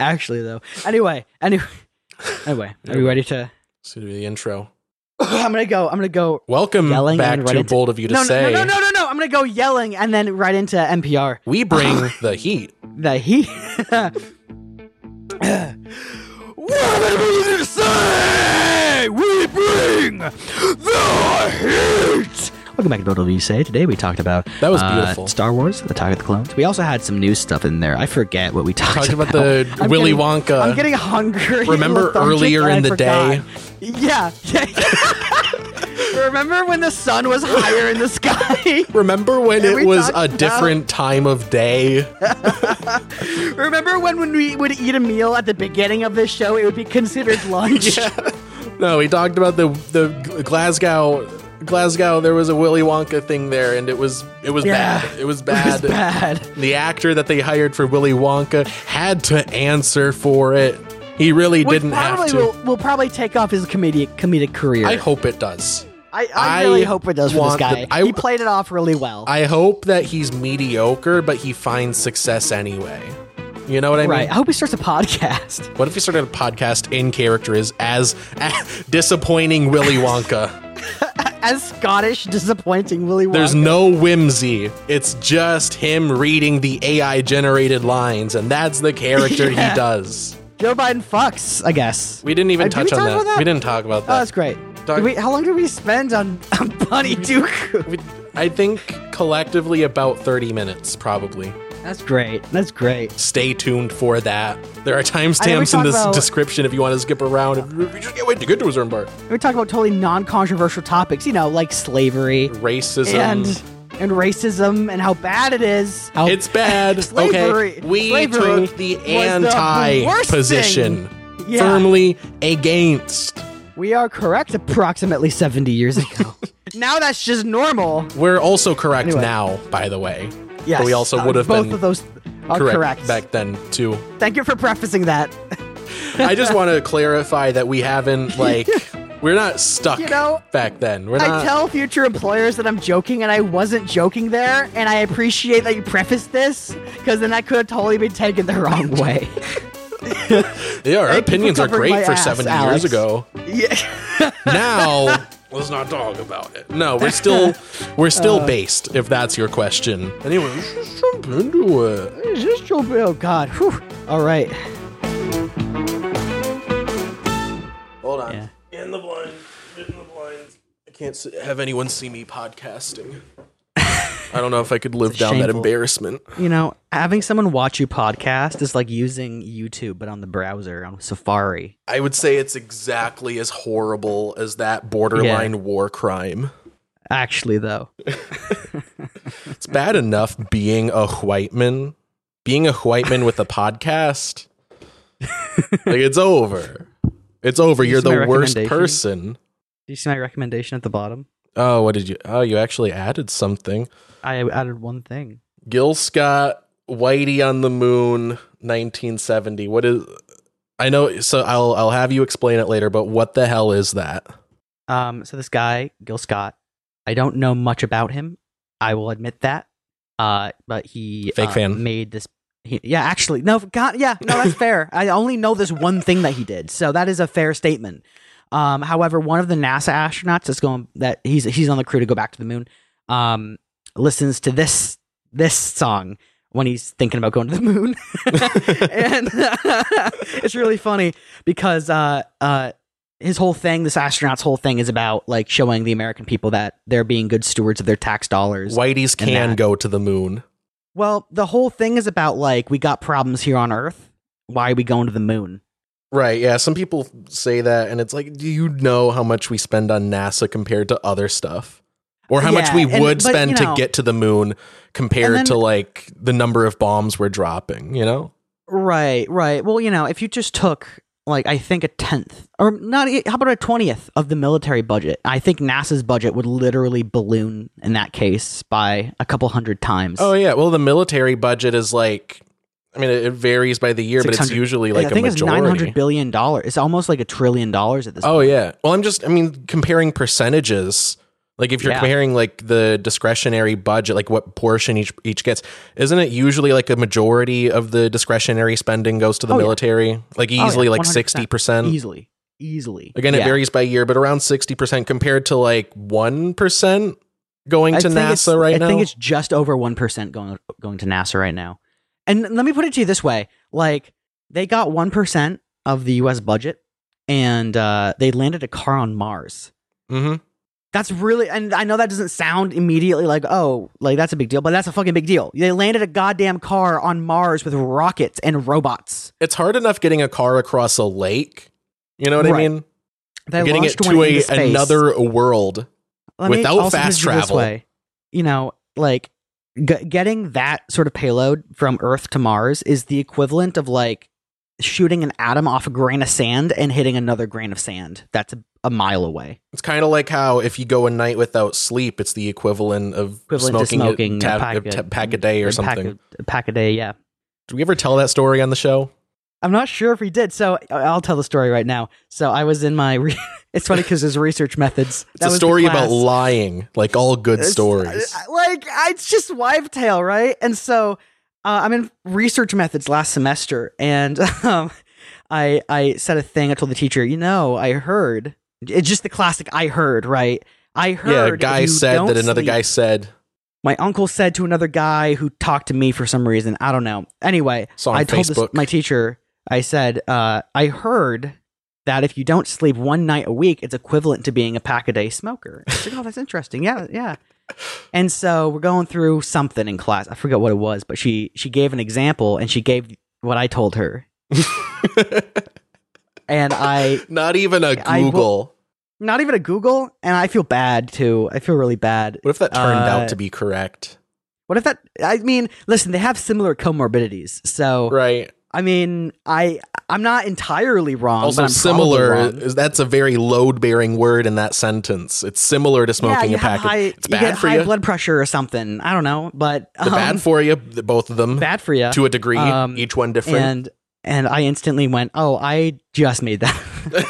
Actually, though. Anyway, anyway, anyway. Are you ready to? Let's do the intro. I'm gonna go. I'm gonna go. Welcome Yelling back and right to into- Bold of You to No, no, Say. no, no, no, no, no. I'm gonna go yelling and then right into NPR. We bring the heat. The heat. what are am to say? We bring the heat. Welcome back to Total Say. Today we talked about That was uh, beautiful. Star Wars: the Attack of the Clones. We also had some new stuff in there. I forget what we talked, Talked about the I'm Willy getting- Wonka. I'm getting hungry. Remember earlier in the day? forgot. Yeah. yeah. Remember when the sun was higher in the sky? Remember when Yeah, it was a about- different time of day? Remember when when we would eat a meal at the beginning of this show, it would be considered lunch. No, we talked about the the Glasgow Glasgow. There was a Willy Wonka thing there, and it was it was Yeah. bad. It was bad. It was bad. The actor that they hired for Willy Wonka had to answer for it. He really Which didn't have to. will, will probably take off his comedic comedic career. I hope it does. I, I I really hope it does for this guy. the- I- he played it off really well. I hope that he's mediocre, but he finds success anyway. You know what I right. mean? I hope he starts a podcast. What if he started a podcast in character as, as disappointing Willy Wonka? As Scottish, disappointing Willy Wonka. There's no whimsy. It's just him reading the AI generated lines, and that's the character Yeah. he does. Joe Biden fucks, I guess. We didn't even Uh, touch we on talk that. that? We didn't talk about that. Oh, that. that's great. Did we, how long did we spend on, on Punny Dooku? We- I think collectively about 30 minutes, probably. That's great. That's great. Stay tuned for that. There are I know we timestamps in this about- description if you want to skip around. We just can't wait to get to a certain part. We talk about totally non-controversial topics, you know, like slavery Racism. and and racism and how bad it is. How It's bad. Slavery- okay. We slavery took the anti position. Yeah. Firmly against. we are correct approximately 70 years ago. now that's just normal. We're also correct Anyway. now, by the way. Yes. But we also uh, would have both been of those are correct, correct. back then too. Thank you for prefacing that. I just want to clarify that we haven't like we're not stuck You know, back then. We're I tell future employers that I'm joking and I wasn't joking there, and I appreciate that you prefaced this because then I could have totally been taken the wrong way. Yeah, our Thank opinions are great for ass, 70 Alex. years ago. yeah. Now, let's not talk about it. No, we're still we're still Uh. based if that's your question. Anyway, let's just jump into it. Joe Bill? Oh God. Whew. All right. Hold on. Yeah. In the blind. In the blind. I can't see, have anyone see me podcasting. I don't know if I could live down that shameful. embarrassment. You know, having someone watch you podcast is like using YouTube but on the browser on Safari. I would say it's exactly as horrible as that borderline war crime. Actually, though, It's bad enough being a white man, being a white man with a podcast. like it's over. It's over. You You're see my the worst recommendation? person. do you see my recommendation at the bottom? Oh, what did you? Oh, you actually added something. I added one thing. Gil Scott, Whitey on the Moon, 1970. What is? I know. So I'll I'll have you explain it later. But what the hell is that? Um, so this guy, Gil Scott, I don't know much about him. I will admit that. Uh, but he Fake uh, fan. made this. He, yeah, actually, no, God, yeah, no, that's fair. I only know this one thing that he did, so that is a fair statement. Um, however, one of the NASA astronauts that's going that he's he's on the crew to go back to the moon. Um, listens to this this song when he's thinking about going to the moon, and it's really funny because uh uh his whole thing, this astronaut's whole thing is about like showing the American people that they're being good stewards of their tax dollars. Whitey's can that. go to the moon. Well, the whole thing is about like we got problems here on Earth. Why are we going to the moon? Right. Yeah. Some people say that, and it's like, do you know how much we spend on NASA compared to other stuff? Or how much Yeah, we and- would but, spend you to get to the moon compared then- to like the number of bombs we're dropping, you know? Right, right. Well, you know, if you just took like I think a tenth or not e- how about a 20th of the military budget? I think NASA's budget would literally balloon in that case by a couple hundred times. Oh, yeah. Well, the military budget is like, I mean, it varies by the year, but it's usually like I think a it's majority. 900 billion dollars. It's almost like a trillion dollars at this Oh, point. yeah. Well, I'm just, I mean, comparing percentages, Like if you're Yeah. comparing like the discretionary budget, like what portion each each gets, isn't it usually like a majority of the discretionary spending goes to the Oh, yeah. military? Like Oh, yeah, easily like 100%. sixty percent. easily, easily. Again, it varies by year, but around sixty percent compared to like one percent going I to NASA right I now. I think it's just over one percent going going to NASA right now. And let me put it to you this way: like they got one percent of the U.S. budget, and uh, they landed a car on Mars. hmm That's really, and I know that doesn't sound immediately like, oh, like that's a big deal, but that's a fucking big deal. They landed a goddamn car on Mars with rockets and robots. It's hard enough getting a car across a lake. You know what I mean? They getting it to a, another world. Let without fast travel. way. You know, like g- getting that sort of payload from Earth to Mars is the equivalent of like shooting an atom off a grain of sand and hitting another grain of sand that's a, a mile away. It's kind of like how if you go a night without sleep, it's the equivalent of Equivalent smoking, smoking a, a pack a a- pack a day or pack something. a, a pack a day, yeah. Did we ever tell that story on the show? I'm not sure if we did, so I- I'll tell the story right now. So I was in my. Re- it's funny because there's research methods. It's a story about lying, like all good It's- stories. uh, Like it's just wife tale, right? And so uh, I'm in research methods last semester, and um, I I said a thing. I told the teacher, you know, I heard. It's just the classic. I heard, right? I heard. yeah, a guy said that another sleep- guy said. My uncle said to another guy who talked to me for some reason. I don't know. Anyway, I told this, my teacher. I said, uh, I heard that if you don't sleep one night a week, it's equivalent to being a pack a day smoker. I said, oh, that's interesting. Yeah, yeah. And so we're going through something in class. I forget what it was, but she she gave an example and she gave what I told her. And I Not even a I will- Google. not even a Google, and I feel bad too. I feel really bad. what if that turned uh, out to be correct? What if that? I mean, listen, they have similar comorbidities, so Right. I mean, I I'm not entirely wrong. Also, similar. wrong. Is, that's a very load-bearing word in that sentence. It's similar to smoking you a pack. high, it's you bad get for high you. blood pressure or something. I don't know, but um, bad for you, both of them, bad for you. to a degree. Um, each one different. and and I instantly went, "Oh, I just made that.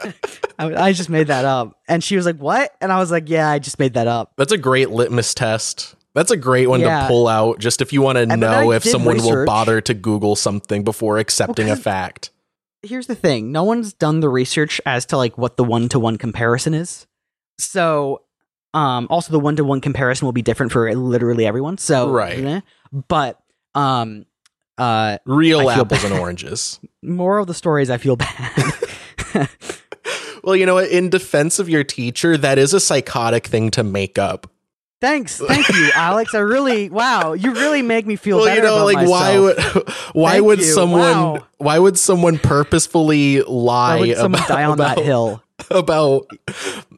I, I just made that up." And she was like, "What?" And I was like, "Yeah, I just made that up." That's a great litmus test. That's a great one Yeah. to pull out just if you want to know if someone will bother to Google something before accepting a fact. Here's the thing: no one's done the research as to like what the one to one comparison is. So, um, also the one to one comparison will be different for literally everyone. So, Right. But, um, uh, Real apples bad. and oranges. More of the stories, I feel bad. Well, you know? In defense of your teacher, that is a psychotic thing to make up. Thanks, thank you, Alex. I really, wow, you really make me feel well, better you know, about like why would why Thank would you. someone Wow. why would someone purposefully lie Why someone about, die on about, that hill? about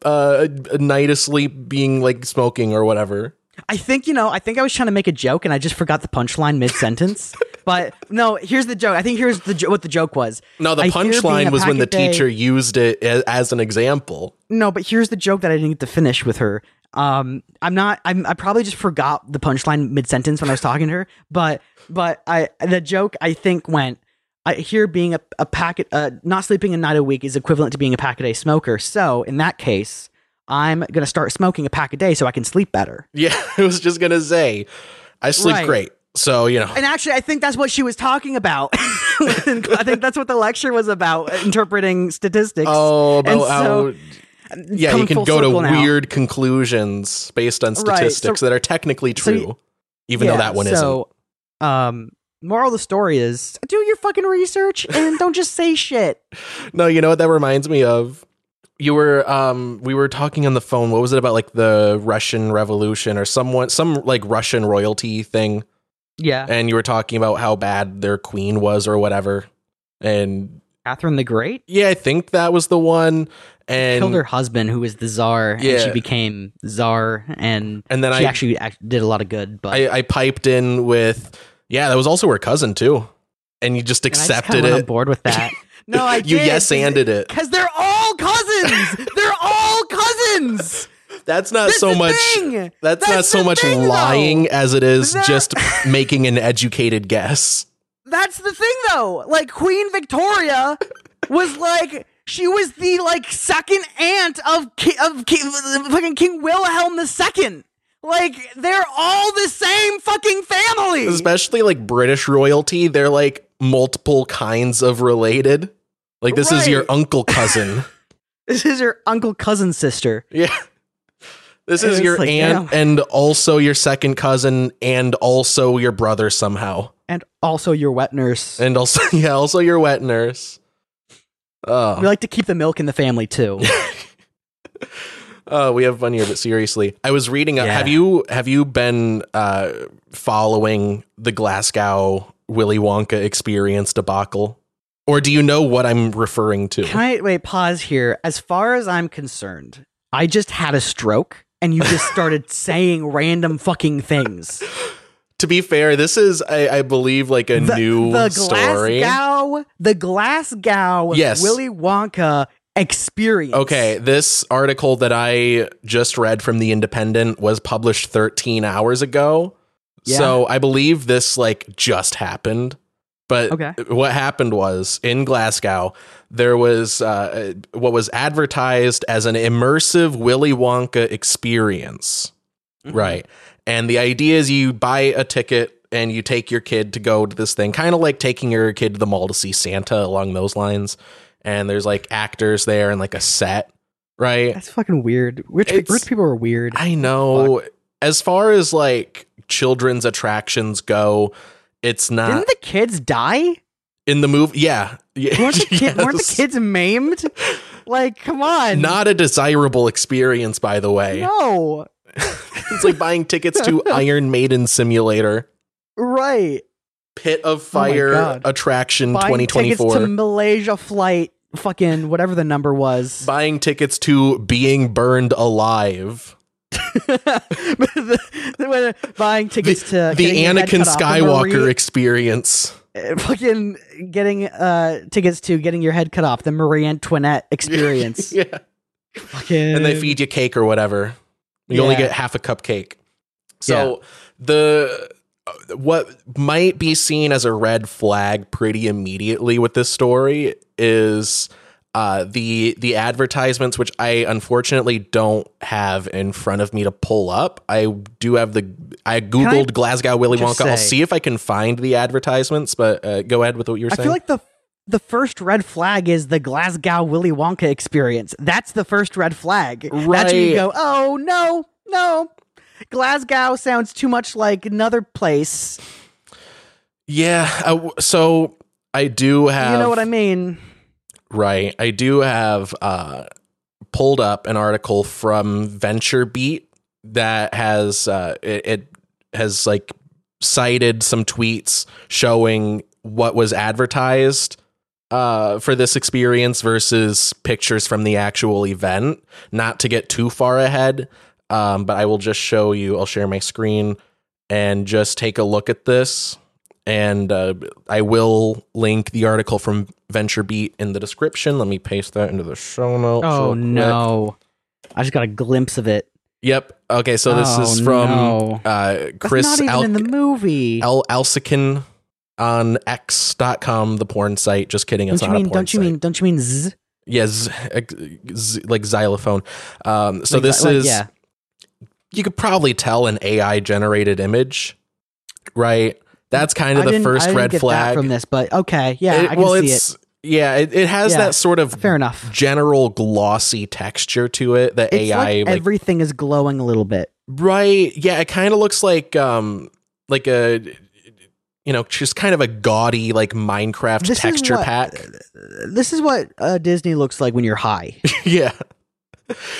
uh, a, a night of sleep being like smoking or whatever? I think you know. I think I was trying to make a joke, and I just forgot the punchline mid sentence. but no, here's the joke. I think here's the jo- what the joke was. No, the I hear being punchline was when the day- teacher used it as, as an example. No, but here's the joke that I didn't get to finish with her. Um, I'm not. I'm. I probably just forgot the punchline mid sentence when I was talking to her. But but I the joke I think went. I hear being a, a packet, uh, not sleeping a night a week is equivalent to being a pack a day smoker. So in that case, I'm gonna start smoking a pack a day so I can sleep better. Yeah, I was just gonna say, I sleep Right. great, so you know. And actually, I think that's what she was talking about. I think that's what the lecture was about, interpreting statistics. Oh, about so- how yeah, you can go to now. weird conclusions based on Right, so- statistics that are technically true, y- even though that one isn't. so, Um, moral of the story is do your fucking research and don't just say shit. No, you know what that reminds me of? You were um we were talking on the phone. What was it about like the Russian Revolution or someone some like Russian royalty thing Yeah, and you were talking about how bad their queen was or whatever. And Catherine the Great yeah, I think that was the one and killed her husband, who was the czar, and she became czar, and and then she I, actually did a lot of good. But I I piped in with yeah, that was also her cousin too. And you just and I just accepted went on it. board with that. No, I you yes anded it. because they're all cousins. They're all cousins. That's not That's so much thing. that's, not so much thing, lying though. as it is That- just making an educated guess. That's the thing, though. Like Queen Victoria was like, She was the like second aunt of Ki- of Ki- fucking King Wilhelm II. Like they're all the same fucking family. Especially like British royalty, they're like multiple kinds of related. Like this is your uncle cousin. This is your uncle cousin sister. yeah. This is your like, aunt and also your second cousin and also your brother somehow. And also your wet nurse. And also yeah, also your wet nurse. we Oh, like to keep the milk in the family too. oh, we have fun here, but seriously. I was reading uh, Yeah. have you have you been uh following the Glasgow Willy Wonka experience debacle? Or do you know what I'm referring to? Can I wait, pause here? As far as I'm concerned, I just had a stroke and you just started saying random fucking things. to be fair, this is I, I believe like a The, new the story. Glasgow, the Glasgow Yes. Willy Wonka experience. Okay, this article that I just read from the Independent was published 13 hours ago. Yeah. So I believe this like just happened. But Okay. what happened was in Glasgow, there was uh, what was advertised as an immersive Willy Wonka experience. Mm-hmm. Right. And the idea is you buy a ticket and you take your kid to go to this thing, kind of like taking your kid to the mall to see Santa along those lines. And there's like actors there and like a set, right? That's fucking weird. Rich, It's- rich people are weird. I know. As far as like children's attractions go, it's not Didn't the kids die? in the movie. Yeah. yeah Weren't the, kid, weren't the kids maimed? Like, come on. Not a desirable experience, by the way. no. It's like buying tickets to Iron Maiden Simulator, Right. Pit of Oh Fire God. attraction Buying tickets 2024. to Malaysia flight, fucking whatever the number was. buying tickets to being burned alive. the, the- buying tickets to the your head Anakin the Skywalker Marie- experience. uh, fucking getting uh tickets to getting your head cut off, the Marie Antoinette experience. yeah. fucking And they feed you cake or whatever. You only get half a cupcake. So the uh, what might be seen as a red flag pretty immediately with this story is uh, the the advertisements, which I unfortunately don't have in front of me to pull up. I do have the I googled Glasgow Willy Wonka. I'll see if I can find the advertisements, but uh, go ahead with what you're saying. I feel like the the first red flag is the Glasgow Willy Wonka experience. That's the first red flag. That's when you go, oh no, no. Glasgow sounds too much like another place. yeah. uh, so I do have. you know what I mean? Right. I do have uh, pulled up an article from VentureBeat that has uh, it, it has like cited some tweets showing what was advertised uh, for this experience versus pictures from the actual event. Not to get too far ahead, um, but I will just show you. I'll share my screen and just take a look at this and uh, I will link the article from VentureBeat in the description. Let me paste that into the show notes. Oh no. I just got a glimpse of it. Yep. Okay, so this Oh, is from no. uh, That's Chris not even Al- in the movie. Al- Alsikin on X.com, the porn site. Just kidding. It's don't you not mean a porn don't you site. mean don't you mean z? Yes, like xylophone. Um, so Like this like, is yeah. you could probably tell an AI generated image, right? That's kind I of the I first didn't red flag from this, but okay, yeah, It- I can well, see it's yeah, it, it has Yeah. that sort of. Fair enough. general glossy texture to it that It's AI like, like, everything is glowing a little bit. right yeah it kind of looks like um like a you know just kind of a gaudy like Minecraft This texture what- pack This is what uh, Disney looks like when you're high. yeah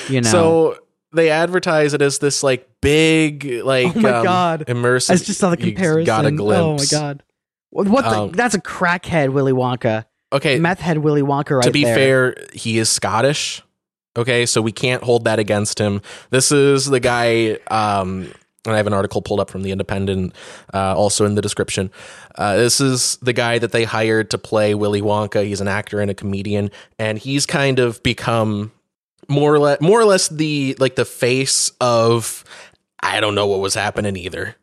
You know, so they advertise it as this like big like Oh my um, God. immersive I just saw the comparison. got a glimpse Oh my god! What what the? Um, that's a crackhead Willy Wonka, okay meth head Willy Wonka, right to be there. fair, he is Scottish. Okay, so we can't hold that against him. This is the guy, um, and I have an article pulled up from the Independent, uh, also in the description. Uh, this is the guy that they hired to play Willy Wonka. He's an actor and a comedian, and he's kind of become more or less, more or less the like the face of. I don't know what was happening either.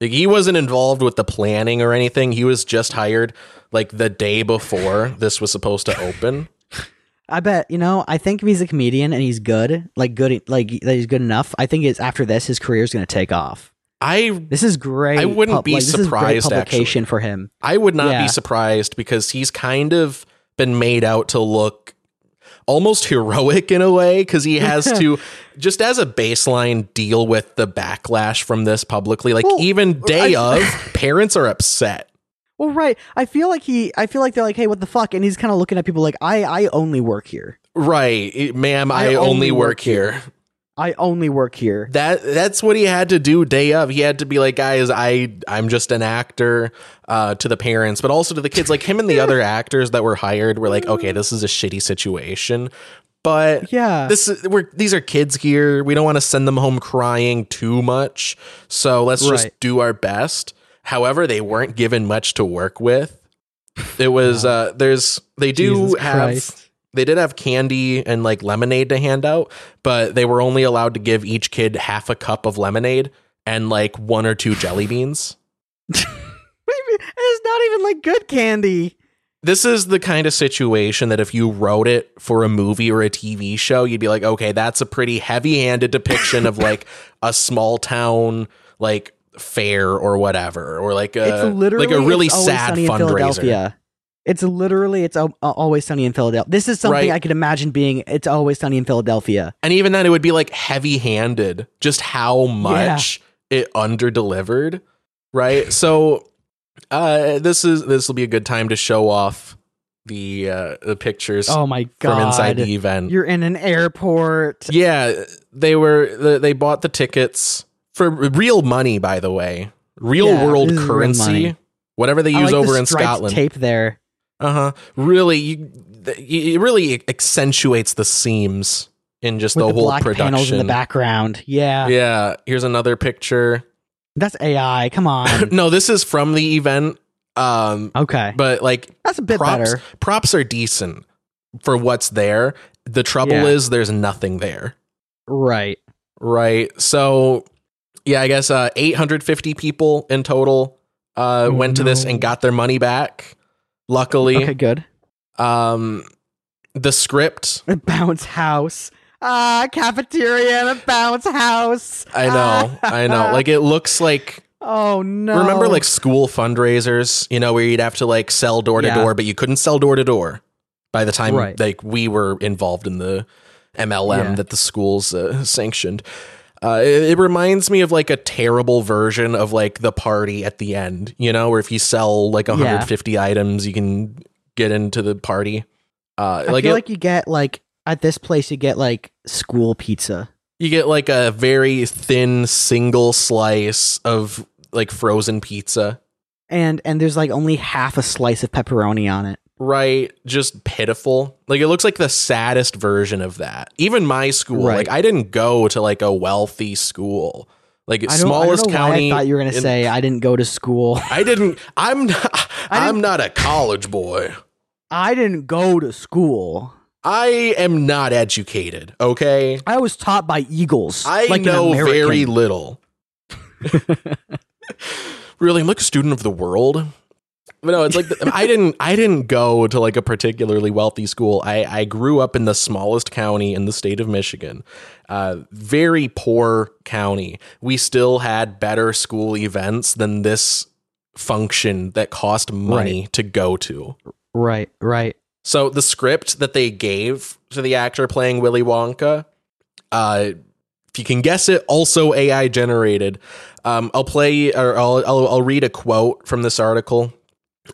Like he wasn't involved with the planning or anything. He was just hired like the day before this was supposed to open. I bet you know. I think if he's a comedian and he's good, like good, like that he's good enough. I think it's after this, his career is going to take off. I This is great. I wouldn't pub- be like, this is great surprised, Publication for him. I would not Yeah. be surprised because he's kind of been made out to look almost heroic in a way because he has to just as a baseline deal with the backlash from this publicly. Like Well, even day I- of, parents are upset. Well, right. I feel like he. I feel like they're like, hey, what the fuck? And he's kind of looking at people like, I, I only work here. Right, ma'am. I, I only, only work, work here. I only work here. That that's what he had to do day of. He had to be like, guys, I I'm just an actor uh, to the parents, but also to the kids. Like him and the other actors that were hired were like, okay, this is a shitty situation, but Yeah. this is we're these are kids here. We don't want to send them home crying too much, so let's just do our best. However, they weren't given much to work with. It was uh there's they do Jesus have Christ. They did have candy and like lemonade to hand out, but they were only allowed to give each kid half a cup of lemonade and like one or two jelly beans. What do you mean? It's not even like good candy. This is the kind of situation that if you wrote it for a movie or a TV show, you'd be like, okay, that's a pretty heavy handed depiction of like a small town, like fair or whatever, or like a, like a really sad fundraiser. It's literally it's al- uh, always sunny in Philadelphia. This is something Right. I could imagine being. It's always sunny in Philadelphia. And even then, it would be like heavy handed, just how much it under delivered. Right. So, uh, this is this will be a good time to show off the uh, the pictures Oh my god! from inside the event. You're in an airport. Yeah, they were they bought the tickets for real money. By the way, real Yeah, world is real currency, whatever they use like over the in Scotland. Tape there. Uh huh. Really, you, it really accentuates the seams in just with the the, whole black production. panels in the background. Yeah, Yeah. Here's another picture. that's AI. Come on. no, this is from the event. Um, okay, but like that's a bit props, better. props are decent for what's there. The trouble Yeah. is there's nothing there. Right. Right. So yeah, I guess uh 850 people in total uh Oh, went to this and got their money back. Luckily. Okay, good. Um the script A bounce house. Ah, cafeteria and a bounce house. I know, I know. Like it looks like oh no. remember like school fundraisers, you know, where you'd have to like sell door to door, but you couldn't sell door to door by the time Right. like we were involved in the MLM Yeah. that the schools uh, sanctioned. Uh, it, it reminds me of like a terrible version of like the party at the end, you know, where if you sell like 150 items, you can get into the party. Uh, I like, feel it- like you get like at this place you get like school pizza. you get like a very thin single slice of like frozen pizza. And and there's like only half a slice of pepperoni on it. Right just pitiful like it looks like the saddest version of that even my school Right. like i didn't go to like a wealthy school like smallest I don't know county I thought you were gonna in- say I didn't go to school. i didn't i'm not i'm not a college boy I didn't go to school. i am not educated okay I was taught by eagles. i like know very little really i'm like a student of the world but no, it's like the, I didn't. I didn't go to like a particularly wealthy school. I I grew up in the smallest county in the state of Michigan, uh, very poor county. We still had better school events than this function that cost money to go to. Right, right. So the script that they gave to the actor playing Willy Wonka, uh, if you can guess it, also AI generated. Um, I'll play or I'll, I'll I'll read a quote from this article.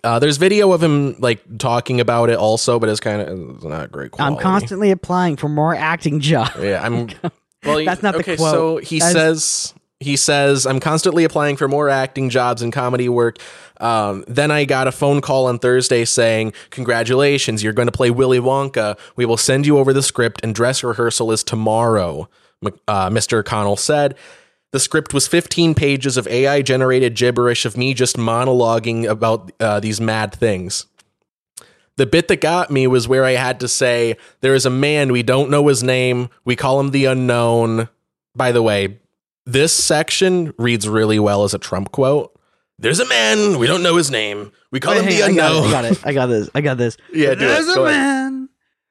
Uh, there's video of him like talking about it also, but it's kind of it's not great quality. I'm constantly applying for more acting jobs. Yeah, I'm. Well, That's not the okay. quote. So he That's- says he says I'm constantly applying for more acting jobs and comedy work. Um, then I got a phone call on Thursday saying, "Congratulations, you're going to play Willy Wonka. We will send you over the script, and dress rehearsal is tomorrow." Uh, Mr. Connell said. The script was 15 pages of AI generated gibberish of me just monologuing about uh, these mad things. The bit that got me was where I had to say, There is a man, we don't know his name, we call him the unknown. By the way, this section reads really well as a Trump quote. There's a man, we don't know his name, we call him Wait, the on, unknown. I got it. I got. I this. I got this. Yeah, do it. There's a ahead. man.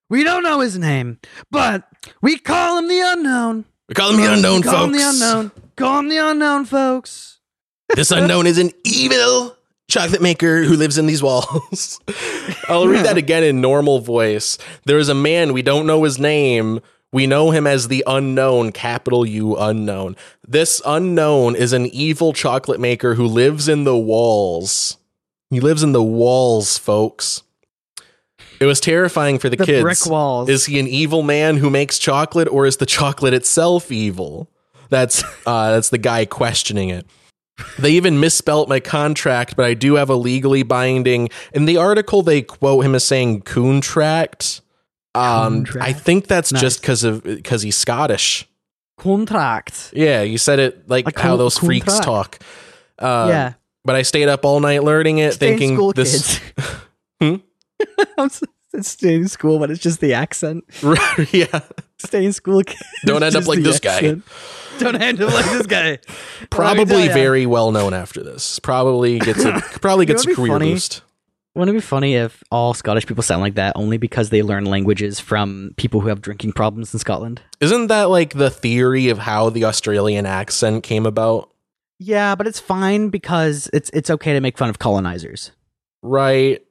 We don't know his name, but we call him the unknown. We call him the unknown, call folks. him the unknown. Call him the unknown, folks. This unknown is an evil chocolate maker who lives in these walls. I'll read that again in normal voice. There is a man, we don't know his name. We know him as the unknown, capital U unknown. This unknown is an evil chocolate maker who lives in the walls. He lives in the walls, folks. It was terrifying for the, The kids. brick walls. Is he an evil man who makes chocolate, or is the chocolate itself evil? That's uh, that's the guy questioning it. They even misspelt my contract, but I do have a legally binding. In the article, they quote him as saying "contract." Um, Contract. I think that's Nice. just because of because he's Scottish. Contract. Yeah, you said it like how those freaks talk. Uh, yeah. but I stayed up all night learning it, Stay in thinking this. kids. Hmm? I'm s- it's stay in school, but it's just the accent. yeah, Stay in school. Don't end up like the this guy. Don't end up like this guy. probably tell ya. very well known after this. Probably gets a probably gets a what'd be career funny? boost. Wouldn't it be funny if all Scottish people sound like that only because they learn languages from people who have drinking problems in Scotland? Isn't that like the theory of how the Australian accent came about? Yeah, but it's fine because it's it's okay to make fun of colonizers. Right.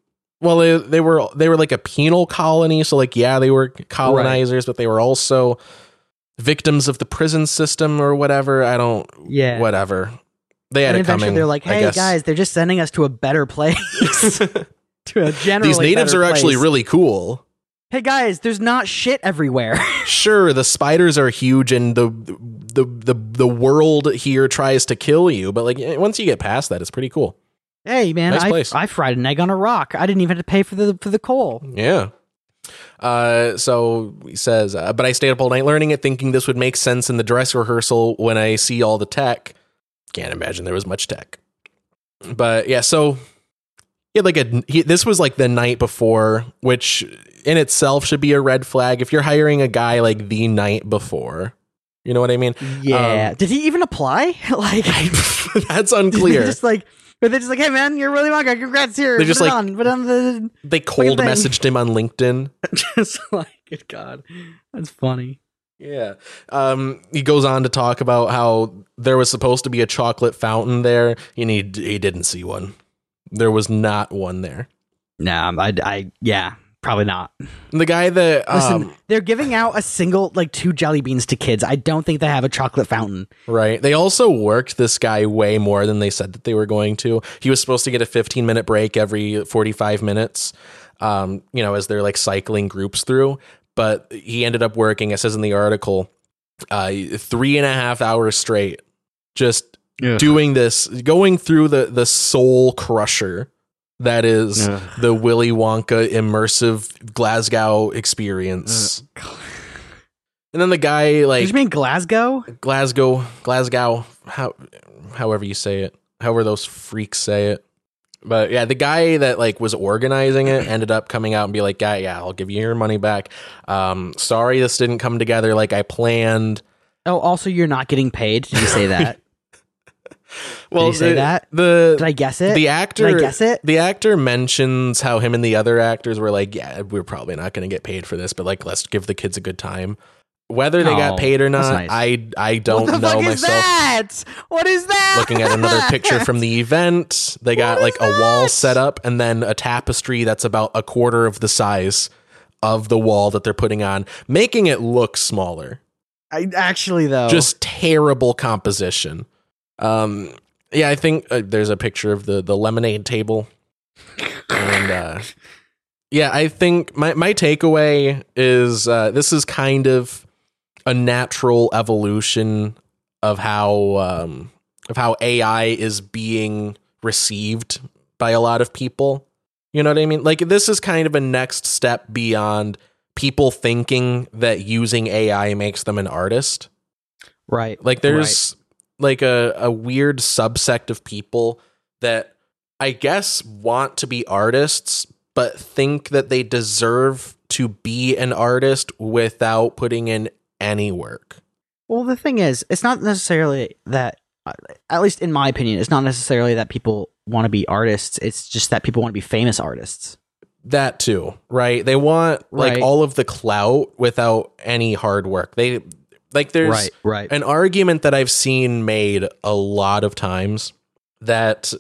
Well, they, they were they were like a penal colony, so like yeah, they were colonizers, but they were also victims of the prison system or whatever. I don't Yeah. whatever. They had and it coming. they're like, "Hey guys, they're just sending us to a better place." to a generally These natives are actually really cool. Hey guys, there's not shit everywhere. Sure, the spiders are huge and the the the the world here tries to kill you, but like eh, once you get past that, it's pretty cool. Hey man, Nice I, place. I fried an egg on a rock. I didn't even have to pay for the for the coal. Yeah. Uh, so he says, uh, but I stayed up all night learning it, thinking this would make sense in the dress rehearsal when I see all the tech. Can't imagine there was much tech. But yeah, so he had like a he, this was like the night before, which in itself should be a red flag if you're hiring a guy like the night before. You know what I mean? Yeah. Um, Did he even apply? like That's unclear. just like, but they're just like, hey man, you're really welcome. Congrats here. They're just it like- on. Put on the. They cold thing. messaged him on LinkedIn. just like, good God, that's funny. Yeah. Um, he goes on to talk about how there was supposed to be a chocolate fountain there, and he, he didn't see one. There was not one there. Nah, I, I, yeah, probably not. The guy that Listen, um, they're giving out a single, like two jelly beans to kids. I don't think they have a chocolate fountain. right, they also worked this guy way more than they said that they were going to. He was supposed to get a 15 minute break every 45 minutes. Um, you know, as they're like cycling groups through, but he ended up working. It says in the article, uh, three and a half hours straight, just doing this, going through the the soul crusher that is Ugh. the Willy Wonka immersive Glasgow experience. And then the guy like Did you mean Glasgow? Glasgow, Glasgow, how however you say it, however those freaks say it. But yeah, the guy that like was organizing it ended up coming out and be like, "Yeah, yeah, I'll give you your money back. Um, sorry, this didn't come together like I planned." Oh, also, you're not getting paid. Did you say that? Well, you say the, that? The Did I guess it? the actor Did I guess it? the actor mentions how him and the other actors were like yeah we're probably not going to get paid for this but like let's give the kids a good time whether they got Oh, paid or not nice. i i don't know fuck is myself that? What is that? looking at another picture from the event they got like is a wall set up and then a tapestry that's about a quarter of the size of the wall that they're putting on making it look smaller I, actually, though, just terrible composition. Um, yeah, I think uh, there's a picture of the the lemonade table, and uh, yeah, I think my my takeaway is uh, this is kind of a natural evolution of how um, of how AI is being received by a lot of people. You know what I mean? Like this is kind of a next step beyond people thinking that using AI makes them an artist. right. Like there's like a, a weird subsect of people that I guess want to be artists, but think that they deserve to be an artist without putting in any work. Well, the thing is, it's not necessarily that, uh, at least in my opinion, it's not necessarily that people want to be artists. It's just that people want to be famous artists. that too, right? They want like Right. all of the clout without any hard work. They like there's right, right. an argument that I've seen made a lot of times that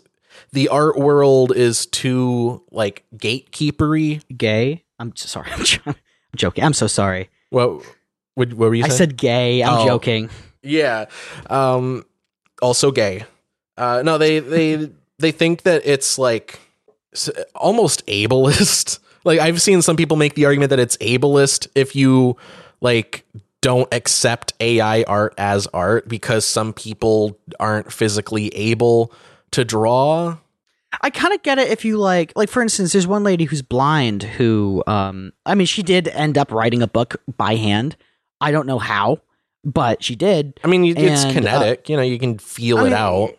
the art world is too like gatekeepery. gay. I'm so sorry. I'm, jo- I'm joking. I'm so sorry. What what, what were you I said gay. I'm Oh. joking. Yeah. Um also gay. Uh no, they they they think that it's like almost ableist. Like I've seen some people make the argument that it's ableist if you like don't accept AI art as art because some people aren't physically able to draw. I kind of get it if you like, like for instance, there's one lady who's blind who, um, I mean, she did end up writing a book by hand. I don't know how, but she did I mean, it's And, uh, kinetic, you know, you can feel I it mean, out.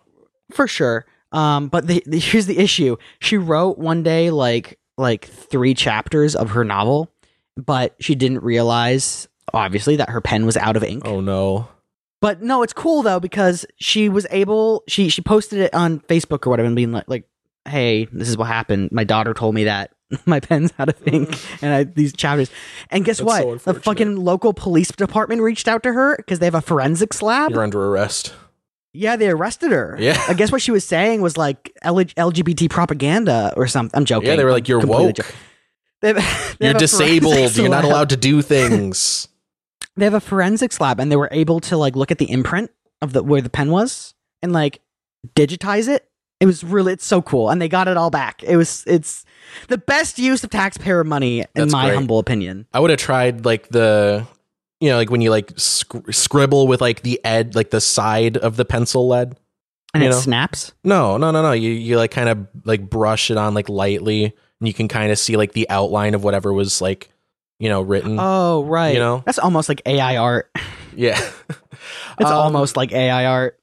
for sure. Um, but the, the here's the issue: she wrote one day like like three chapters of her novel, but she didn't realize obviously that her pen was out of ink. Oh no. But no, it's cool though because she was able. She she posted it on Facebook or whatever, and being like, like, "Hey, this is what happened. My daughter told me that my pen's out of ink, mm. and I these chapters." And guess That's so what? the fucking local police department reached out to her because they have a forensics lab. You're under arrest. Yeah, they arrested her. Yeah. I guess what she was saying was like LGBT propaganda or something. I'm joking. Yeah, they were like, "You're woke. jo- They have- they You're disabled. You're not allowed to do things." They have a forensics lab, and they were able to like look at the imprint of the where the pen was and like digitize it. It was really it's so cool, and they got it all back. It was it's the best use of taxpayer money in That's my great. humble opinion. I would have tried like the, you know, like when you like sc- scribble with like the ed, like the side of the pencil lead. And it know? snaps. No, no, no, no. You you like kind of like brush it on like lightly, and you can kind of see like the outline of whatever was like, you know, written. Oh right, You know? that's almost like AI art. yeah, It's Um, almost like AI art.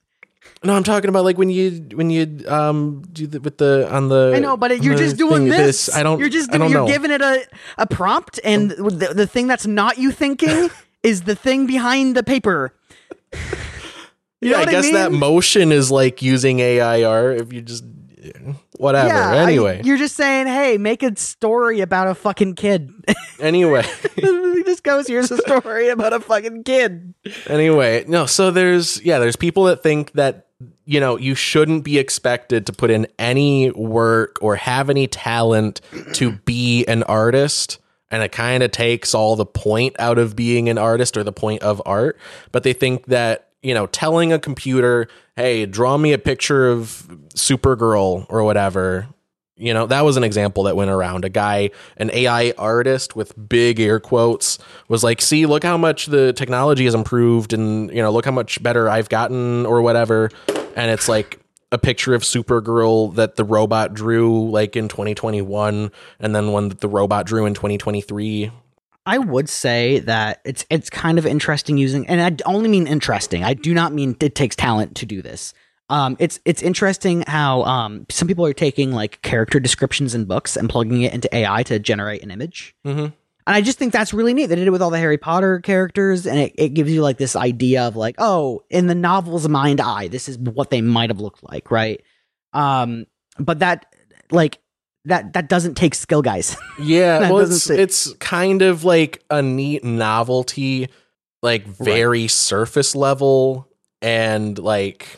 No, I'm talking about like when you when you um do the with the on the. I know, but it, you're just doing thing, this. I don't. You're just I don't you're know. giving it a a prompt, and the, the thing that's not you thinking is the thing behind the paper. You yeah, know I guess that mean? motion is like using AI art. If you just whatever. Yeah, I- anyway, you're just saying, hey, make a story about a fucking kid. anyway. it just goes, here's a story about a fucking kid. anyway no so there's yeah there's people that think that you know you shouldn't be expected to put in any work or have any talent to be an artist and it kind of takes all the point out of being an artist or the point of art but they think that you know telling a computer hey draw me a picture of supergirl or whatever. You know that was an example that went around. A guy an ai artist with big air quotes was like see look how much the technology has improved and you know look how much better i've gotten or whatever. And it's like a picture of supergirl that the robot drew like in 2021 and then one that the robot drew in 2023 I would say that it's it's kind of interesting using, and I only mean interesting. I do not mean it takes talent to do this. Um, it's it's interesting how um, some people are taking like character descriptions in books and plugging it into AI to generate an image. mm-hmm. And I just think that's really neat. They did it with all the Harry Potter characters, and it, it gives you like this idea of like, oh, in the novel's mind eye, this is what they might have looked like, right? Um, but that like that that doesn't take skill, guys. Yeah, well, it's, say- it's kind of like a neat novelty, like very surface level, and like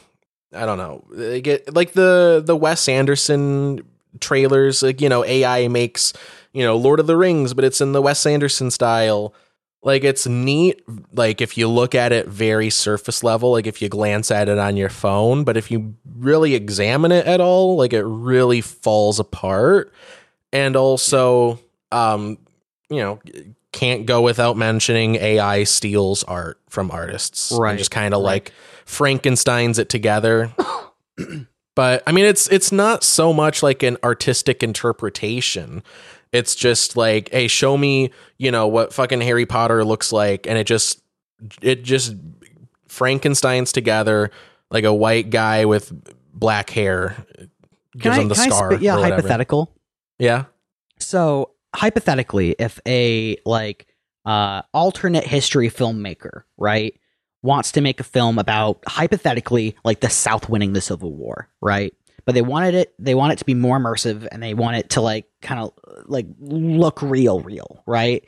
I don't know, they get like the the Wes Anderson trailers. Like you know, AI makes you know Lord of the Rings, but it's in the Wes Anderson style. Like it's neat. Like if you look at it very surface level, like if you glance at it on your phone, but if you really examine it at all, like it really falls apart and also um you know can't go without mentioning ai steals art from artists right and just kind of right. like frankenstein's it together but i mean it's it's not so much like an artistic interpretation it's just like hey show me you know what fucking harry potter looks like and it just it just frankenstein's together like a white guy with black hair gives I, him the I scar a or hypothetical? yeah So hypothetically, if a like uh alternate history filmmaker, right, wants to make a film about hypothetically like the South winning the Civil War, right? But they wanted it they want it to be more immersive and they want it to like kind of like look real real right?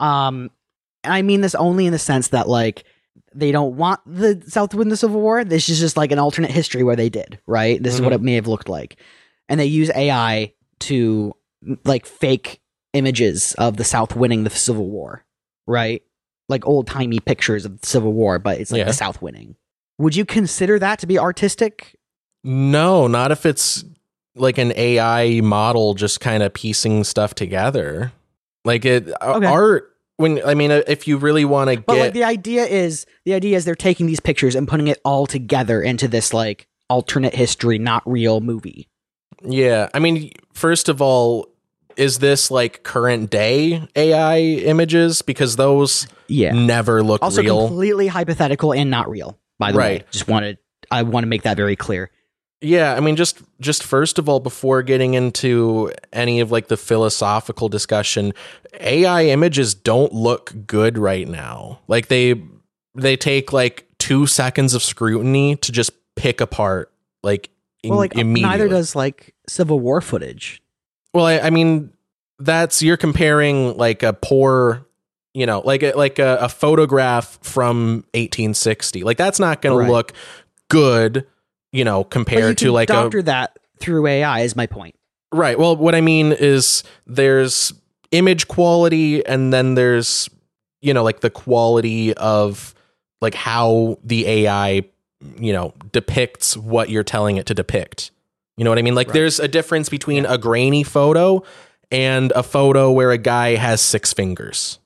Um and i mean this only in the sense that like they don't want the south to win the civil war. This is just like an alternate history where they did right? This is what Mhm. it may have looked like. And they use ai to like fake images of the south winning the civil war right? Like old timey pictures of the civil war but it's like Yeah. the south winning. Would you consider that to be artistic No, not if it's like an AI model just kind of piecing stuff together. Like it uh, Okay. art when I mean uh, if you really want to But get like the idea is the idea is they're taking these pictures and putting it all together into this like alternate history, not real movie. Yeah, I mean first of all is this like current day AI images because those Yeah. never look Also real. completely hypothetical and not real, by the way. Right. Just wanted I want to make that very clear. Yeah, I mean just just first of all before getting into any of like the philosophical discussion, AI images don't look good right now. Like they they take like 2 seconds of scrutiny to just pick apart like in, well, like uh, immediately. neither does like Civil War footage. Well, I, I mean, that's you're comparing like a poor, you know, like a, like a, a photograph from 1860. Like that's not going Right. to look good, you know, compared to like doctor a that through AI is my point. right. Well, what I mean is there's image quality, and then there's you know like the quality of like how the AI you know depicts what you're telling it to depict. You know what I mean? Like Right. there's a difference between a grainy photo and a photo where a guy has six fingers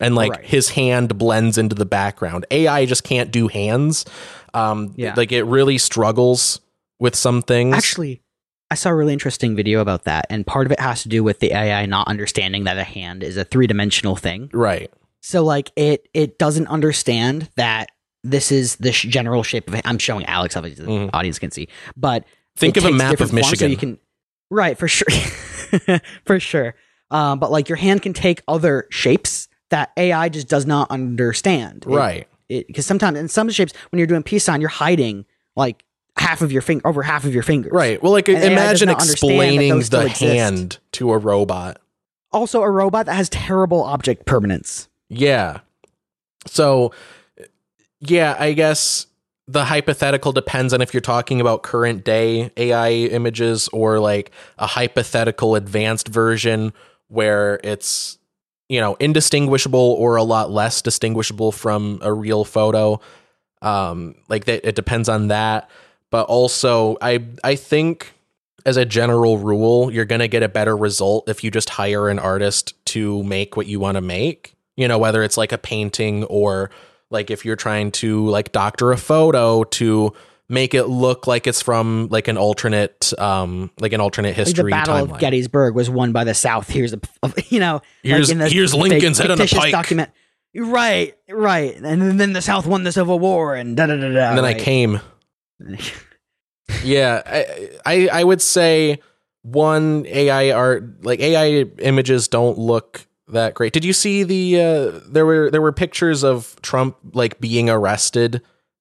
and like Right. his hand blends into the background. AI just can't do hands. Um Yeah. like it really struggles with some things. Actually, I saw a really interesting video about that, and part of it has to do with the AI not understanding that a hand is a three dimensional thing. right. So like it it doesn't understand that this is the sh- general shape of it. I'm showing Alex obviously the Mhm. audience can see, but Think of a map of Michigan. So you can right for sure, for sure. Um, but like your hand can take other shapes that AI just does not understand. Right. It because sometimes in some shapes when you're doing peace sign, you're hiding like half of your finger over half of your fingers. Right. Well, like And imagine not understand that explaining the hand to a robot. Also, a robot that has terrible object permanence. Yeah. So, yeah, I guess the hypothetical depends on if you're talking about current day AI images or like a hypothetical advanced version where it's, you know, indistinguishable or a lot less distinguishable from a real photo. Um, like that, it depends on that. But also, I I think as a general rule, you're going to get a better result if you just hire an artist to make what you want to make. You know, whether it's like a painting or like if you're trying to like doctor a photo to make it look like it's from like an alternate um like an alternate Like history the Battle timeline. of Gettysburg was won by the South. Here's a, you know, Here's- in the here's Lincoln's head on a pike. Document. Right, right, and then the South won the Civil War, and da da da da. and then I came. Yeah, I, I I would say one AI art like AI images don't look that great. Did you see the uh there were there were pictures of Trump like being arrested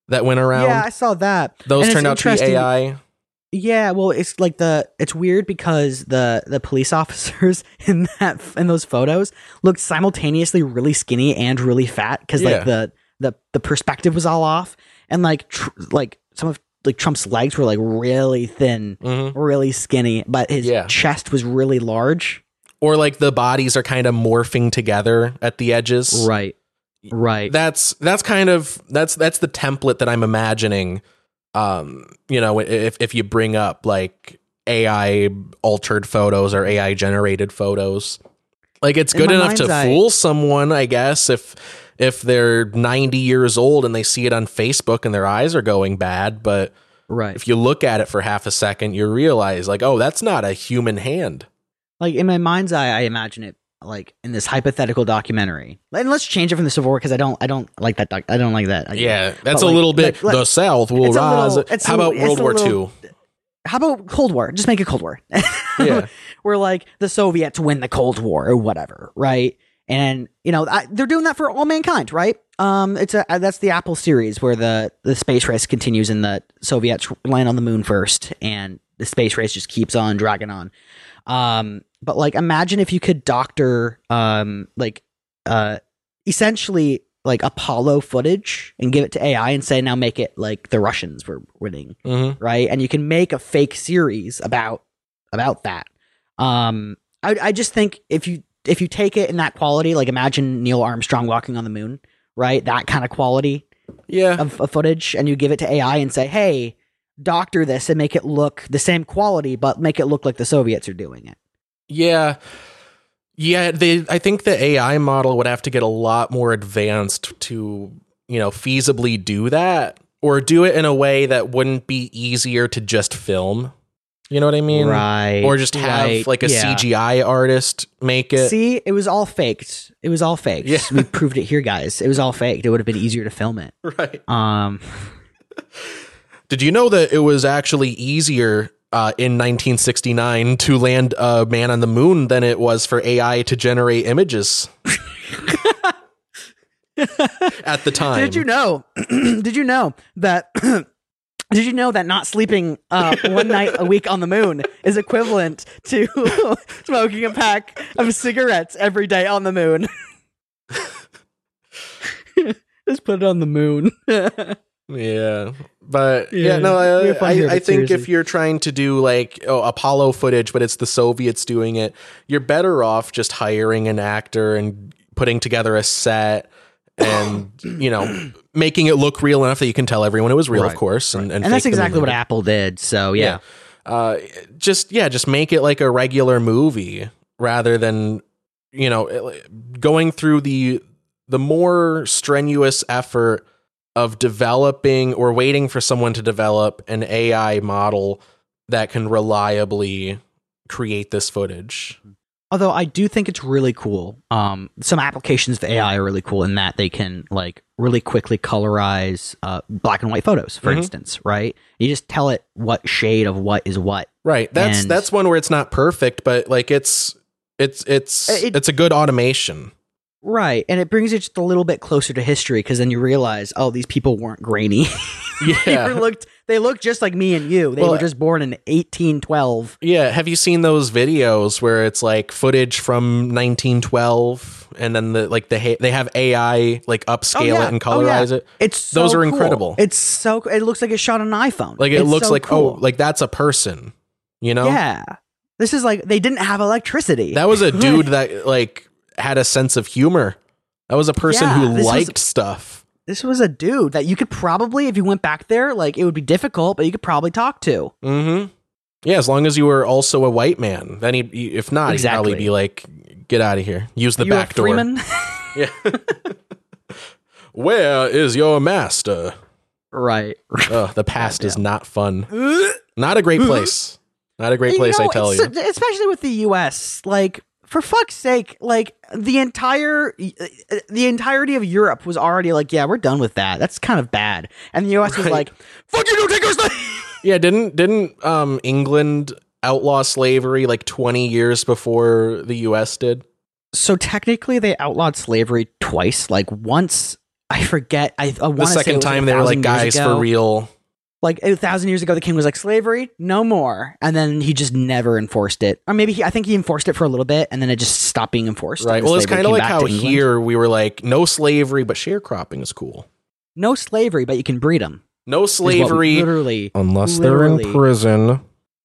that went around? yeah, I saw that. Those And turned out to be AI. Yeah, well, it's like the it's weird because the the police officers in that in those photos looked simultaneously really skinny and really fat because Yeah. like the the the perspective was all off, and like tr- like some of like Trump's legs were like really thin, Mhm. really skinny, but his Yeah. chest was really large. Or like the bodies are kind of morphing together at the edges. Right, right. That's that's kind of that's that's the template that I'm imagining. Um, you know, if if you bring up like AI altered photos or AI generated photos, like it's good enough to eye- fool someone, I guess. If if they're 90 years old and they see it on Facebook and their eyes are going bad, but right. if you look at it for half a second, you realize like, oh, that's not a human hand. like in my mind's eye, I imagine it like in this hypothetical documentary. And let's change it from the Civil War because I don't, I don't like that. Doc- I don't like that. idea. Yeah, that's a like- little bit. like, let- the South will rise. little- How about World War II? How about Cold War? Just make a Cold War. yeah, we're like the Soviets win the Cold War or whatever, right? And you know I, they're doing that for all mankind, right? Um, it's a that's the Apple series where the the space race continues and the Soviets land on the moon first, and the space race just keeps on dragging on. Um, but like, imagine if you could doctor, um, like, uh, essentially like Apollo footage and give it to AI and say, now make it like the Russians were winning, Mm-hmm. right? And you can make a fake series about about that. Um, I I just think if you if you take it in that quality, like imagine Neil Armstrong walking on the moon, right? That kind of quality Yeah. of, of footage, and you give it to AI and say, hey, doctor this and make it look the same quality, but make it look like the Soviets are doing it. Yeah. Yeah, they I think the AI model would have to get a lot more advanced to, you know, feasibly do that or do it in a way that wouldn't be easier to just film. You know what I mean? right. Or just have right, like a yeah. CGI artist make it. See, it was all faked. It was all faked. Yeah. We proved it here, guys. It was all faked. It would have been easier to film it. Right. Um, Did you know that it was actually easier uh, in 1969 to land a man on the moon than it was for AI to generate images? At the time. Did you know? did you know that? did you know that not sleeping uh, one night a week on the moon is equivalent to smoking a pack of cigarettes every day on the moon? Just put it on the moon. Yeah, but Yeah, yeah, no, we I, here, I, I but think if you're trying to do like oh, Apollo footage, but it's the Soviets doing it, you're better off just hiring an actor and putting together a set and you know making it look real enough that you can tell everyone it was real, of Right, course, and and, and that's exactly what. Apple did. So yeah. uh just yeah just make it like a regular movie rather than you know going through the the more strenuous effort of developing or waiting for someone to develop an AI model that can reliably create this footage. Although I do think it's really cool. Um, some applications of AI are really cool in that they can like really quickly colorize uh, black and white photos, for Mhm. instance. Right? You just tell it what shade of what is what. Right. That's And- that's one where it's not perfect, but like it's it's it's it- it's a good automation. Right, and it brings it just a little bit closer to history because then you realize, oh, these people weren't grainy. they Yeah. were looked, they looked just like me and you. They Well, were just born in 1812. Yeah, have you seen those videos where it's like footage from 1912 and then the like the ha- they have AI like upscale Oh, yeah. it and Oh, yeah. colorize it? It's so Those are cool. incredible. It's so it looks like it shot on an iPhone. Like it It's looks so like oh, cool. oh, like that's a person. You know? yeah. This is like they didn't have electricity. That was a dude that like had a sense of humor. That was a person Yeah, who this was- liked stuff. this was a dude that you could probably, if you went back there, like it would be difficult, but you could probably talk to. Mm-hmm. Yeah, as long as you were also a white man. Then he if not, he'd Exactly. probably be like get out of here. Use the you back door. Yeah. Where is your master? right. The past is not fun. Not a great place. Not a great You place, know, I tell you. Especially with the U.S. Like, for fuck's sake, like the entire the entirety of Europe was already like, yeah, we're done with that. That's kind of bad. And the U.S. was like, fuck you, don't take our stuff. Yeah, didn't didn't um England outlaw slavery like 20 years before the US did? so technically, they outlawed slavery twice. Like once, I forget. I, I want The second time they were like guys for real. Like a thousand years ago, the king was like slavery, no more, and then he just never enforced it. Or maybe he, I think he enforced it for a little bit, and then it just stopped being enforced. Right. and Well, it's kind of like how here we were like no slavery but sharecropping is cool. no slavery, but you can breed them. No slavery literally. unless literally- prison.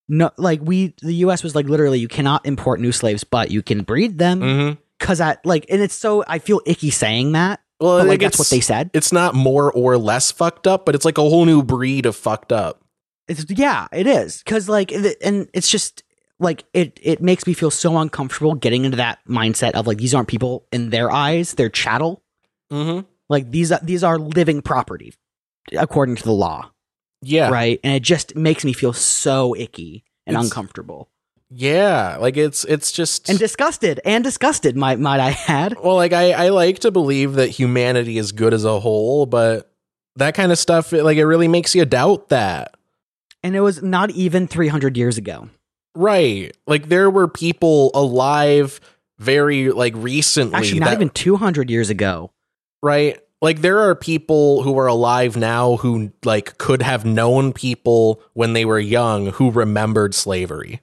No, like we, the U.S. was like literally, you cannot import new slaves, but you can breed them mm-hmm. because I like, and it's so I feel icky saying that, Well, like that's what they said. It's not more or less fucked up, but it's like a whole new breed of fucked up. It's yeah, it is because like, and it's just like it. It makes me feel so uncomfortable getting into that mindset of like these aren't people in their eyes; they're chattel. Mm-hmm. Like these, are, these are living property according to the law, Yeah. right? And it just makes me feel so icky and It's- uncomfortable Yeah. Like it's it's just and disgusted and disgusted. Might might I add? Well, like I, I like to believe that humanity is good as a whole, but that kind of stuff, it, like it really makes you doubt that. And it was not even 300 years ago. Right. Like there were people alive very like recently Actually, not that, even 200 years ago. right like there are people who are alive now who like could have known people when they were young who remembered slavery.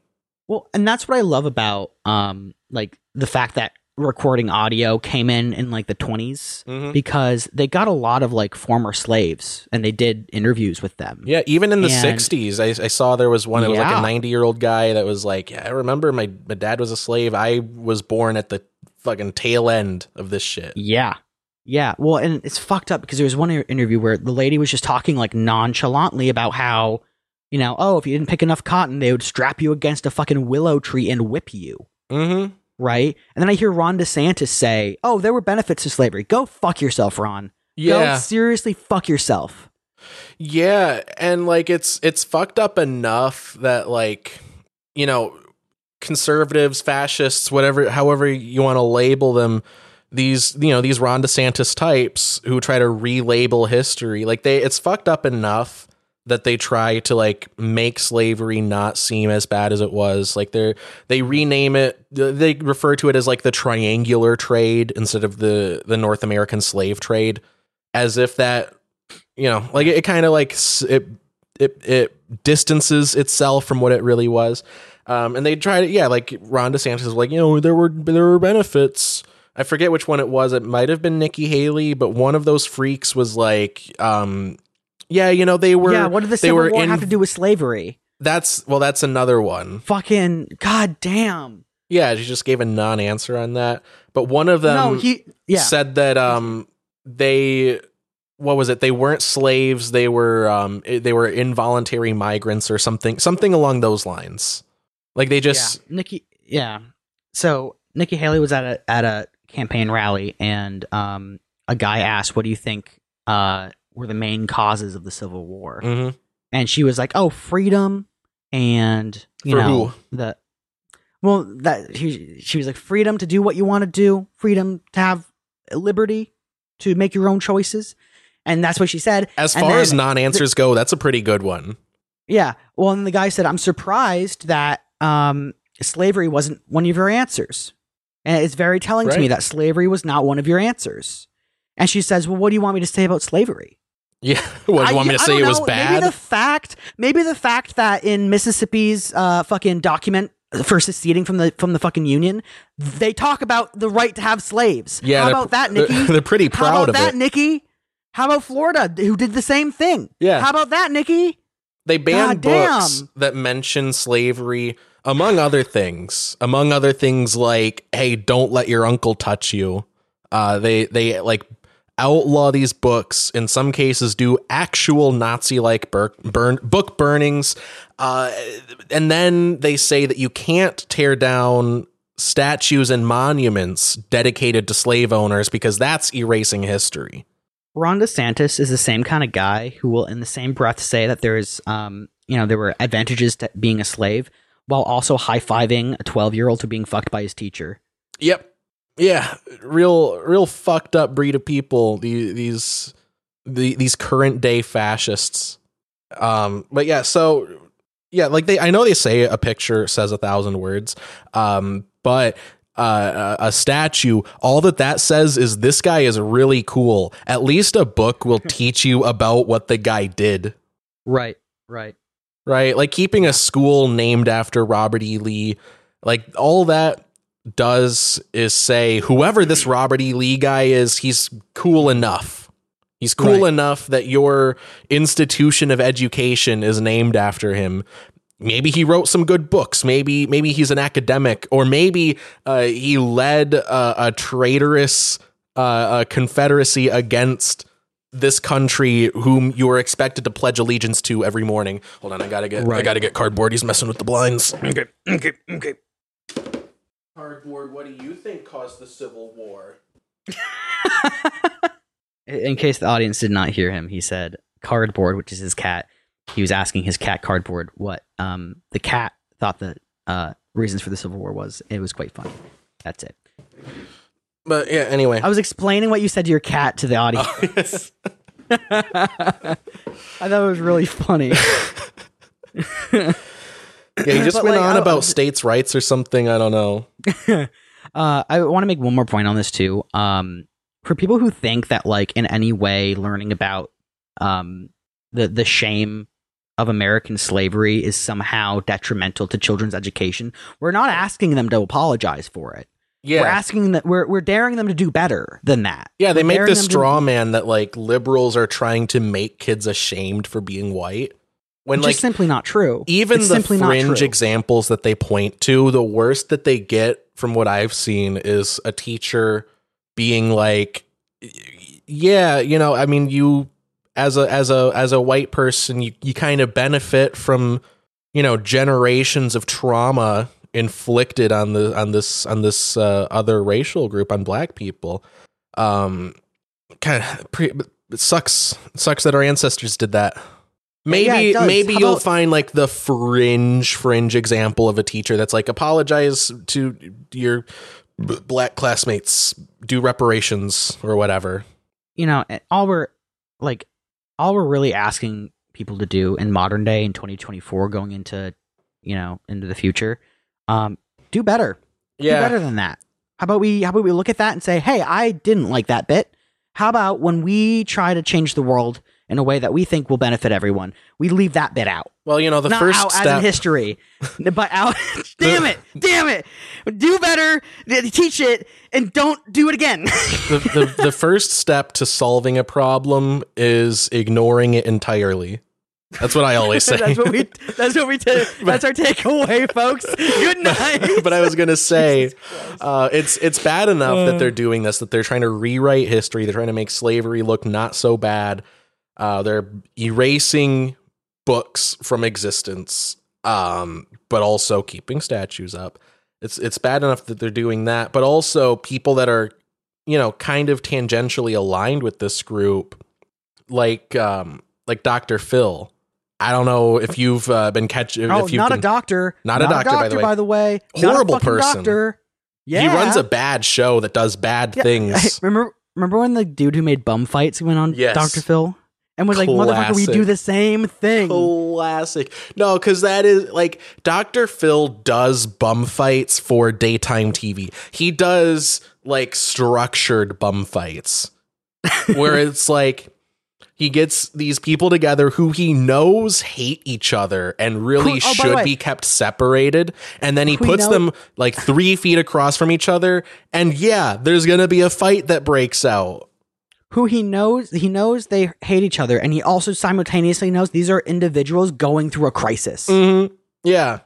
Well, and that's what I love about um like the fact that recording audio came in in like the 20s Mhm. because they got a lot of like former slaves and they did interviews with them. Yeah, even in the And- 60s, I, I saw there was one. It was like a 90 year old guy that was like, "Yeah, I remember my my dad was a slave. I was born at the fucking tail end of this shit." Yeah. Yeah. Well, and it's fucked up because there was one interview where the lady was just talking like nonchalantly about how, you know, oh, if you didn't pick enough cotton, they would strap you against a fucking willow tree and whip you. Mm-hmm. Right. And then I hear Ron DeSantis say, oh, there were benefits to slavery. Go fuck yourself, Ron. Go Yeah, seriously fuck yourself. yeah, and like it's it's fucked up enough that like you know conservatives, fascists, whatever, however you want to label them. These, you know, these Ron DeSantis types who try to relabel history, like they, it's fucked up enough that they try to like make slavery not seem as bad as it was. Like they're they rename it, they refer to it as like the triangular trade instead of the the North American slave trade, as if that you know, like it, kind of like it it it distances itself from what it really was. Um, and they try to yeah, like Ron DeSantis was like you know there were there were benefits. I forget which one it was. It might have been Nikki Haley, but one of those freaks was like, um, yeah, you know they were yeah. What did the they Civil were War in- have to do with slavery? That's well, that's another one. Fucking goddamn. Yeah, she just gave a non-answer on that. But one of them no, he. Yeah. said that um they what was it? They weren't slaves. They were um they were involuntary migrants or something something along those lines. Like they just yeah. Nikki. Yeah. So Nikki Haley was at a at a campaign rally, and um, a guy asked, "What do you think uh, were the main causes of the Civil War?" Mhm. And she was like, "Oh, freedom and you For know who? the well that she, she was like freedom to do what you want to do, freedom to have liberty to make your own choices." And that's what she said. as And far then as non-answers go, that's a pretty good one. Yeah. Well, and the guy said, I'm surprised that um, slavery wasn't one of your answers. And it's very telling to me that slavery was not one of your answers. And she says, Well, what do you want me to say about slavery? Yeah. what you want me to I- I say it was know. bad? Maybe the fact, maybe the fact that in Mississippi's uh, fucking document for seceding from the from the fucking union, they talk about the right to have slaves. yeah, How about that, they're- Nikki? They're, pretty How proud about of that, it. Nikki? How about Florida, who did the same thing? Yeah. How about that, Nikki? They banned books that mention slavery, among other things. Among other things, like, "Hey, don't let your uncle touch you." Uh, they they like outlaw these books. In some cases, do actual Nazi-like bur- burn book burnings, uh, and then they say that you can't tear down statues and monuments dedicated to slave owners because that's erasing history. Ron DeSantis is the same kind of guy who will, in the same breath, say that there's, um, you know, there were advantages to being a slave, while also high fiving a twelve year old to being fucked by his teacher. Yep. Yeah, real real fucked up breed of people. The, these the, these current day fascists. Um but yeah, so yeah, like they I know they say a picture says a thousand words. Um but uh, a a statue, all that that says is this guy is really cool. At least a book will teach you about what the guy did. Right. Right. right? Like keeping a school named after Robert E. Lee, like all that does is say whoever this Robert E. Lee guy is, he's cool enough. He's cool Right. enough that your institution of education is named after him. Maybe he wrote some good books. Maybe maybe he's an academic, or maybe uh, he led a, a traitorous uh, a confederacy against this country whom you are expected to pledge allegiance to every morning. Hold on, I gotta get I gotta get cardboard. He's messing with the blinds. Okay. Okay. Okay. Cardboard, what do you think caused the Civil War? In case the audience did not hear him, he said cardboard, which is his cat. He was asking his cat cardboard what um, the cat thought the uh, reasons for the Civil War was. It was quite funny. That's it. But yeah, anyway. I was explaining what you said to your cat to the audience. I thought it was really funny. yeah, he just went like, on about states' rights or something. I don't know. Uh, I want to make one more point on this too. Um, for people who think that like in any way learning about um the the shame of American slavery is somehow detrimental to children's education, we're not asking them to apologize for it. Yeah. We're asking that we're we're daring them to do better than that. yeah, they We're make this them to- straw man that like liberals are trying to make kids ashamed for being white. When Which like is simply not true. even It's the fringe examples that they point to, the worst that they get from what I've seen is a teacher being like, "Yeah, you know, I mean, you as a as a as a white person, you you kind of benefit from you know generations of trauma inflicted on the on this on this uh, other racial group on black people." Um, kind of pre- it sucks. It sucks that our ancestors did that. Maybe Yeah, maybe How you'll about- find like the fringe fringe example of a teacher that's like apologize to your b- black classmates, do reparations or whatever. you know, all we're like, all we're really asking people to do in modern day in 2024, going into, you know, into the future, um, do better. Do better than that. How about we? How about we look at that and say, hey, I didn't like that bit. How about when we try to change the world in a way that we think will benefit everyone, we leave that bit out. Well, you know, the Not first out as step in history, but out. damn it! Damn it! Do better. Teach it, and don't do it again. the, the, the first step to solving a problem is ignoring it entirely. That's what I always say. that's what we. That's what we. ta- that's our takeaway, folks. Good night. but I was gonna say, uh, it's it's bad enough that they're doing this. That they're trying to rewrite history. They're trying to make slavery look not so bad. Uh, they're erasing books from existence, um, but also keeping statues up. It's it's bad enough that they're doing that, but also people that are, you know, kind of tangentially aligned with this group, like um, like Dr. Phil. I don't know if you've uh, been catching. oh, if you've not been, a doctor. Not a doctor, by the way. By the way, Horrible person. Doctor. Yeah, He runs a bad show that does bad Yeah, things. hey, remember, remember when the dude who made bum fights went on Yes. Dr. Phil and was like, "Motherfucker, we do the same thing." Classic. No, because that is like Dr. Phil does bum fights for daytime TV. He does like structured bum fights where it's like he gets these people together who he knows hate each other and really Who- oh, should be kept separated. And then he Who puts them like three feet across from each other. And yeah, there's going to be a fight that breaks out. Who he knows, he knows they hate each other, and he also simultaneously knows these are individuals going through a crisis. hmm Yeah.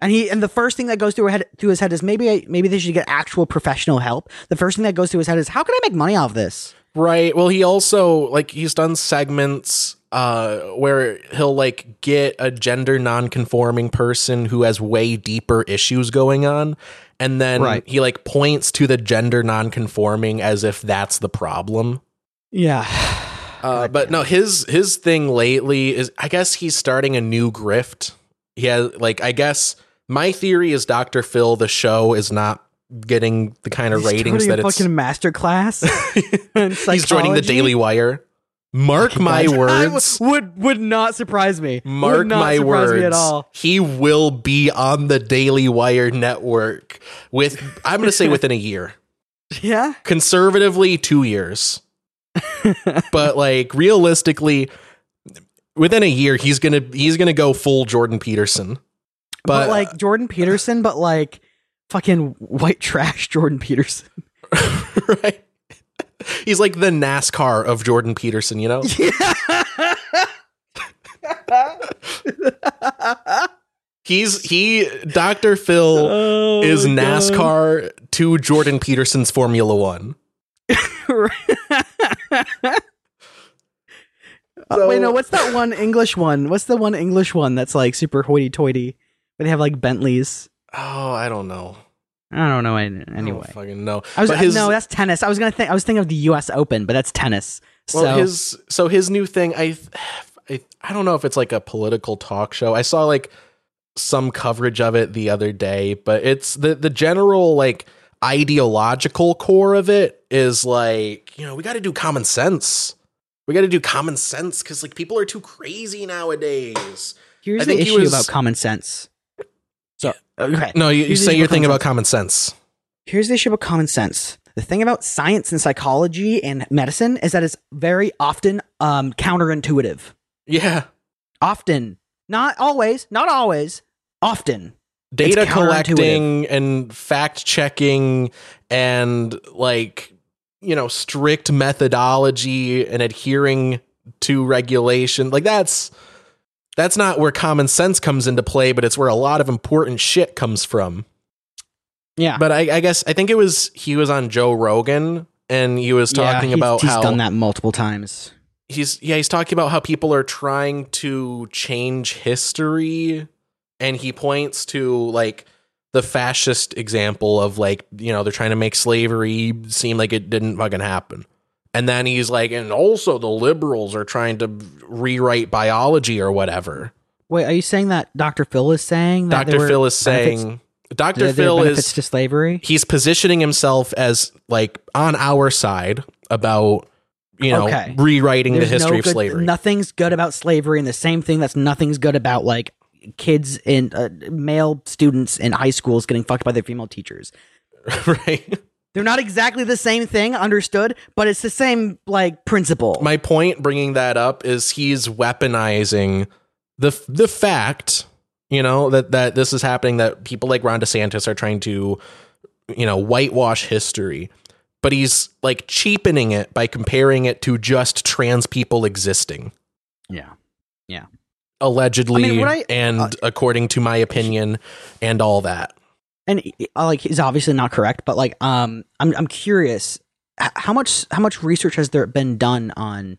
And he and the first thing that goes through, head, through his head is maybe I, maybe they should get actual professional help. The first thing that goes through his head is how can I make money off this? Right. Well, he also like he's done segments uh where he'll like get a gender non-conforming person who has way deeper issues going on and then Right. he like points to the gender non-conforming as if that's the problem. Yeah, Uh, but no, his his thing lately is I guess he's starting a new grift. He has like I guess my theory is Dr. Phil the show is not getting the kind of He's ratings that a it's fucking masterclass. He's joining the. Daily Wire. Mark my words. w- would would not surprise me. Mark my surprise words. me at all. He will be on the Daily Wire network with I'm going to say within a year. Yeah, Conservatively 2 years but like realistically, within a year he's gonna he's gonna go full Jordan Peterson. But, but like Jordan Peterson, but like fucking white trash Jordan Peterson. right. He's like the NASCAR of Jordan Peterson, you know? Yeah. He's he Dr. Phil oh, is NASCAR God. to Jordan Peterson's Formula 1. So, Wait, no, what's that one English one? What's the one English one that's like super hoity toity? But they have like Bentleys. Oh, I don't know. I don't know. Anyway, I fucking know. I was but his, no, that's tennis. I was gonna think. I was thinking of the U.S. Open, but that's tennis. Well, so his so his new thing. I, I I don't know if it's like a political talk show. I saw like some coverage of it the other day, but it's the the general like ideological core of it is like you know we got to do common sense. We got to do common sense because like people are too crazy nowadays. here's the issue was- about common sense. So okay, No, you, you say your thing about common sense. here's the issue about common sense. The thing about science and psychology and medicine is that it's very often um, counterintuitive. Yeah. Often, not always, not always, often. Data collecting and fact checking and like, you know, strict methodology and adhering to regulation. Like that's that's not where common sense comes into play, but it's where a lot of important shit comes from. Yeah, But I, I guess I think it was he was on Joe Rogan and he was Yeah, talking he's- about he's how done that multiple times. he's yeah he's talking about how people are trying to change history and he points to like the fascist example of like you know they're trying to make slavery seem like it didn't fucking happen and then he's like and also the liberals are trying to rewrite biology or whatever Wait, are you saying that Dr. Phil is saying that there dr phil is saying dr there phil is to slavery? he's positioning himself as like on our side about you know Okay. rewriting the history no of slavery Nothing's good about slavery, and the same thing that's nothing's good about like kids in uh, male students in high schools getting fucked by their female teachers. right They're not exactly the same thing, understood, but it's the same like principle. my point bringing that up is he's weaponizing the the fact you know that that this is happening that people like Ron DeSantis are trying to you know whitewash history but he's like cheapening it by comparing it to just trans people existing yeah. Allegedly I mean, I- and uh, according to my opinion and all that and uh, like he's obviously not correct, but like um, I'm I'm curious how much how much research has there been done on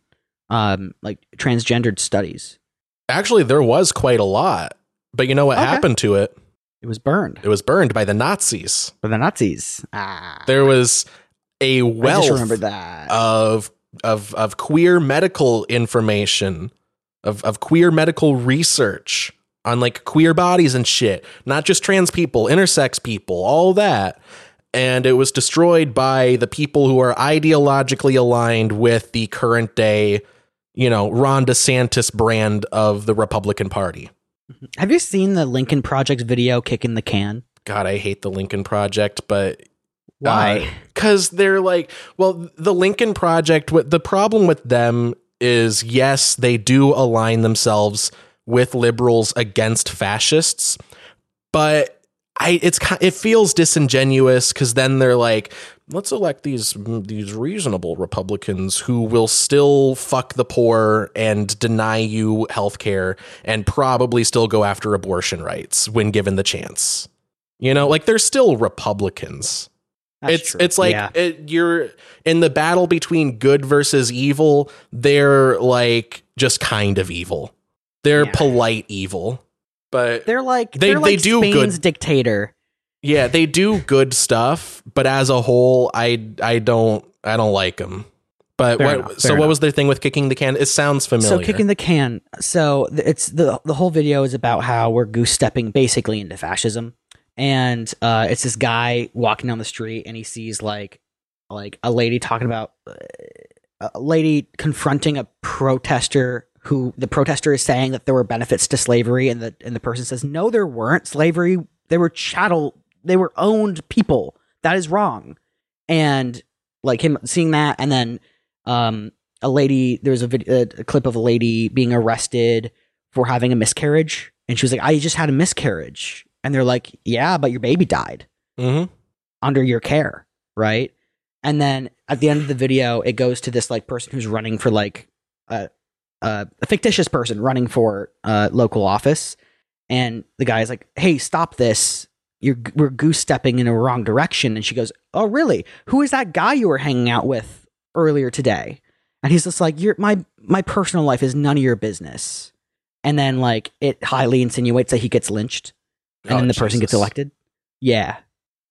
um like transgendered studies? actually there was quite a lot but you know what Okay. happened to it It was burned it was burned by the Nazis by the Nazis. Ah, there was a wealth just remembered that. of of of queer medical information of of queer medical research on like queer bodies and shit not just trans people intersex people all that and it was destroyed by the people who are ideologically aligned with the current day you know Ron DeSantis brand of the Republican Party mm-hmm. Have you seen the Lincoln Project video "Kicking the Can"? god i hate the Lincoln project but uh, Why? Because they're like, well, the Lincoln Project. What the problem with them is, yes, they do align themselves with liberals against fascists, but I it's it feels disingenuous because then they're like, let's elect these these reasonable Republicans who will still fuck the poor and deny you health care and probably still go after abortion rights when given the chance. You know, like they're still Republicans That's it's true. it's like Yeah. it, you're in the battle between good versus evil. They're like just kind of evil. They're Yeah. polite evil, but they're like They- they're they like do Spain's good- dictator. yeah, they do good stuff. But as a whole, I I don't I don't like them. But Fair what, enough, so what enough. was their thing with kicking the can? It sounds familiar. So kicking the can. So it's the the whole video is about how we're goose stepping basically into fascism, and uh, it's this guy walking down the street and he sees like like a lady talking about uh, a lady confronting a protester who the protester is saying that there were benefits to slavery and the and the person says no there weren't. Slavery they were chattel they were owned people. That is wrong. And like him seeing that and then um a lady there was a, vid- a, a clip of a lady being arrested for having a miscarriage. And she was like i just had a miscarriage and they're like yeah but your baby died hmm under your care right? And then at the end of the video it goes to this like person who's running for like a, a, a fictitious person running for uh local office. And the guy's like hey stop this. You're we're goose stepping in a wrong direction. And she goes oh really? Who is that guy you were hanging out with earlier today? And he's just like your my my personal life is none of your business. And then like it highly insinuates that he gets lynched and Oh, then the oh, person gets elected yeah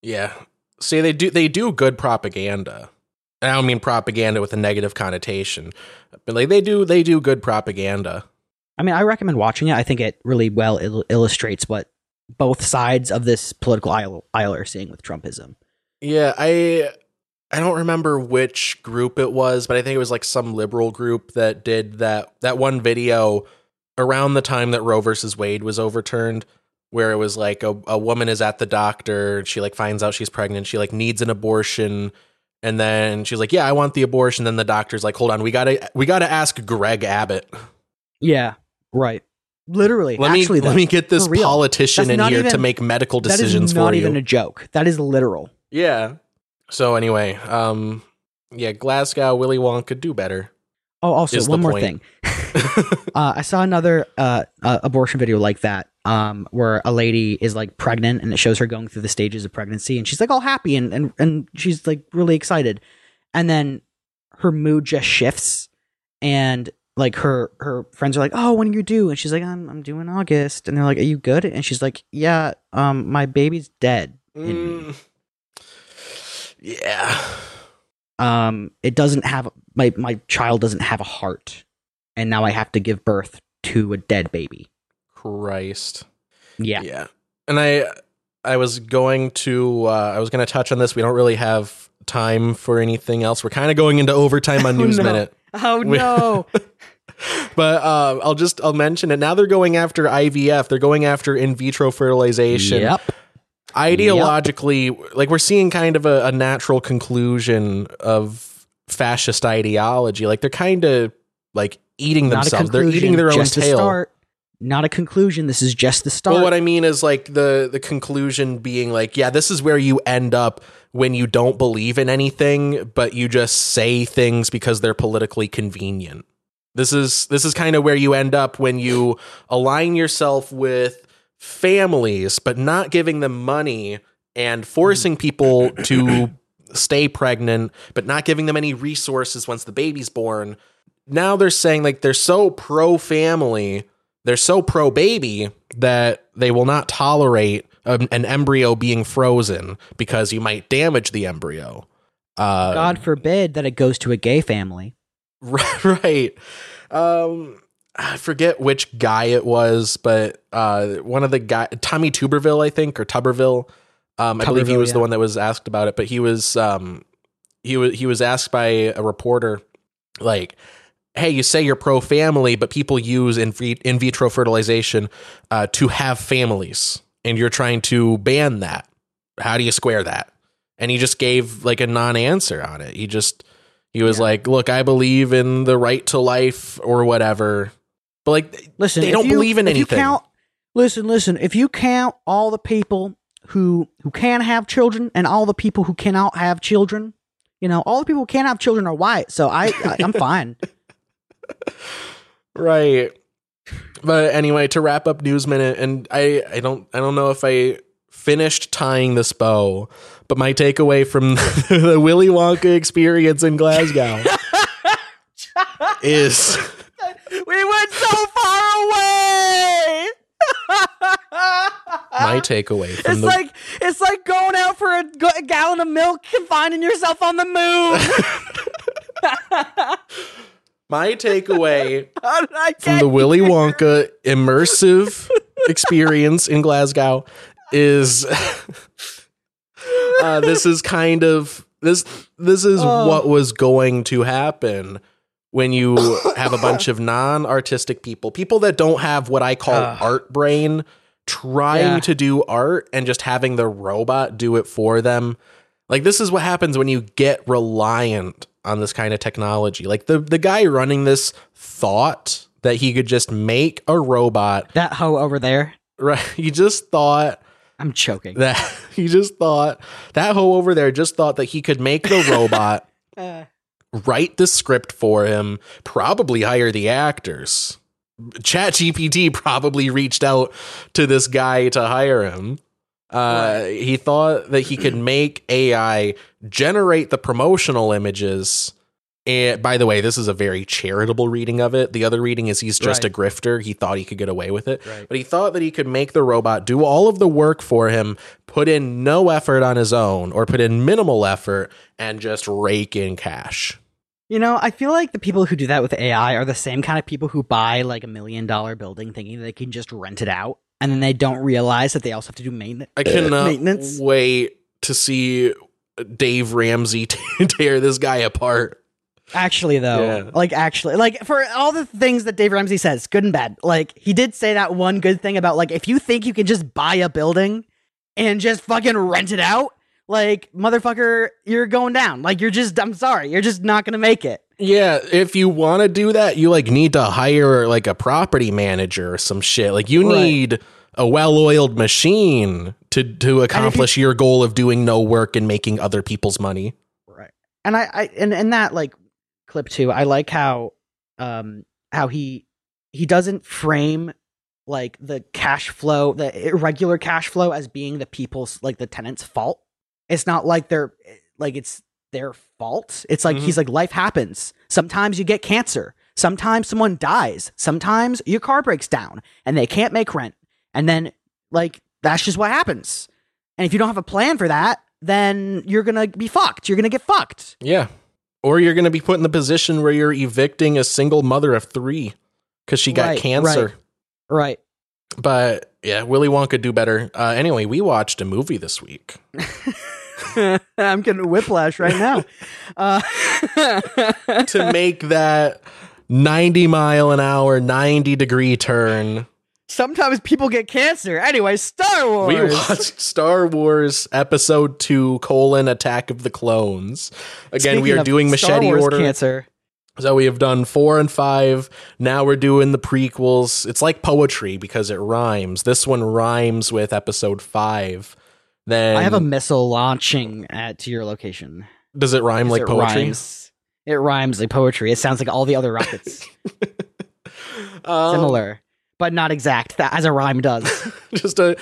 Yeah. See, they do they do good propaganda. And I don't mean propaganda with a negative connotation, but like they do they do good propaganda. I mean, I recommend watching it. I think it really well il- illustrates what both sides of this political aisle, aisle are seeing with Trumpism. Yeah, I I don't remember which group it was, but I think it was like some liberal group that did that that one video around the time that Roe versus Wade was overturned where it was like a, a woman is at the doctor, she like finds out she's pregnant, she like needs an abortion And then she's like, "Yeah, I want the abortion." Then the doctor's like, "Hold on, we gotta we gotta ask Greg Abbott. Yeah, right. Literally, Let actually, me let me get this politician That's in here to make medical decisions not for you not even a joke. That is literal. yeah. So anyway, um, yeah, Glasgow Willy Wonka could do better. Oh, also one more point. thing. uh, I saw another uh, uh, abortion video like that, um, where a lady is like pregnant and it shows her going through the stages of pregnancy, and she's like all happy and and and she's like really excited, and then her mood just shifts, and like her her friends are like, "Oh, when are you due?" And she's like, "I'm I'm due in August," and they're like, "Are you good?" And she's like, "Yeah, um, my baby's dead." in me." Mm. Yeah. Um it doesn't have my my child doesn't have a heart and now i have to give birth to a dead baby Christ. yeah Yeah. And I I was going to uh I was going to touch on this. We don't really have time for anything else. We're kind of going into overtime on Oh, News no. Minute. oh We- no But uh, I'll just I'll mention it. Now they're going after IVF. They're going after in vitro fertilization. yep Ideologically, like we're seeing kind of a, a natural conclusion of fascist ideology. Like they're kind of like eating not themselves. They're eating their own tail. start not a conclusion this is just the start Well, what I mean is like the the conclusion being like, yeah, this is where you end up when you don't believe in anything, but you just say things because they're politically convenient. This is this is kind of where you end up when you align yourself with families, but not giving them money and forcing people to stay pregnant, but not giving them any resources once the baby's born. Now they're saying like they're so pro family they're so pro baby that they will not tolerate um, an embryo being frozen because you might damage the embryo. Uh, god forbid that it goes to a gay family right. Um, I forget which guy it was, but uh, one of the guy, Tommy Tuberville, I think, or Tuberville. Um, I believe he was the one that was asked about it, but he was um, he was he was asked by a reporter, like, "Hey, you say you're pro family, but people use in in vitro fertilization uh, to have families, and you're trying to ban that. How do you square that?" And he just gave like a non answer on it. He just he was Yeah. like, "Look, I believe in the right to life or whatever." But like listen They don't you- believe in if you anything. count, listen listen if you count all the people who who can have children and all the people who cannot have children you know all the people who can't have children are white so i, I i'm fine Right. But anyway, to wrap up news minute, and I, I don't I don't know if I finished tying this bow, but my takeaway from the Willy Wonka experience in Glasgow is we went so far away my takeaway from It's the like it's like going out for a, g- a gallon of milk and finding yourself on the moon. my takeaway How did I from the Willy? Wonka immersive experience in Glasgow is uh, this is kind of this this is Oh. what was going to happen when you have a bunch of non-artistic people, people that don't have what I call Ugh. art brain, trying Yeah. to do art and just having the robot do it for them. Like this is what happens when you get reliant on this kind of technology. Like the the guy running this thought that he could just make a robot. That hoe over there. Right? He just thought I'm choking. that he just thought that hoe over there just thought that he could make the robot Uh, write the script for him, probably hire the actors. ChatGPT probably reached out to this guy to hire him. Uh, He thought that he could make AI generate the promotional images. And by the way, this is a very charitable reading of it. The other reading is he's just Right. a grifter. He thought he could get away with it. Right. But he thought that he could make the robot do all of the work for him, put in no effort on his own, or put in minimal effort, and just rake in cash. You know, I feel like the people who do that with AI are the same kind of people who buy like a million dollar building thinking they can just rent it out, and then they don't realize that they also have to do maintenance. I cannot Maintenance. wait to see Dave Ramsey tear this guy apart. Actually, though, Yeah. like actually, like for all the things that Dave Ramsey says, good and bad. Like he did say that one good thing about like if you think you can just buy a building and just fucking rent it out, like motherfucker, you're going down. Like you're just I'm sorry, you're just not gonna make it. Yeah, if you want to do that, you like need to hire like a property manager or some shit. Like you Right. need a well-oiled machine to to accomplish your goal of doing no work and making other people's money. Right. And I, I and in that like clip too, I like how um how he he doesn't frame like the cash flow, the irregular cash flow as being the people's like the tenants' fault. It's not like they're like it's their fault. It's like Mhm. he's like life happens. Sometimes you get cancer. Sometimes someone dies. Sometimes your car breaks down and they can't make rent. And then like that's just what happens. And if you don't have a plan for that, then you're gonna be fucked. You're gonna get fucked. Yeah. Or you're going to be put in the position where you're evicting a single mother of 3 cuz she got Right, cancer. Right. But yeah, Willy Wonka do better. Uh, anyway, we watched a movie this week. I'm getting whiplash right now. Uh, to make that 90 mile an hour, 90 degree turn. Sometimes people get cancer. Anyway, Star Wars. We watched Star Wars Episode 2 colon Attack of the Clones. Again, we are doing Star machete Wars order. Cancer. So we have done four and five. Now we're doing the prequels. It's like poetry because it rhymes. This one rhymes with episode five. Then I have a missile launching at to your location. does it rhyme like it poetry? Rhymes. It rhymes like poetry. It sounds like all the other rockets. Um, Similar, but not exact. That as a rhyme does. just a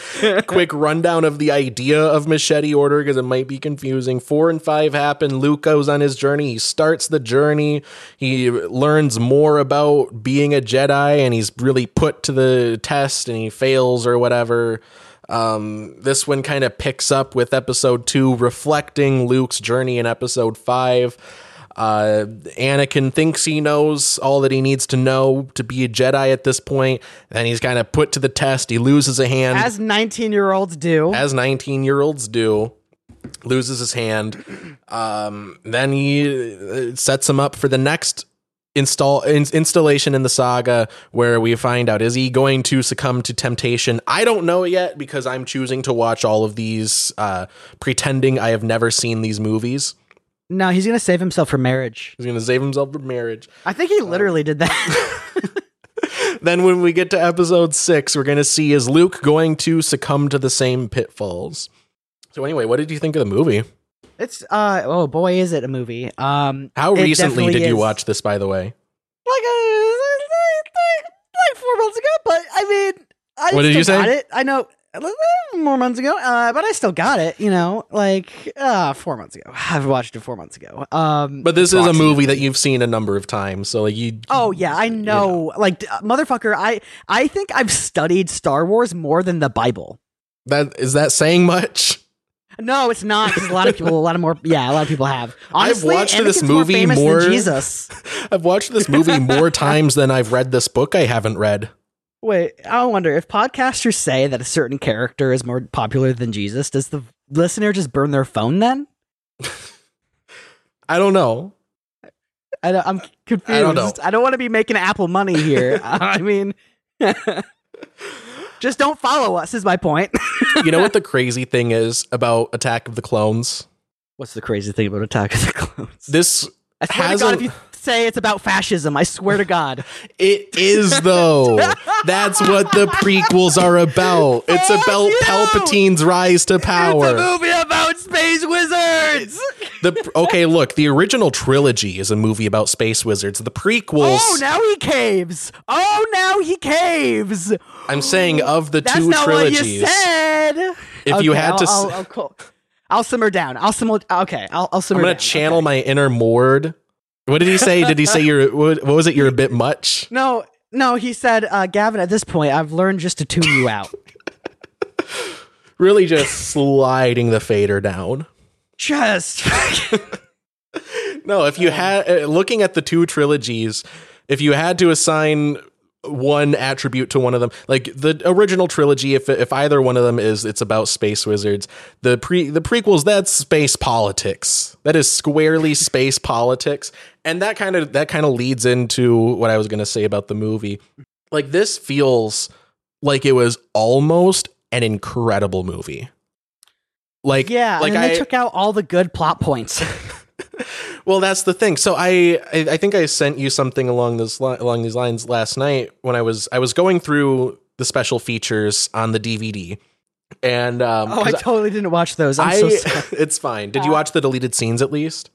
quick rundown of the idea of machete order because it might be confusing. Four and five happen. Luke goes on his journey. He starts the journey. He learns more about being a Jedi and he's really put to the test and he fails or whatever. Um, this one kind of picks up with episode two, reflecting Luke's journey in episode five. Uh, Anakin thinks he knows all that he needs to know to be a Jedi at this point. Then he's kind of put to the test. He loses a hand, as 19 year olds do. as 19 year olds do. Loses his hand. Um, then he uh, sets him up for the next install in, installation in the saga where we find out is he going to succumb to temptation? I don't know yet because i'm choosing to watch all of these uh pretending i have never seen these movies. No, he's gonna save himself for marriage. he's gonna save himself from marriage. I think he literally did that. then when we get to episode six we're gonna see is luke going to succumb to the same pitfalls? So anyway what did you think of the movie it's uh oh boy, is it a movie? Um, how recently did you is. watch this by the way like uh, like four months ago. But I mean, I What did still you say? Got it. I know uh, more months ago, uh, but I still got it. You know, like uh, four months ago. I've watched it four months ago. Um, but this is a movie that you've seen a number of times so like you Oh yeah, I know. Like d- motherfucker, I I think I've studied Star Wars more than the Bible. that is that saying much No, it's not. 'cause a lot of people, a lot of more, yeah, a lot of people have. Honestly, I've watched Anakin's this more movie than more- Jesus. I've watched this movie more times than I've read this book I haven't read. Wait, I wonder if podcasters say that a certain character is more popular than Jesus, does the listener just burn their phone then? I don't know. I, don't- I'm confused. I don't know. I don't want to be making Apple money here. I mean, just don't follow us. Is my point. You know what the crazy thing is about Attack of the Clones? What's the crazy thing about Attack of the Clones? This I swear to has God, a- if you say it's about fascism, I swear to God. it is though. That's what the prequels are about. It's Fuck about you! Palpatine's rise to power. It's a movie about space wizards. The okay, look, the original trilogy is a movie about space wizards. The prequels, Oh, now he caves. Oh, now he caves. I'm saying of the That's two not trilogies. what you said. If you had to I'll, s- I'll, I'll, cool. I'll simmer down. I'll simmer. Okay, I'll, I'll simmer. I'm gonna down. channel Okay. my inner Mord. What did he say? Did he say you're what, what was it? You're a bit much. No, no. He said, uh, Gavin. At this point, I've learned just to tune you out. Really, just sliding the fader down. just. No, if you had uh, looking at the two trilogies, if you had to assign one attribute to one of them, like the original trilogy, if if either one of them is it's about space wizards, the pre the prequels that's space politics. That is squarely space politics, and that kind of that kind of leads into what I was going to say about the movie. Like this feels like it was almost an incredible movie. Like Yeah, like I they took out all the good plot points. well that's the thing. So I, I I think I sent you something along this li- along these lines last night when I was I was going through the special features on the DVD. And um oh, I totally didn't watch those. I'm I, so sorry. it's fine. Did you watch the deleted scenes at least?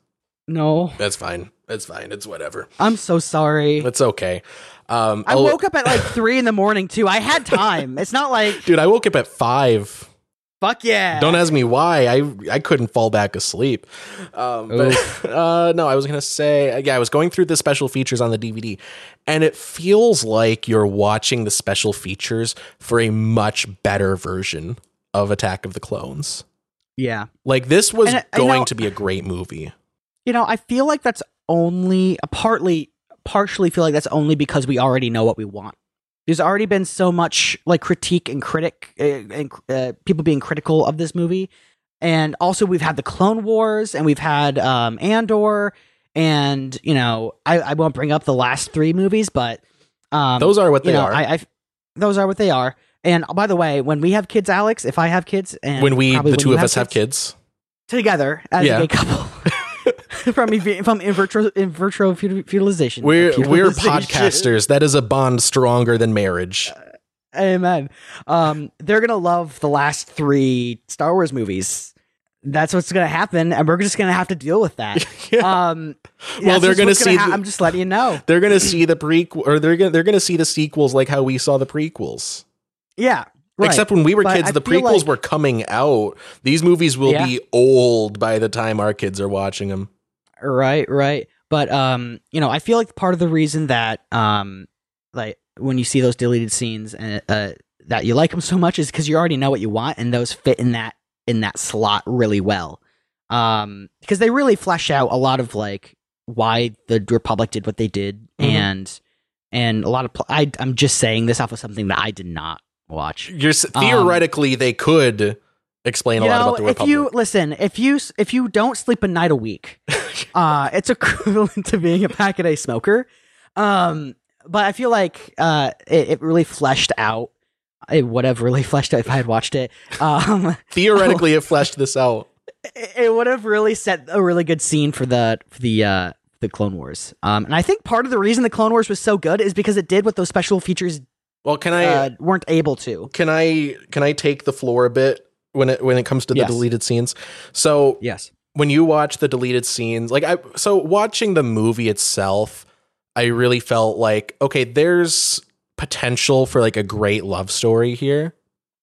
No, That's fine. It's fine. It's whatever. I'm so sorry. It's okay. Um, I I'll- woke up at like three in the morning too. I had time. It's not like dude. I woke up at five. Fuck yeah. Don't ask me why. I I couldn't fall back asleep. Um, but uh, no, I was gonna say yeah. I was going through the special features on the DVD, and it feels like you're watching the special features for a much better version of Attack of the Clones. yeah. Like this was And, uh, you going know- to be a great movie. You know, I feel like that's only partly, partially feel like that's only because we already know what we want. There's already been so much like critique and critic uh, and uh, people being critical of this movie, and also we've had the Clone Wars and we've had um, Andor, and you know, I, I won't bring up the last three movies, but um, Those are what they you know, are. I, I those are what they are. And by the way, when we have kids, Alex, if I have kids, and when we the two of us have kids, together as Yeah. a gay couple from ev- from in vitro in vitro feud- feudalization. we're we're podcasters. That is a bond stronger than marriage. Amen. Um, they're gonna love the last three Star Wars movies. That's what's gonna happen, and we're just gonna have to deal with that. Um, Well, they're gonna see ha- the- I'm just letting you know. they're gonna see the prequel or they're gonna they're gonna see the sequels like how we saw the prequels. Yeah. Right. Except when we were But kids, I the prequels like- were coming out. These movies will Yeah. be old by the time our kids are watching them. Right, right. But um, you know, I feel like part of the reason that um, like when you see those deleted scenes and uh, that you like them so much is because you already know what you want, and those fit in that in that slot really well. Um, because they really flesh out a lot of like why the Republic did what they did, Mhm. and and a lot of pl- I I'm just saying this off of something that I did not watch. You're s- theoretically they could explain a Um, lot know, about the if you listen, if you if you don't sleep a night a week, uh, it's equivalent to being a pack a day smoker. Um, but I feel like uh, it, it really fleshed out. It would have really fleshed out if I had watched it. Um, theoretically, it fleshed this out. it, it would have really set a really good scene for the for the uh, the Clone Wars. Um, and I think part of the reason the Clone Wars was so good is because it did what those special features Well, can I uh, weren't able to. can I can I take the floor a bit when it when it comes to the Yes. deleted scenes? So Yes. when you watch the deleted scenes, like I so watching the movie itself, I really felt like okay, there's potential for like a great love story here.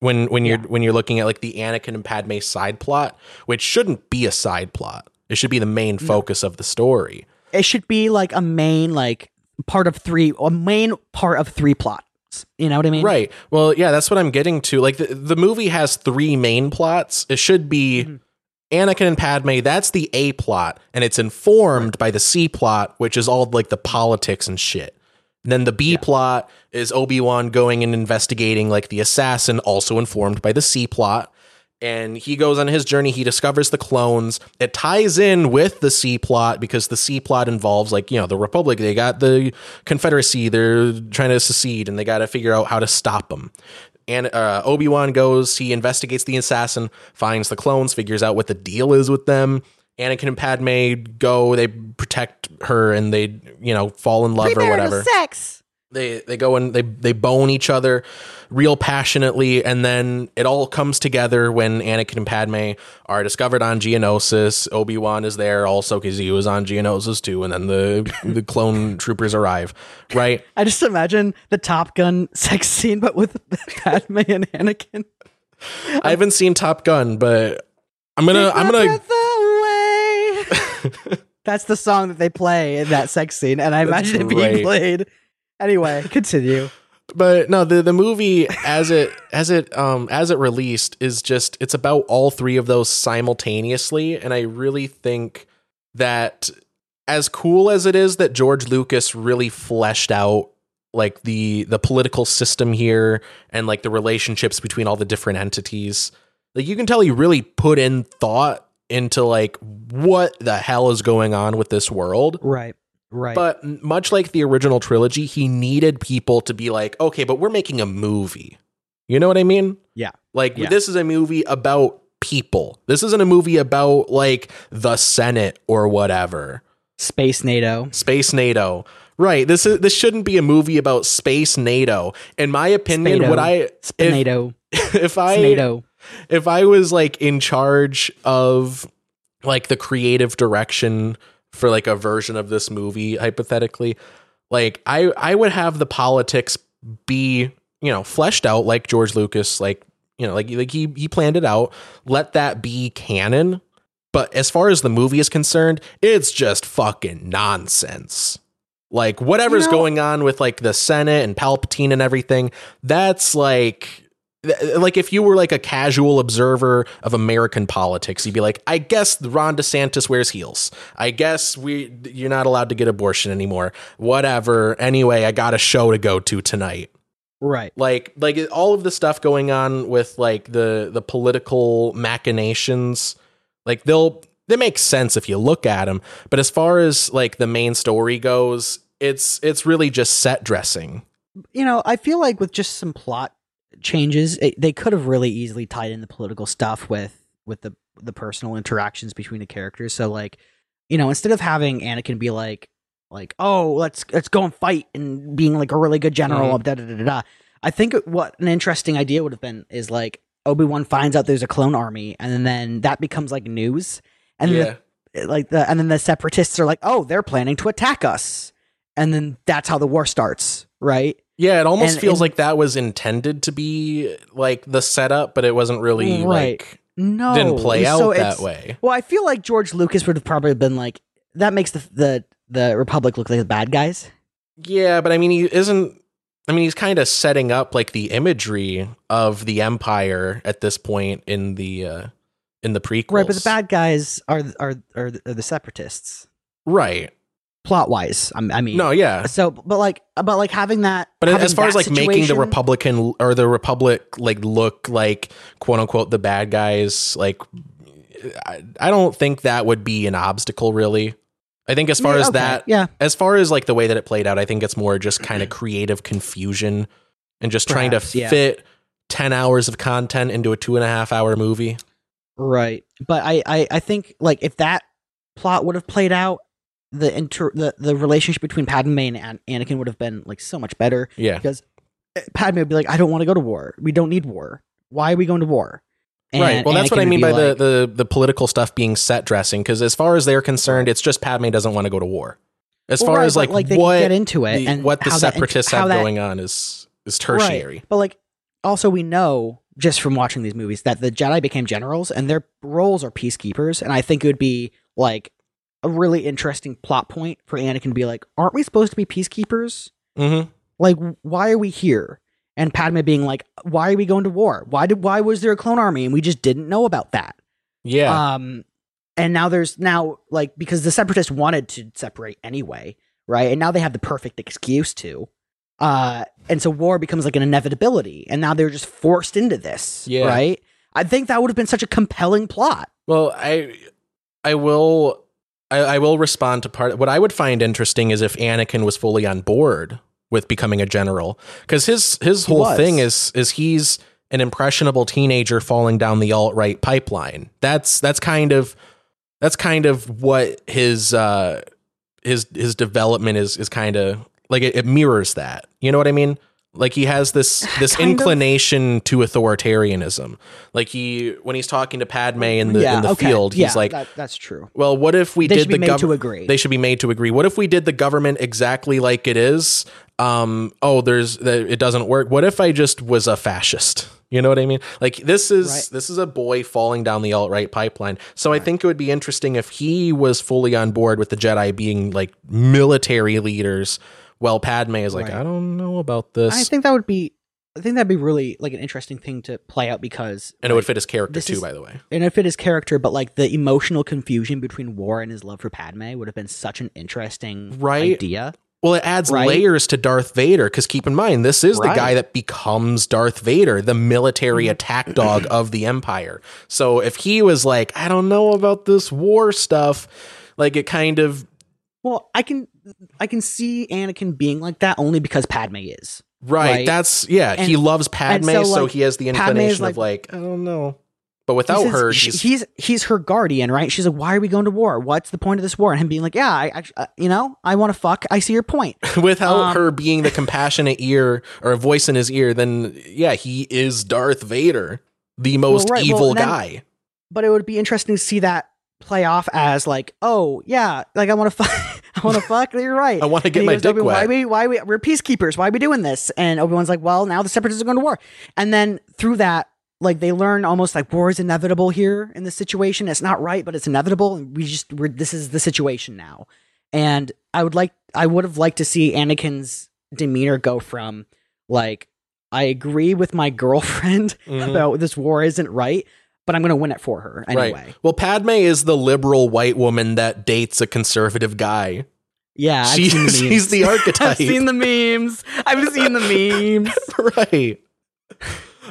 When when you're Yeah. when you're looking at like the Anakin and Padme side plot, which shouldn't be a side plot. It should be the main focus of the story. It should be like a main like part of three, a main part of three plots. You know what I mean? Right. Well, yeah, that's what I'm getting to. Like the, the movie has three main plots. It should be Mhm. Anakin and Padme, that's the A plot, and it's informed by the C plot, which is all like the politics and shit. And then the B plot is Obi-Wan going and investigating like the assassin, also informed by the C plot. And he goes on his journey, he discovers the clones. It ties in with the C plot because the C plot involves like, you know, the Republic, they got the Confederacy, they're trying to secede and they got to figure out how to stop them. And uh, Obi Wan goes, he investigates the assassin, finds the clones, figures out what the deal is with them. Anakin and Padme go, they protect her, and they, you know, fall in love or whatever. sex. They they go and they they bone each other real passionately, and then it all comes together when Anakin and Padme are discovered on Geonosis. Obi Wan is there also because he was on Geonosis too, and then the the clone troopers arrive. Right? I just imagine the Top Gun sex scene, but with Padme and Anakin. I haven't seen Top Gun, but I'm gonna I'm gonna breath away. That's the song that they play in that sex scene, and I imagine it being played. Anyway, continue. but no the the movie as it as it um as it released is just it's about all three of those simultaneously. And i really think that as cool as it is that george lucas really fleshed out like the the political system here and like the relationships between all the different entities like you can tell he really put in thought into like what the hell is going on with this world. Right, right. but much like the original trilogy, he needed people to be like, okay, but we're making a movie. You know what I mean? Yeah. Like Yeah. this is a movie about people. This isn't a movie about like the Senate or whatever. Space NATO. Space NATO. Right. This is this shouldn't be a movie about space NATO. In my opinion, Spado. what I if, NATO. if I NATO. if I was like in charge of like the creative direction for like a version of this movie hypothetically, like I I would have the politics be, you know, fleshed out like George Lucas like, you know, like like he he planned it out. Let that be canon. But as far as the movie is concerned, it's just fucking nonsense. Like whatever's You know- going on with like the Senate and Palpatine and everything, that's like like if you were like a casual observer of American politics, you'd be like, I guess Ron DeSantis wears heels. I guess we you're not allowed to get abortion anymore. Whatever. Anyway, I got a show to go to tonight Right. like like all of the stuff going on with like the the political machinations like they'll they make sense if you look at them but as far as like the main story goes it's it's really just set dressing you know, I feel like with just some plot changes, it, they could have really easily tied in the political stuff with with the the personal interactions between the characters. So like, you know, instead of having Anakin be like like, "Oh, let's let's go and fight," and being like a really good general, mm-hmm. da da da da da. I think what an interesting idea would have been is like Obi Wan finds out there's a clone army, and then that becomes like news, and yeah the, like the and then the separatists are like, "Oh, they're planning to attack us," and then that's how the war starts, right? Yeah it almost and- feels and- like that was intended to be like the setup but it wasn't really Right. like No, didn't play out so that way Well, I feel like George Lucas would have probably been like, that makes the the the Republic look like the bad guys. Yeah, but I mean, he isn't. I mean, he's kind of setting up like the imagery of the Empire at this point in the uh in the prequels. Right, but the bad guys are are are are the separatists. right? Plot wise, I mean, No, yeah. So, but like, but like having that. But having as far as like making the Republican or the Republic like look like quote unquote the bad guys, like I, I don't think that would be an obstacle really. I think as far Yeah, as okay, that, yeah, as far as like the way that it played out, I think it's more just kind of creative confusion and just trying to yeah. fit ten hours of content into a two and a half hour movie. right. But I, I, I think like if that plot would have played out, the inter the the relationship between Padme and An- Anakin would have been like so much better. Yeah, because eh, Padme would be like, "I don't want to go to war. We don't need war. Why are we going to war?" And right. Well, that's what I mean by like- the, the the political stuff being set dressing. Because as far as they're concerned, it's just Padme doesn't want to go to war. As Well, far right, as like, they what get into it the, and what the that- separatists how have that- going on is is tertiary. Right. But like, also we know just from watching these movies that the Jedi became generals and their roles are peacekeepers, and I think it would be like a really interesting plot point for Anakin to be like, "Aren't we supposed to be peacekeepers? Mm-hmm. Like, why are we here?" And Padme being like, "Why are we going to war? Why did why was there a clone army and we just didn't know about that?" Yeah. Um, and now there's now like because the separatists wanted to separate anyway, right? And now they have the perfect excuse to. Uh, and so war becomes like an inevitability, and now they're just forced into this, Yeah. right? I think that would have been such a compelling plot. Well, I I will I, I will respond to part. What I would find interesting is if Anakin was fully on board with becoming a general, because his his He whole was. thing is is he's an impressionable teenager falling down the alt right pipeline. That's that's kind of that's kind of what his uh his his development is is kind of like it, it mirrors that. You know what I mean? Like he has this this Kind of. inclination to authoritarianism. Like he when he's talking to Padme in the in the okay. field, Yeah, he's like, that, "That's true." "Well, what if we They did the government? to agree. They should be made to agree. What if we did the government exactly like it is? Um, oh, there's the, it doesn't work. What if I just was a fascist? You know what I mean? Like this is Right. this is a boy falling down the alt right pipeline. So I think it would be interesting if he was fully on board with the Jedi being like military leaders. While Padme is like, Right. I don't know about this, I think that would be, I think that'd be really like an interesting thing to play out because, and it would fit his character this too. is- by the way, and it fit his character, but like the emotional confusion between War and his love for Padme would have been such an interesting Right. idea. Well, it adds Right? layers to Darth Vader because keep in mind, this is the Right. guy that becomes Darth Vader, the military mm-hmm. attack dog of the Empire. So if he was like, I don't know about this war stuff, like it kind of Well, I can I can see Anakin being like that only because Padme is. right. Right. That's yeah. he loves Padme, so, so, he has the Padme is inclination of like- like, I don't know. But without He says her, she's he's he's her guardian, right? She's like, "Why are we going to war? What's the point of this war?" And him being like, "Yeah, I, I uh, you know, I want to fuck. I see your point." without Um, her being the compassionate ear or a voice in his ear, then yeah, he is Darth Vader, the most right, well, evil and then- guy. But it would be interesting to see that play off as like, "Oh yeah, like I want to fuck. I want to fuck." You're right. I want to get my goes, dick Obi-Wan, Why wet. we? Why we? We're peacekeepers. Why are we doing this? And Obi Wan's like, "Well, now the separatists are going to war." And then through that, like they learn almost like war is inevitable here in this situation. It's not right, but it's inevitable, and we just we're this is the situation now. And I would like, I would have liked to see Anakin's demeanor go from like, I agree with my girlfriend Mhm. about this war isn't right, but I'm going to win it for her anyway. Right. Well, Padme is the liberal white woman that dates a conservative guy. Yeah, I've She- seen the she's the archetype. I've seen the memes. I've seen the memes. right.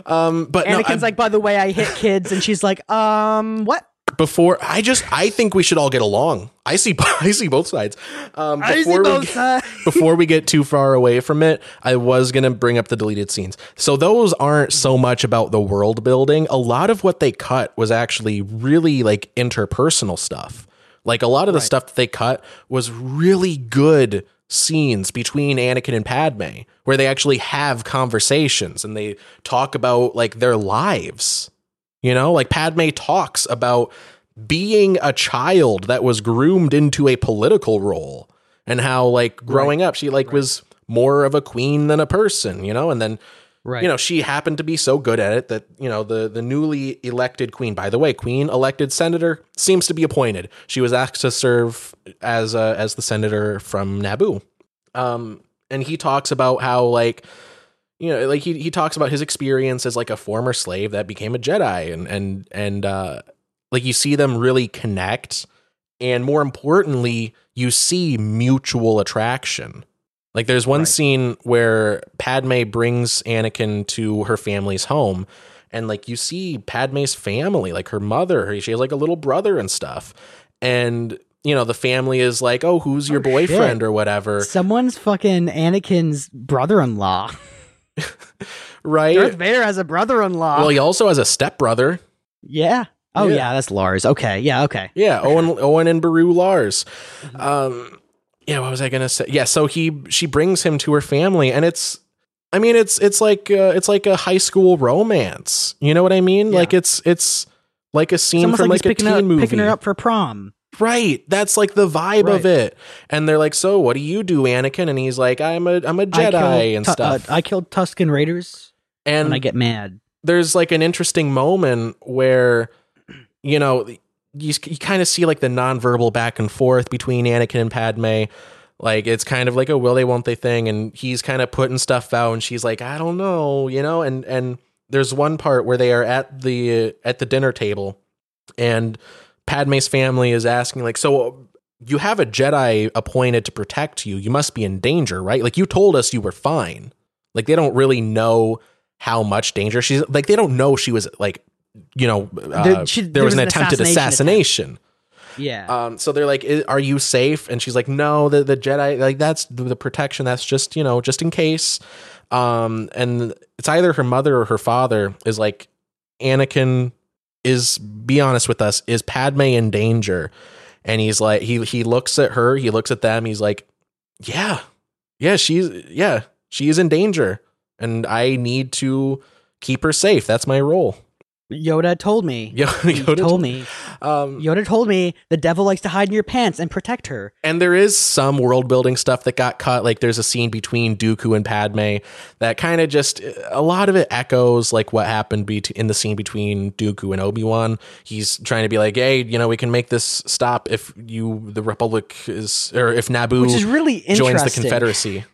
Um, but no, Anakin's I- like, by the way, I hit kids, and she's like, um, what? Before I just I think we should all get along. I see I see both sides. Um, I see we both get- sides. before we get too far away from it, I was to bring up the deleted scenes. So those aren't so much about the world building. A lot of what they cut was actually really like interpersonal stuff. Like a lot of the stuff that they cut was really good scenes between Anakin and Padme where they actually have conversations and they talk about like their lives. You know, like Padme talks about being a child that was groomed into a political role and how like growing up she like was more of a queen than a person, you know, and then Right. you know she happened to be so good at it that you know the the newly elected queen by the way queen elected senator seems to be appointed. She was asked to serve as uh, as the senator from naboo. Um and he talks about how like you know like he, he talks about his experience as like a former slave that became a jedi and and and uh like you see them really connect and more importantly you see mutual attraction like there's one Right. scene where Padme brings Anakin to her family's home and like you see Padme's family, like her mother, her- she has like a little brother and stuff. And you know, the family is like, "Oh, who's your Oh, boyfriend shit. or whatever." Someone's fucking Anakin's brother-in-law. Right? Darth Vader has a brother-in-law. Well, he also has a stepbrother. yeah. Oh Yeah. yeah. that's Lars. Okay. Yeah. Okay. Yeah, Owen Owen and Beru Lars. Um yeah, what was I going to say? Yeah, so he she brings him to her family and it's I mean it's it's like uh, it's like a high school romance. You know what I mean? Yeah. Like it's it's like a scene from like, like, a teen up, movie. picking her up for prom. Right. That's like the vibe of it. And they're like, "So, what do you do, Anakin?" And he's like, "I'm a I'm a Jedi killed and Tu- stuff." uh, I killed Tusken Raiders and I get mad. there's like an interesting moment where you know you, you kind of see like the nonverbal back and forth between Anakin and Padme like it's kind of like a will they won't they thing and he's kind of putting stuff out and she's like I don't know you know and and there's one part where they are at the at the dinner table and Padme's family is asking like so you have a Jedi appointed to protect you. You must be in danger right? Like you told us you were fine. Like they don't really know how much danger she's like they don't know she was like you know uh, There- she- there, there was was an an attempted assassination assassination. Yeah. um so they're like are you safe? And she's like no the, the jedi like that's the, the protection that's just you know just in case. Um and it's either her mother or her father is like anakin is be honest with us is padme in danger. And he's like he he looks at her he looks at them he's like yeah yeah she's yeah she is in danger. And i need to keep her safe. That's my role Yoda told me. Yo- Yoda told me. um Yoda told me the devil likes to hide in your pants and protect her. And there is some world building stuff that got cut. Like there's a scene between Dooku and Padme that kind of just a lot of it echoes like what happened be- in the scene between Dooku and Obi Wan. He's trying to be like, hey, you know, we can make this stop if you the Republic is or if Naboo Which is really interesting. joins the Confederacy.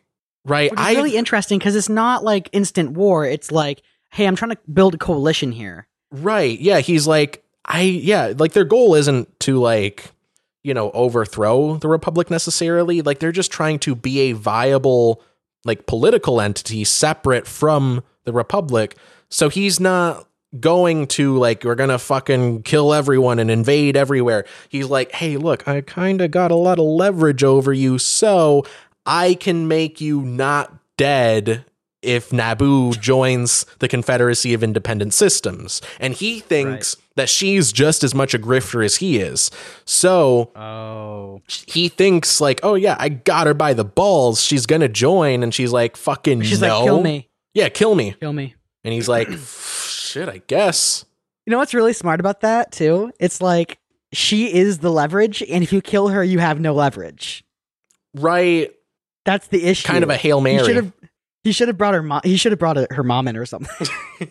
Right. Which I really interesting because it's not like instant war. It's like, hey, I'm trying to build a coalition here. Right. Yeah. He's like, I, yeah, like their goal isn't to like, you know, overthrow the Republic necessarily. Like they're just trying to be a viable, like political entity separate from the Republic. So he's not going to like, we're to fucking kill everyone and invade everywhere. He's like, hey, look, I kind of got a lot of leverage over you. So I can make you not dead if Naboo joins the Confederacy of Independent Systems. And he thinks that she's just as much a grifter as he is. So Oh. he thinks like, oh yeah, I got her by the balls. She's gonna join, and she's like, fucking She's no. like, kill me. Yeah, kill me. Kill me. And he's like, shit, I guess. You know what's really smart about that too? It's like she is the leverage, and if you kill her, you have no leverage. Right, That's the issue. kind of a hail should mary. have. He should have brought her. Mo- he should have brought her, mom in or something. if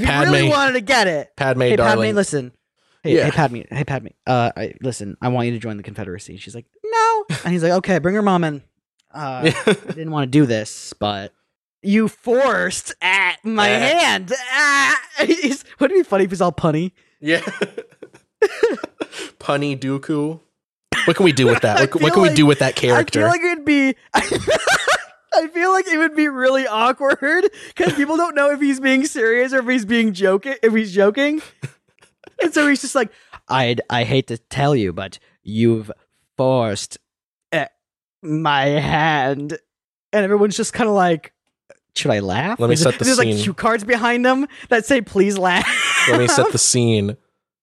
he Padme, really wanted to get it. Padme, Hey, darling. Padme, listen. Hey, Yeah. hey, Padme. Hey, Padme. Uh, I, listen. I want you to join the Confederacy. She's like, no, and he's like, okay, bring her mom in. Uh, I didn't want to do this, but you forced at my hand. Ah. He's- Wouldn't it be funny if he's all punny? yeah. Punny Dooku. What can we do with that? What, what can we do with that character? I feel like it'd be. I feel like it would be really awkward because people don't know if he's being serious or if he's being joking. If he's joking, and so he's just like, "I I hate to tell you, but you've forced uh, my hand," and everyone's just kind of like, "Should I laugh?" Let me There's- set the There's like cue cards behind them that say, "Please laugh." Let me set the scene.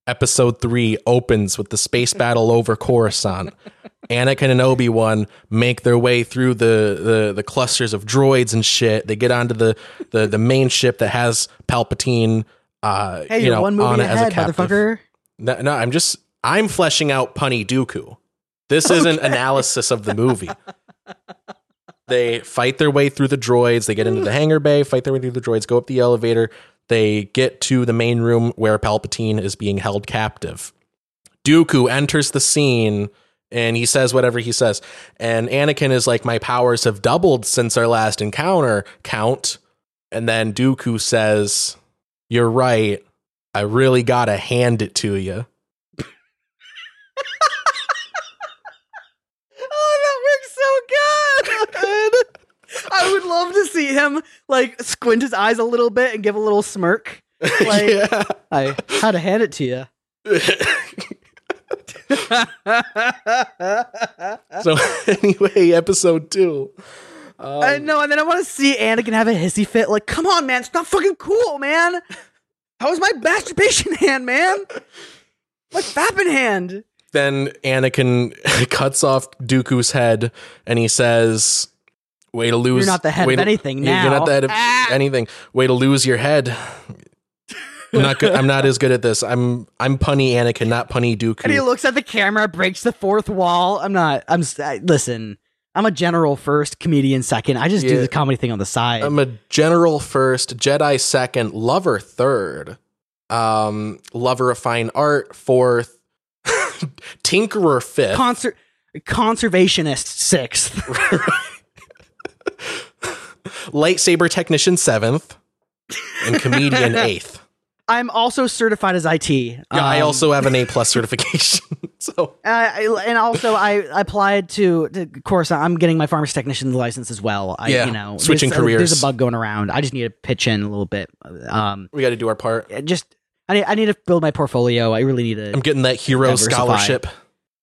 Episode three opens with the space battle over Coruscant. Anakin and Obi Wan make their way through the, the the clusters of droids and shit. They get onto the the, the main ship that has Palpatine. Uh, Hey, you you're know, one on movie as a ahead, captive. motherfucker. No, no, I'm just I'm fleshing out Punny Dooku. This isn't analysis of the movie. They fight their way through the droids. They get into the hangar bay, fight their way through the droids, go up the elevator. They get to the main room where Palpatine is being held captive. Dooku enters the scene and he says whatever he says. And Anakin is like, My powers have doubled since our last encounter, Count. And then Dooku says, You're right. I really gotta hand it to you. Oh, that works so good. I would love to see him like squint his eyes a little bit and give a little smirk. Like, yeah. I had to hand it to you. so anyway, episode two. Um, I know, and then I want to see Anakin have a hissy fit. Like, come on, man, it's not fucking cool, man. How was my masturbation hand, man? My fapping hand. then Anakin cuts off Dooku's head and he says, "Way to lose. You're not the head way of to- anything You're not the head of Ah. anything. Way to lose your head." I'm not good. I'm not as good at this. I'm I'm punny Anakin, not punny Duke. And he looks at the camera, breaks the fourth wall. I'm not. I'm. s- I, listen. I'm a general first, comedian second. I just do the comedy thing on the side. I'm a general first, Jedi second, lover third, um, lover of fine art fourth, tinkerer fifth. Conser- conservationist sixth. lightsaber technician seventh, and comedian eighth. I'm also certified as IT. Yeah, I Um, also have an A plus certification. so uh, I- and also I applied to, to of course I'm getting my pharmacy technician license as well. I, Yeah, you know, switching there's, uh, There's a bug going around. I just need to pitch in a little bit. Um, we got to do our part. just I need I need to build my portfolio. I really need to. I'm getting that hero Diversify. scholarship.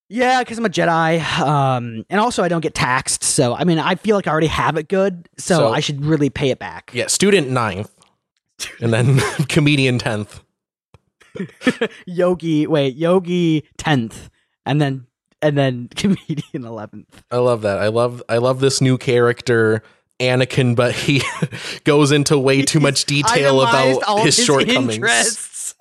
Yeah, because I'm a Jedi, um, and also I don't get taxed. So I mean, I feel like I already have it good. So, So- I should really pay it back. Yeah, student ninth, and then comedian tenth. Yogi, wait, Yogi tenth, and then and then comedian eleventh. I love that. I love I love this new character. Anakin, but he goes into way too much detail about his, shortcomings. interests.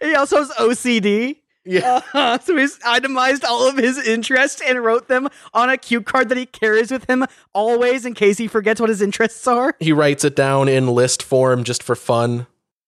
he also has OCD. Yeah. Uh, so he's itemized all of his interests and wrote them on a cue card that he carries with him always in case he forgets what his interests are. He writes it down in list form just for fun.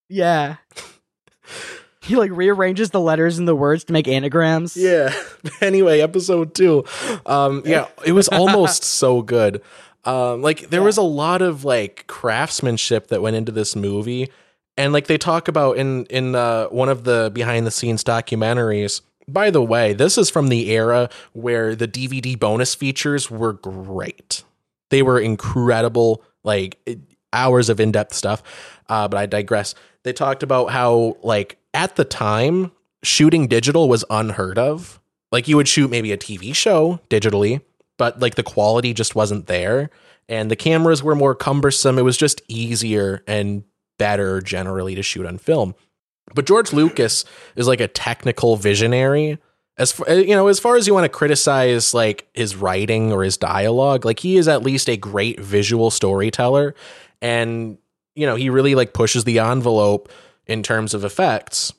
Yeah. he like rearranges the letters and the words to make anagrams. Yeah. Anyway, episode two. Um, yeah, it was almost so good. Um, like there was a lot of like craftsmanship that went into this movie, and like they talk about in in uh, one of the behind the scenes documentaries. By the way, this is from the era where the DVD bonus features were great. They were incredible, like hours of in depth stuff. Uh, but I digress. They talked about how like at the time shooting digital was unheard of. Like you would shoot maybe a TV show digitally, but like the quality just wasn't there and the cameras were more cumbersome. It was just easier and better generally to shoot on film. But George Lucas is like a technical visionary. As far, eh, you know, as far as you want to criticize like his writing or his dialogue, like he is at least a great visual storyteller and you know, he really like pushes the envelope in terms of effects.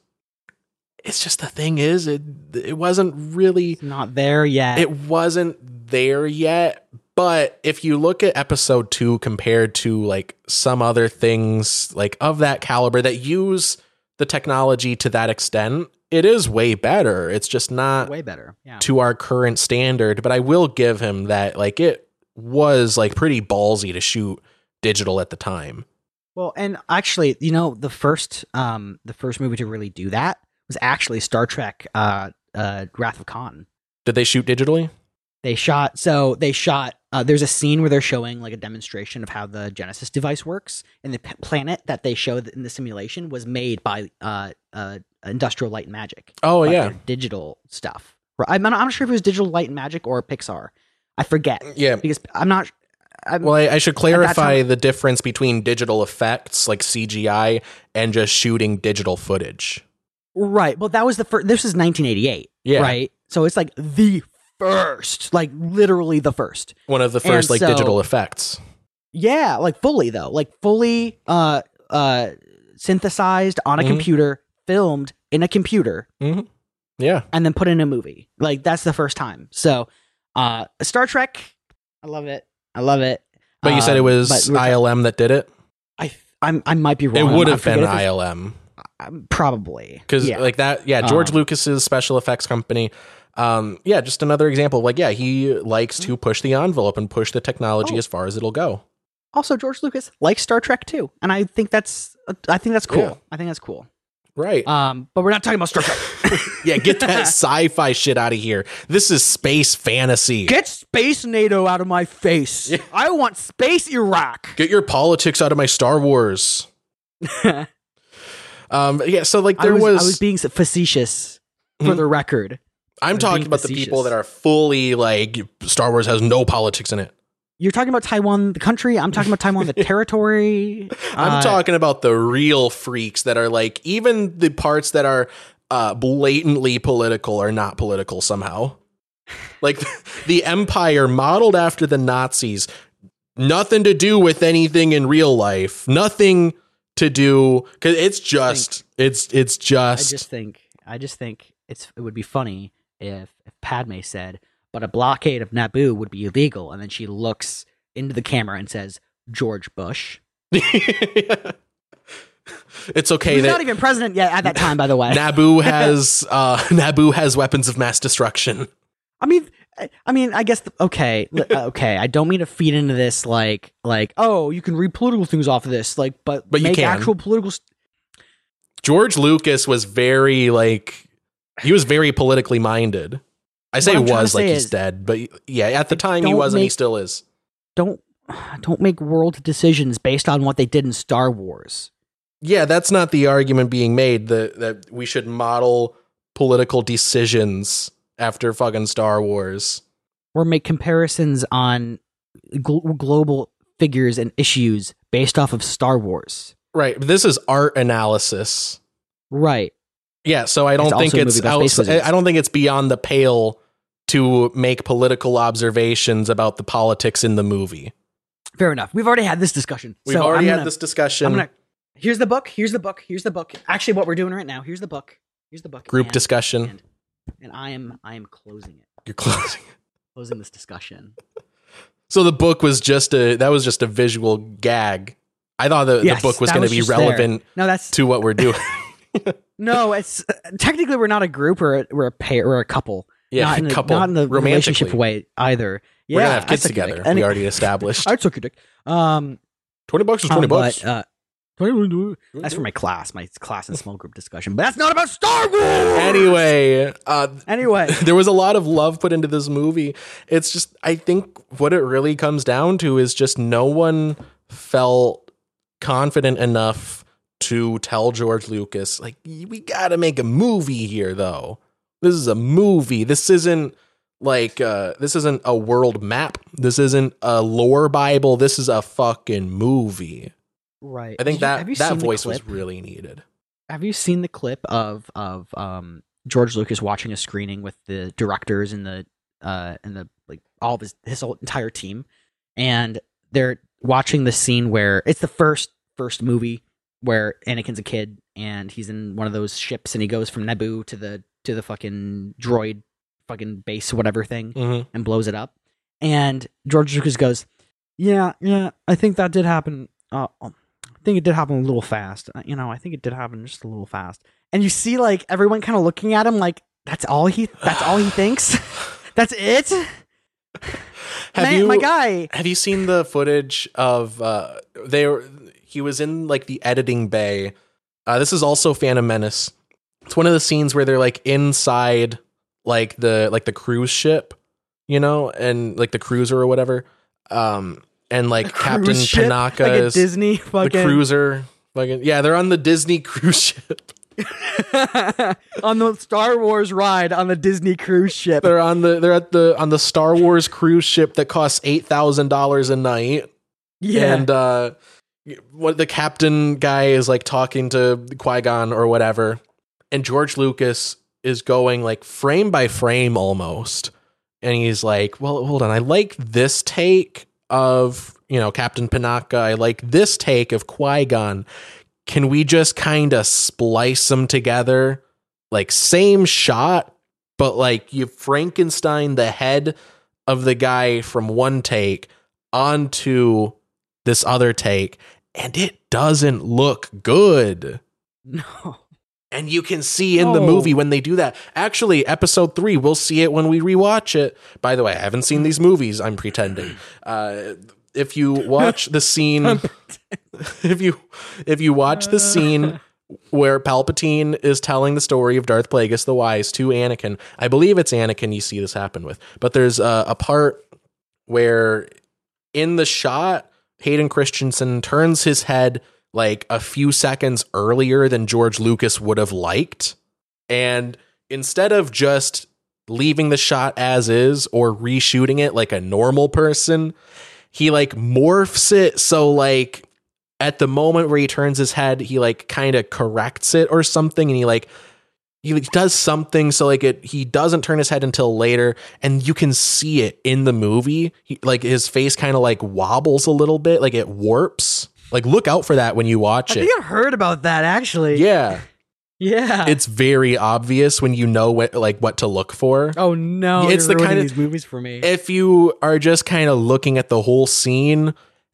It's just the thing is it it wasn't really It's not there yet. it wasn't there yet but if you look at episode 2 compared to like some other things like of that caliber that use the technology to that extent it is way better it's just not way better. Yeah. to our current standard but i will give him that like it was like pretty ballsy to shoot digital at the time Well, and actually, you know, the first um the first movie to really do that was actually Star Trek uh uh Wrath of Khan. did they shoot digitally They shot so they shot uh, there's a scene where they're showing like a demonstration of how the Genesis device works, and the p- planet that they showed in the simulation was made by uh, uh, Industrial Light and Magic. oh Like, yeah digital stuff. Right, I'm not, I'm not sure if it was Digital Light and Magic or Pixar. I forget yeah because I'm not. I'm, Well, I, I should clarify the difference between digital effects like CGI and just shooting digital footage. Right. Well, that was the first. This is 1988. Yeah. Right. So it's like the first, like literally the first. One of the first And like so- digital effects. Yeah, like fully though, like fully uh uh synthesized on a Mhm. computer, filmed in a computer, Yeah. and then put in a movie. Like that's the first time. So, uh Star Trek, I love it. I love it. But you said it Um, was ILM that did it? I I'm, I might be wrong. It would have been forget if it's- ILM. um, probably Because yeah. like that, yeah, George Um, Lucas's special effects company. Um, yeah, just another example. Like, yeah, he likes to push the envelope and push the technology Oh. as far as it'll go. also George Lucas likes Star Trek too, and I think that's I think that's cool. Yeah. I think that's cool. Right. Um, but we're not talking about Star Trek. yeah, get that sci-fi shit out of here. This is space fantasy. Get space NATO out of my face. I want space Iraq. Get your politics out of my Star Wars. Um, yeah, so like I there was, was, I was being facetious for the record. I'm talking about the people that are fully like Star Wars has no politics in it. You're talking about Taiwan, the country. I'm talking about Taiwan, the territory. I'm Uh, talking about the real freaks that are like even the parts that are uh, blatantly political are not political somehow. Like the empire modeled after the Nazis, nothing to do with anything in real life. Nothing to do because it's just it's it's just. I just think, I just think it's it would be funny if, if Padme said, "But a blockade of Naboo would be illegal," and then she looks into the camera and says, "George Bush." it's okay He's that not even president yet at that time, by the way. Naboo has uh, Naboo has weapons of mass destruction. I mean, I- mean, I guess the, okay, okay. I don't mean to feed into this like, like, oh, you can read political things off of this, like, but But you make can. actual political. St- George Lucas was very like he was very politically minded. I say What I'm trying to was like say he's dead, but yeah, at the time he don't wasn't. He still is. don't don't make world decisions based on what they did in Star Wars. Yeah, that's not the argument being made that that we should model political decisions after fucking Star Wars. or make comparisons on gl- global figures and issues based off of Star Wars. Right. This is art analysis. Right. Yeah, so I don't It's think it's movie outside. I don't think it's beyond the pale to make political observations about the politics in the movie. Fair enough. We've already had this discussion. We've so already I'm had gonna- this discussion. I'm gonna. Here's the book. Here's the book. Here's the book. Actually, what we're doing right now. Here's the book. Here's the book. Group and- discussion. And, and I am I am closing it. You're closing. Closing this discussion. So the book was just a that was just a visual gag. I thought the, Yes, the book was going to be just there. relevant No, that's to what we're doing. no. It's technically we're not a group or a, we're a pair or a couple. yeah, not in the, couple not in the relationship way either. Yeah, We're gonna have kids together. dick. we already established. I took your dick. Um, twenty bucks is um, twenty but, bucks. uh, 20 that's for my class, my class and small group discussion. But that's not about Star Wars. anyway, uh, Anyway, there was a lot of love put into this movie. It's just I think what it really comes down to is just no one felt confident enough to tell George Lucas like we got to make a movie here though. This is a movie. This isn't like uh this isn't a world map. This isn't a lore bible. This is a fucking movie. Right. I think Did that you that voice was really needed. Have you seen the clip of of um George Lucas watching a screening with the directors and the uh and the like all of his his whole entire team, and they're watching the scene where it's the first first movie where Anakin's a kid and he's in one of those ships and he goes from Naboo to the to the fucking droid fucking base whatever thing Mhm. and blows it up. And George Lucas goes, "Yeah, yeah, I think that did happen. Uh, um, I think it did happen a little fast. Uh, You know, I think it did happen just a little fast." And you see like everyone kind of looking at him like, "That's all he. That's all he thinks. that's it." Have Man, you my guy? Have you seen the footage of uh they were he was in like the editing bay. Uh this is also Phantom Menace. It's one of the scenes where they're like inside like the like the cruise ship, you know, and like the cruiser or whatever. Um and like Captain ship? Panaka like is Disney the cruiser. Fucking yeah, they're on the Disney cruise ship. on the Star Wars ride on the Disney cruise ship. They're on the they're at the on the Star Wars cruise ship that costs eight thousand dollars a night. Yeah, And uh what the captain guy is like talking to Qui-Gon or whatever. And George Lucas is going like frame by frame almost. And he's like, Well, hold on, I like this take of, you know, Captain Panaka. I like this take of Qui-Gon. Can we just kind of splice them together? Like same shot, but like you Frankenstein the head of the guy from one take onto this other take, and it doesn't look good. no. And you can see in the Oh. movie when they do that. Actually, episode three, we'll see it when we rewatch it. By the way, I haven't seen these movies. I'm pretending. Uh, if you watch the scene, if you if you watch the scene where Palpatine is telling the story of Darth Plagueis the Wise to Anakin, I believe it's Anakin. You see this happen with, but there's a, a part where in the shot, Hayden Christensen turns his head like a few seconds earlier than George Lucas would have liked. And instead of just leaving the shot as is or reshooting it like a normal person, he like morphs it so like at the moment where he turns his head, he like kind of corrects it or something and he like he like, does something so like it he doesn't turn his head until later and you can see it in the movie he, like his face kind of like wobbles a little bit like it warps like look out for that when you watch I it I heard about that actually. yeah yeah. it's very obvious when you know what like what to look for oh no, It's the kind of- these movies for me. if you are just kind of looking at the whole scene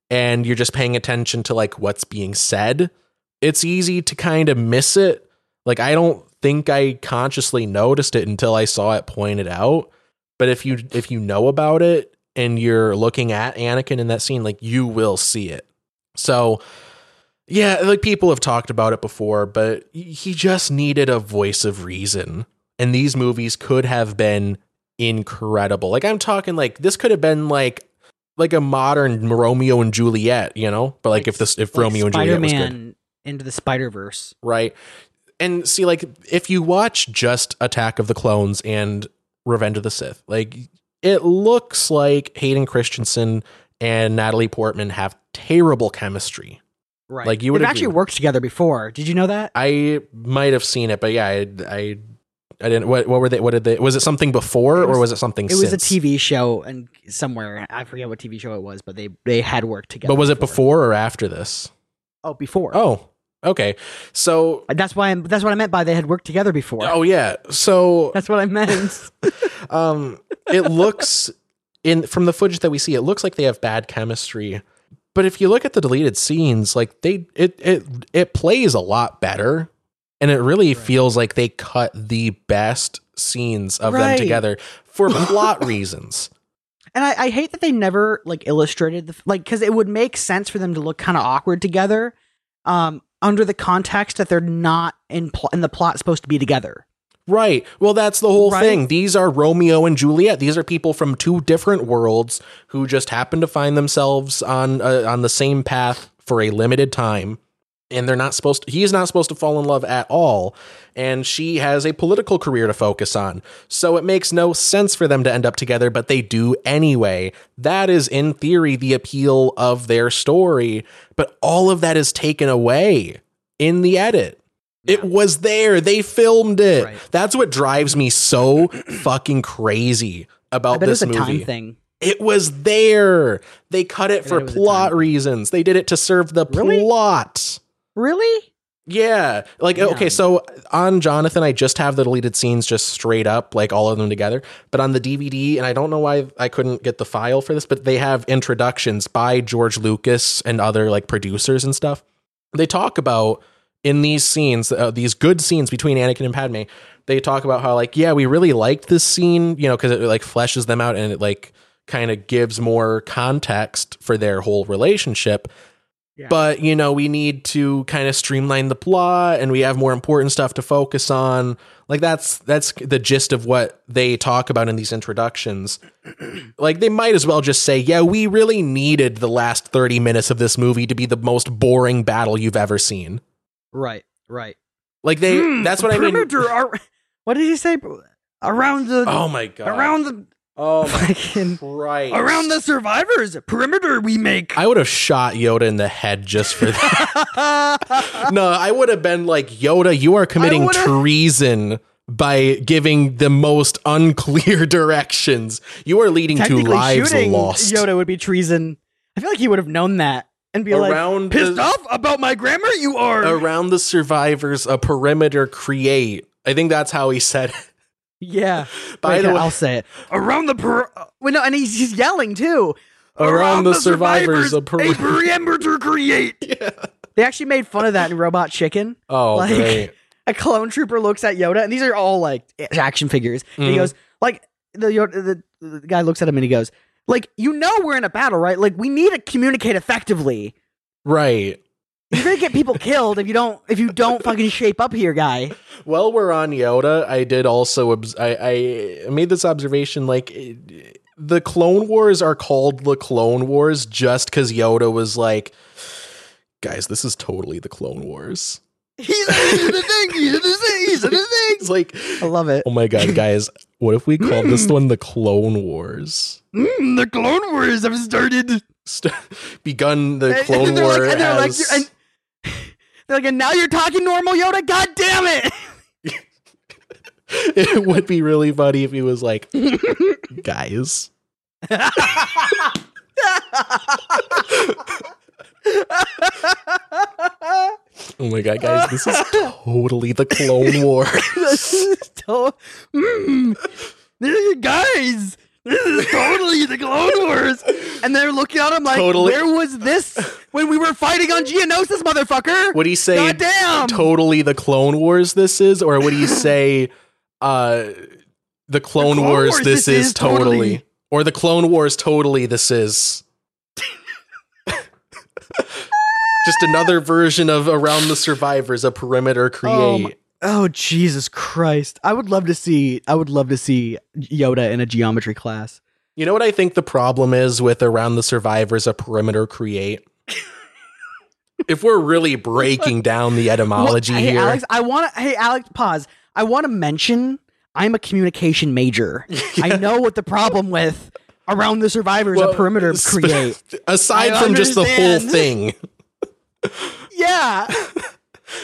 and you're just paying attention to like what's being said it's easy to kind of miss it like i don't think i consciously noticed it until i saw it pointed out but if you if you know about it and you're looking at anakin in that scene like you will see it so yeah like people have talked about it before but he just needed a voice of reason and these movies could have been incredible. Like I'm talking like this could have been like like a modern Romeo and Juliet, you know? But like, if this if Like Romeo and Juliet was good, into the Spider Verse. right? And see like if you watch just Attack of the Clones and Revenge of the Sith, like it looks like Hayden Christensen and Natalie Portman have terrible chemistry. Right. Like, you would They've actually worked together before. Did you know that? I might have seen it, but yeah, I I, I didn't. What what were they? What did they? Was it something before It was- or was it something? It was a? TV show and somewhere I forget what TV show it was, but they they had worked together. But was it before or after this? Oh, before. Oh, okay. So, That's why I'm, that's what I meant by they had worked together before. oh yeah. So, That's what I meant. um, it looks in from the footage that we see, it looks like they have bad chemistry. But if you look at the deleted scenes, like they, it it it plays a lot better, and it really feels like they cut the best scenes of them together for plot reasons. and I, I hate that they never like illustrated the like because it would make sense for them to look kind of awkward together, um, under the context that they're not in pl- in the plot supposed to be together. Right. Well, that's the whole Right. thing. These are Romeo and Juliet. These are people from two different worlds who just happen to find themselves on uh, on the same path for a limited time, and they're not supposed to, he is not supposed to fall in love at all and she has a political career to focus on so it makes no sense for them to end up together but they do anyway that is in theory the appeal of their story but all of that is taken away in the edit it was there they filmed it Right. that's what drives me so fucking crazy about this it's a movie time thing. it was there. They cut it for it plot reasons. They did it to serve the Really? plot. Really? Yeah. Like, Yeah. okay, so on Jonathan, I just have the deleted scenes just straight up, like all of them together. But on the DVD, and I don't know why I couldn't get the file for this, but they have introductions by George Lucas and other like producers and stuff. They talk about in these scenes, uh, these good scenes between Anakin and Padme, they talk about how like, yeah, we really liked this scene, you know, because it like fleshes them out and it like kind of gives more context for their whole relationship. Yeah. But you know, we need to kind of streamline the plot, and we have more important stuff to focus on. Like that's that's the gist of what they talk about in these introductions. like they might as well just say, "Yeah, we really needed the last thirty minutes of this movie to be the most boring battle you've ever seen." Right. Right. Like they, Hmm, that's what I mean. perimeter ar- what did he say? Around the Oh my god! around the oh my fucking Christ! around the survivors perimeter we make. I would have shot Yoda in the head just for that. no, I would have been like, Yoda, you are committing treason by giving the most unclear directions. You are leading to lives shooting lost. Yoda would be treason. I feel like he would have known that and be Around like, pissed the- off about my grammar. You are. Around the survivors, a perimeter create. I think that's how he said it. Yeah. By Wait, the way, I'll say it. Around the per. uh, Wait, no, and he's, he's yelling too. Around the survivors, a per- a perimeter create. They actually made fun of that in Robot Chicken. oh, like- great. a clone trooper looks at Yoda, and these are all like action figures. And he Mhm. goes, like the, Yoda, the the guy looks at him and he goes, like you know we're in a battle, right? Like we need to communicate effectively. Right. You're gonna get people killed if you don't if you don't fucking shape up here, guy. While we're on Yoda, I did also obs- I, I made this observation like the Clone Wars are called the Clone Wars just because Yoda was like, guys, this is totally the Clone Wars. He's, he's the thing. He's the thing. He's the thing. It's like, I love it. oh my god, guys, what if we called this one the Clone Wars? Mm, the Clone Wars have started. St- begun the Clone War like, and they're like, as and they're like, and now you're talking normal, Yoda. God damn it! it would be really funny if he was like, guys. Oh my god, guys, this is totally the Clone Wars. this is to- mm, guys, this is totally the Clone Wars. And they're looking at him like, Totally. where was this when we were fighting on Geonosis, motherfucker? Would he say Goddamn. totally the Clone Wars this is, or would he say uh the Clone, Clone Wars, Wars this, this is, is totally. totally. or the Clone Wars totally this is just another version of around the survivors a perimeter Oh create my- Oh Jesus Christ! I would love to see. I would love to see Yoda in a geometry class. You know what I think the problem is with around the survivors a perimeter create? if we're really breaking down the etymology Well, hey, here. Alex, I want to. Hey, Alex, pause. I want to mention I'm a communication major. I know what the problem with around the survivors Well, a perimeter create. Aside I from just the whole thing. Yeah.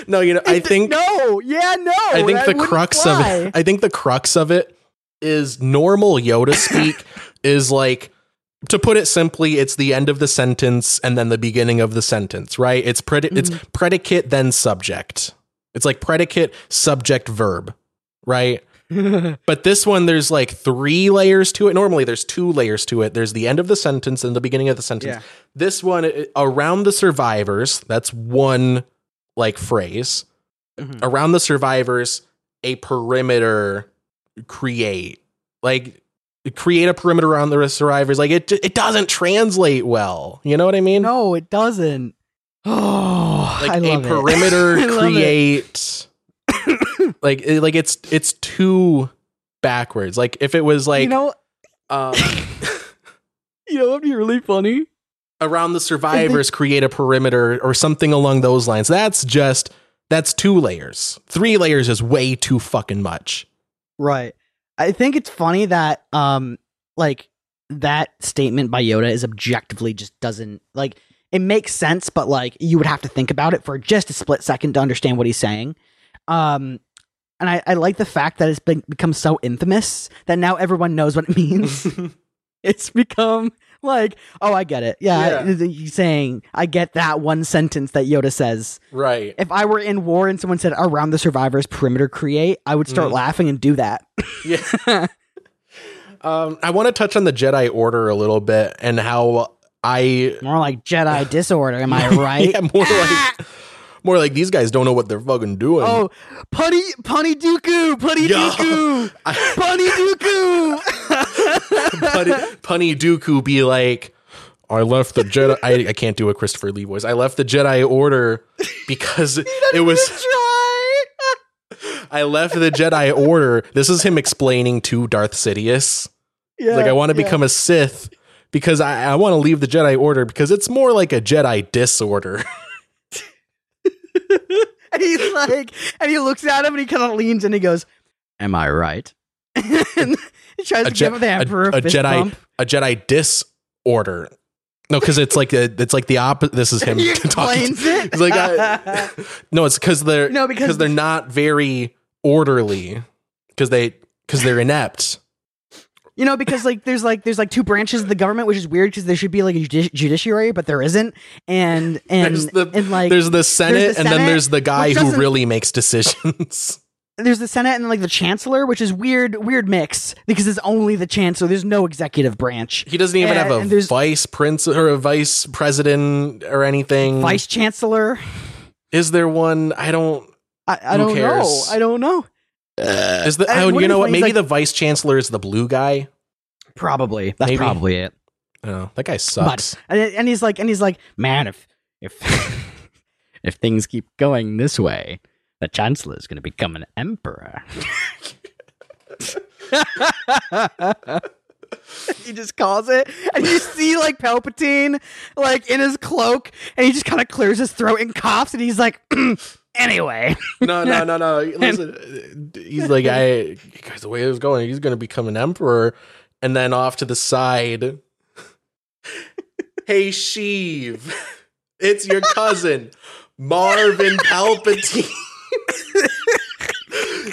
No, you know, I think no. Yeah. No. I think the crux fly. of it I think the crux of it is normal Yoda speak is like to put it simply, it's the end of the sentence and then the beginning of the sentence, right? It's it's Mm-hmm. predicate then subject. It's like predicate, subject, verb, right? But this one, there's like three layers to it. Normally, there's two layers to it. There's the end of the sentence and the beginning of the sentence. Yeah. This one, it- around the survivors, that's one like phrase. Mhm. Around the survivors, a perimeter create. Like, create a perimeter around the survivors. Like, it, it doesn't translate well. You know what I mean? no, it doesn't. Oh, like I love a perimeter it. create like it- like it's it's too backwards like if it was like you know, um you know, what'd be really funny around the survivors, create a perimeter or something along those lines. That's just that's two layers. Three layers is way too fucking much. Right. I think it's funny that um like that statement by Yoda is objectively just doesn't like it makes sense, but like you would have to think about it for just a split second to understand what he's saying. Um and I, I like the fact that it's been become so infamous that now everyone knows what it means. it's become like, oh, I get it. Yeah, Yeah. he's saying I get that one sentence that Yoda says. Right. If I were in war and someone said around the survivors perimeter create, I would start Mhm. laughing and do that. Yeah. um, I want to touch on the Jedi Order a little bit and how I More like Jedi disorder, am I right? yeah, more like more like these guys don't know what they're fucking doing. Oh, Punny Punny Dooku, Punny. Dooku, Punny Dooku. Punny, Punny Dooku be like, I left the Jedi. I, I can't do a Christopher Lee voice. I left the Jedi Order because it was. Try. I left the Jedi Order. This is him explaining to Darth Sidious. Yeah, like, I want to yeah. become a Sith because I, I want to leave the Jedi Order because it's more like a Jedi disorder. and he's like, and he looks at him and he kind of leans and he goes, "Am I right?" and he tries A to Je- give the emperor a, a fist Jedi bump. a Jedi disorder. No, because it's like a, it's like the opposite. This is him He talking. explains it. He's like, I, no, it's because they're No, because- they're not very orderly because they because they're inept. You know, because like there's like there's like two branches of the government, which is weird because there should be like a judi- judiciary, but there isn't. And and There's the and like there's the Senate, and then there's the guy who really makes decisions. There's the Senate and like the chancellor, which is weird weird mix because it's only the chancellor. There's no executive branch. He doesn't even And- have a there's- vice prince or a vice president or anything. Vice chancellor. Is there one? I don't. I, I don't know. I don't know. Is the? Uh, oh, what you know what? Maybe like- the vice chancellor is the blue guy. Probably that's Maybe. probably it. Oh, that guy sucks. And, and he's like, and he's like, man, if if if things keep going this way, the chancellor is going to become an emperor. he just calls it, and you see like Palpatine, like in his cloak, and he just kind of clears his throat and coughs, and he's like, anyway. no, no, no, no. Listen, he's like, I because the way it was going, he's going to become an emperor, and then off to the side. hey, Sheev, it's your cousin, Marvin Palpatine.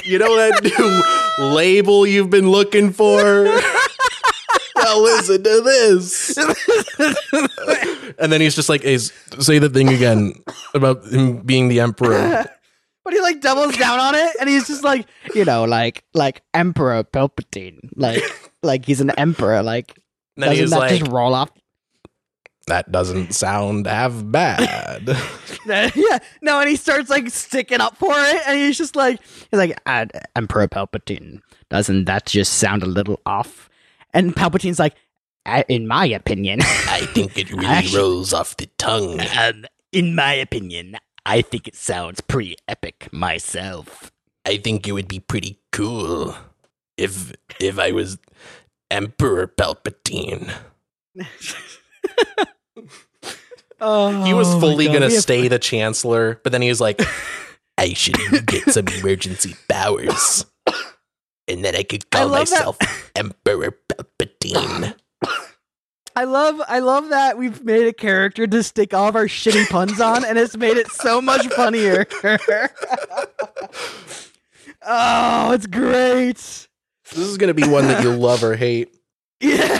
You know that new label you've been looking for? well, listen to this. and then he's just like, hey, say the thing again about him being the emperor. But he like doubles down on it, and he's just like, you know, like like Emperor Palpatine, like like he's an emperor, like And then doesn't he's that like, just roll off? That doesn't sound half bad. yeah, no, and he starts like sticking up for it, and he's just like, he's like, uh, Emperor Palpatine, doesn't that just sound a little off? And Palpatine's like, "Uh, in my opinion, I think it really Actually- rolls off the tongue. um, in my opinion, I think it sounds pretty epic myself. I think it would be pretty cool if if I was Emperor Palpatine. Oh, He was oh fully gonna We have- stay the chancellor, but then he was like, I should get some emergency powers. And then I could I call that- myself Emperor Palpatine. I love I love that we've made a character to stick all of our shitty puns on and it's made it so much funnier. oh, it's great. This is gonna be one that you love or hate. Yeah.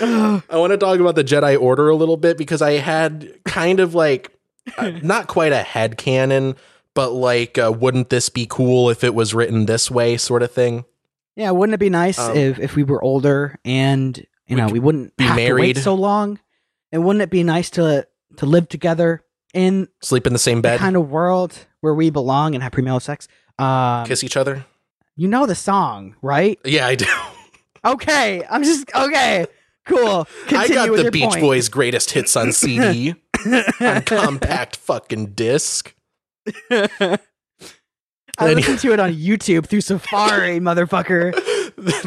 I want to talk about the Jedi Order a little bit because I had kind of like uh, not quite a head canon, but like uh, wouldn't this be cool if it was written this way sort of thing. yeah, wouldn't it be nice Um, if, if we were older and you we know we wouldn't be married. so long? And wouldn't it be nice to to live together in Sleep in the same the bed, kind of world where we belong and have premarital sex? Um, kiss each other. you know the song, right? Yeah, I do. Okay, I'm just okay. Cool. I got the Beach point. Boys' greatest hits on CD on compact fucking disc. I listened to it on YouTube through Safari, motherfucker.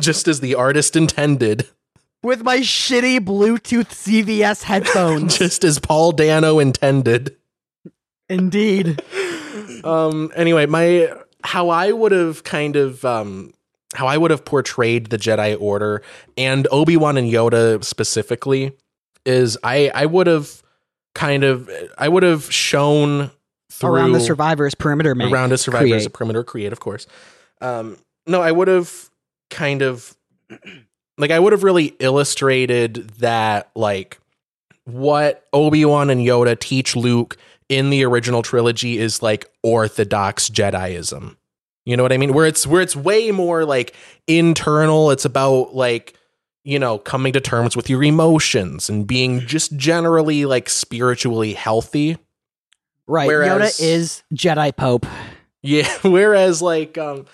Just as the artist intended. with my shitty Bluetooth CVS headphones. Just as Paul Dano intended. Indeed. Um anyway, my how I would have kind of um how I would have portrayed the Jedi Order and Obi-Wan and Yoda specifically is I I would have kind of I would have shown through Around the survivors perimeter man. around a survivor's create. perimeter create, of course. Um, no, I would have kind of like I would have really illustrated that like what Obi Wan and Yoda teach Luke in the original trilogy is like orthodox Jediism. You know what I mean? Where it's where it's way more like internal. It's about like you know coming to terms with your emotions and being just generally like spiritually healthy. Right. Whereas- Yoda is Jedi Pope. Yeah, whereas like um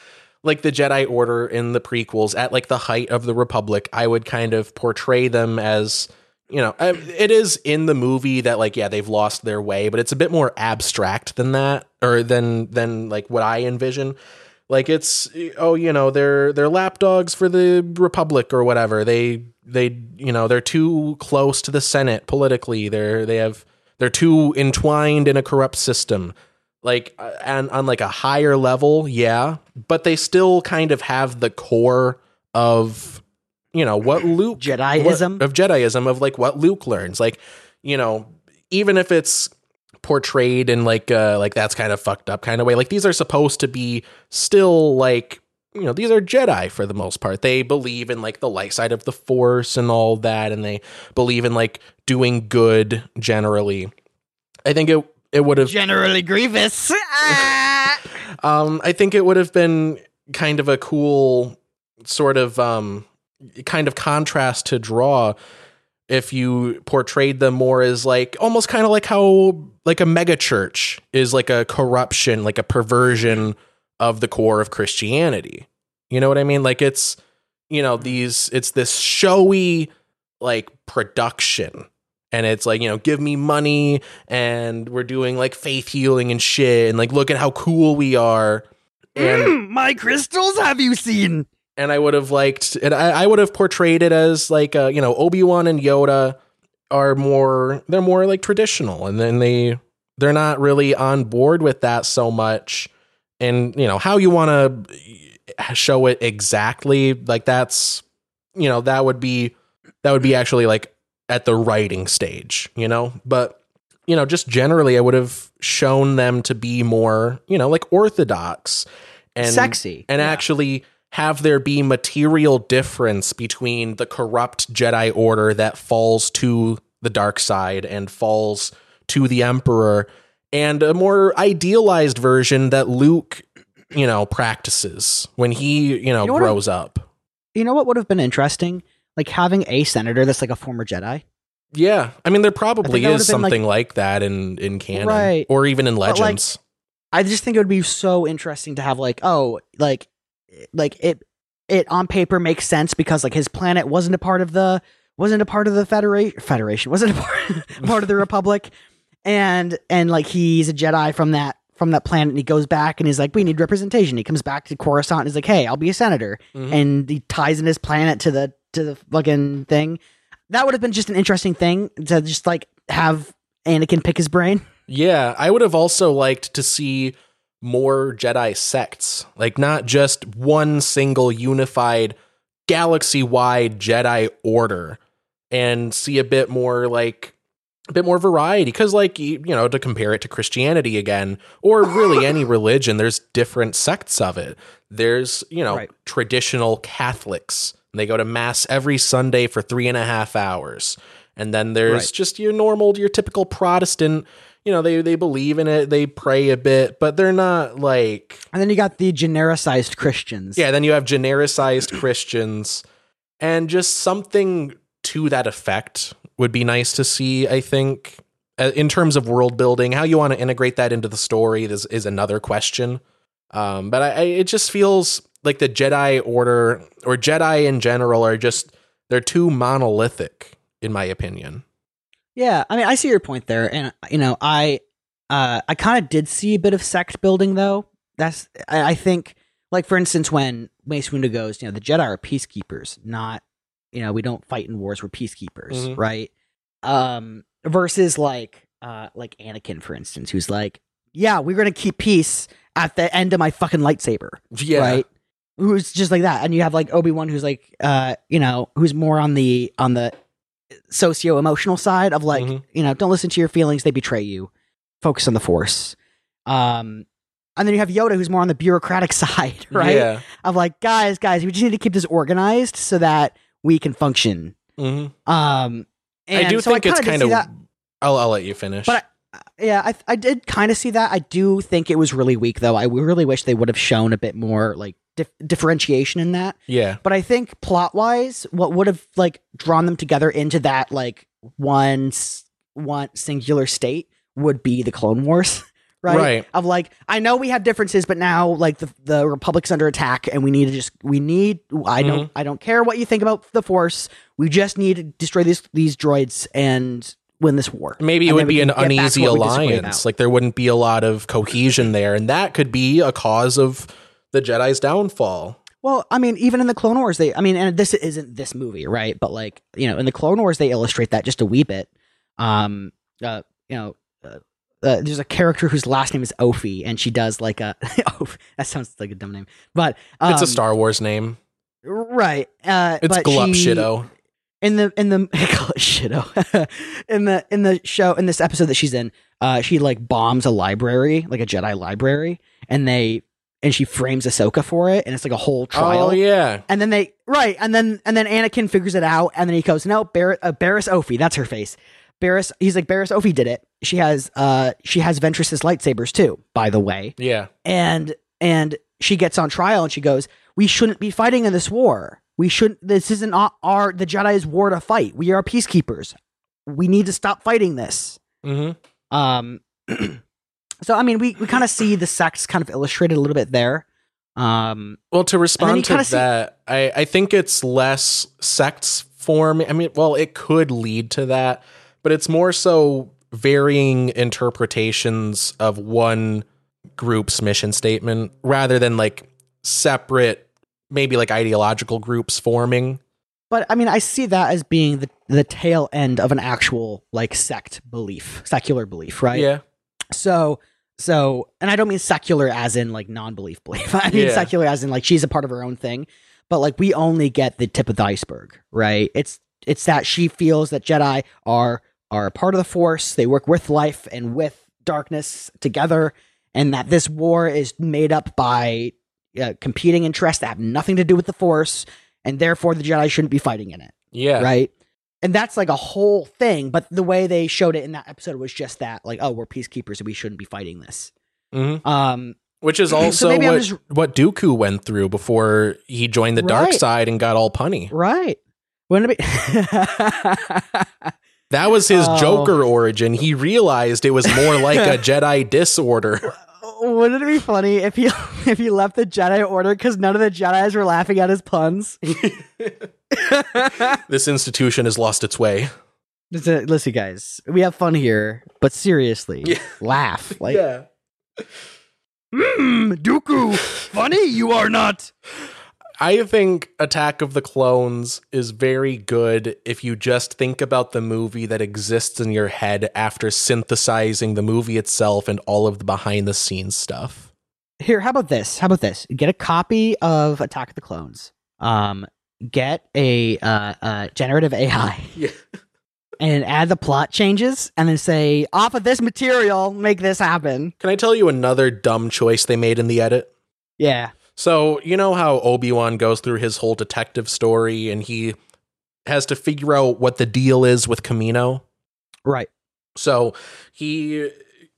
like the Jedi Order in the prequels at like the height of the Republic, I would kind of portray them as you know, it is in the movie that like yeah, they've lost their way, but it's a bit more abstract than that or than than like what I envision. Like it's oh, you know, they're they're lapdogs for the Republic or whatever. They they you know, they're too close to the Senate politically. They're they have they're too entwined in a corrupt system like uh, and on like a higher level yeah but they still kind of have the core of you know what luke Jediism. what- of jediism of like what luke learns like you know even if it's portrayed in like uh like that's kind of fucked up kind of way like these are supposed to be still like you know these are jedi for the most part they believe in like the light side of the force and all that and they believe in like doing good generally i think it it would have Generally Grievous. Um, I think it would have been kind of a cool sort of um, kind of contrast to draw if you portrayed them more as like almost kind of like how like a mega church is like a corruption, like a perversion of the core of Christianity. You know what I mean? Like it's you know these it's this showy like production and it's like you know give me money and we're doing like faith healing and shit and like look at how cool we are and Mm, my crystals have you seen? And i would have liked and i, I would have portrayed it as like uh, you know obi-wan and yoda are more they're more like traditional and then they they're not really on board with that so much and you know how you want to show it exactly like that's you know that would be that would be actually like at the writing stage you know but you know just generally i would have shown them to be more you know like orthodox and Sexy. and Yeah. actually have there be material difference between the corrupt Jedi Order that falls to the dark side and falls to the Emperor, and a more idealized version that Luke, you know, practices when he, you know, You know grows up. You know what would have been interesting? Like having a senator that's like a former Jedi. Yeah, I mean, there probably is been, like- something like, that in in canon, Right. or even in Legends. I just think it would be so interesting to have like, oh, like, like it, it on paper makes sense because like his planet wasn't a part of the wasn't a part of the federation federation wasn't a part, part of the republic, and and like he's a Jedi from that from that planet and he goes back and he's like, we need representation. He comes back to Coruscant and he's like, hey, I'll be a senator, Mhm. and he ties in his planet to the to the fucking thing. That would have been just an interesting thing to just like have Anakin pick his brain. Yeah, I would have also liked to see more Jedi sects, like not just one single unified galaxy wide Jedi order, and see a bit more like a bit more variety. Because, like, you know, to compare it to Christianity again, or really any religion, there's different sects of it. There's, you know, Right. traditional Catholics. They go to mass every Sunday for three and a half hours. And then there's Right. just your normal, your typical Protestant. You know, they they believe in it, they pray a bit, but they're not like And then you got the genericized Christians. yeah. Then you have genericized Christians, and just something to that effect would be nice to see. I think Uh, in terms of world building, how you want to integrate that into the story is is another question. Um, but I, I, it just feels like the Jedi Order or Jedi in general are just they're too monolithic, in my opinion. Yeah, I mean, I see your point there, and you know, I, uh, I kind of did see a bit of sect building though. That's, I, I think, like for instance, when Mace Windu goes, you know, the Jedi are peacekeepers, not you know we don't fight in wars we're peacekeepers Mhm. right um versus like uh like anakin for instance who's like yeah we're gonna keep peace at the end of my fucking lightsaber Yeah. right who's just like that and you have like obi-wan who's like uh you know who's more on the on the socio-emotional side of like Mhm. you know don't listen to your feelings they betray you focus on the force um and then you have yoda who's more on the bureaucratic side right Yeah. of like guys guys we just need to keep this organized so that we can function hmm um and I do so think it's kinda did kind of. I'll, I'll let you finish. but I, yeah I, I did kind of see that i do think it was really weak though i really wish they would have shown a bit more like dif- differentiation in that yeah. but i think plot wise what would have like drawn them together into that like one s- one singular state would be the clone wars right? Right. of like i know we have differences but now like the, the republic's under attack and we need to just we need i don't Mm-hmm. i don't care what you think about the force we just need to destroy these these droids and win this war Maybe it And would be an can get back to uneasy what we disagree alliance. Like there wouldn't be a lot of cohesion there, and that could be a cause of the Jedi's downfall. Well, I mean, even in the Clone Wars, they, I mean, and this isn't this movie, right? But like, you know, in the Clone Wars, they illustrate that just a wee bit. Um, uh, you know, uh, uh, there's a character whose last name is Offee, and she does like a, Oph- that sounds like a dumb name, but um, It's a Star Wars name. right? Uh, It's but Glup she- Shido. in the in the call it shitto in the in the show in this episode that she's in uh she like bombs a library like a jedi library and they and she frames ahsoka for it and it's like a whole trial. Oh yeah. and then they right and then and then anakin figures it out and then he goes no Bar- uh, Barriss Offee that's her face. Barris he's like Barriss Offee did it. She has uh she has ventress's lightsabers too by the way. Yeah. and and she gets on trial and she goes we shouldn't be fighting in this war. We shouldn't this isn't our, our the jedi's war to fight. We are peacekeepers. We need to stop fighting this. Hmm um so i mean we, we kind of see the sects kind of illustrated a little bit there um Well, to respond to kinda see- that, I, I think it's less sects form. I mean, well, it could lead to that, but it's more so varying interpretations of one group's mission statement rather than like separate, maybe like ideological groups forming. but i mean i see that as being the the tail end of an actual like sect belief secular belief right Yeah. So so and I don't mean secular as in like non-belief belief. I mean Yeah. secular as in like she's a part of her own thing. But like we only get the tip of the iceberg, right? It's it's that she feels that Jedi are are a part of the force. They work with life and with darkness together and that this war is made up by uh, competing interests that have nothing to do with the force and therefore the Jedi shouldn't be fighting in it Yeah. right? And that's like a whole thing. But the way they showed it in that episode was just that, like, oh, we're peacekeepers and we shouldn't be fighting this. hmm Um, Which is also I'm what, just- what Dooku went through before he joined the dark side and got all punny. right? Wouldn't it be? That was his Oh. Joker origin. He realized it was more like a Jedi disorder. Wouldn't it be funny if he if he left the Jedi Order because none of the Jedi's were laughing at his puns? this institution has lost its way. Listen, listen, guys, we have fun here, but seriously, Yeah. laugh. Like, yeah. mm, Dooku, funny you are not. I think Attack of the Clones is very good if you just think about the movie that exists in your head after synthesizing the movie itself and all of the behind the scenes stuff. Here, how about this? How about this? Get a copy of Attack of the Clones. Um, get a uh, uh, generative AI Yeah. and add the plot changes, and then say, off of this material, make this happen. Can I tell you another dumb choice they made in the edit? Yeah, So, you know how Obi-Wan goes through his whole detective story and he has to figure out what the deal is with Kamino? right. So, he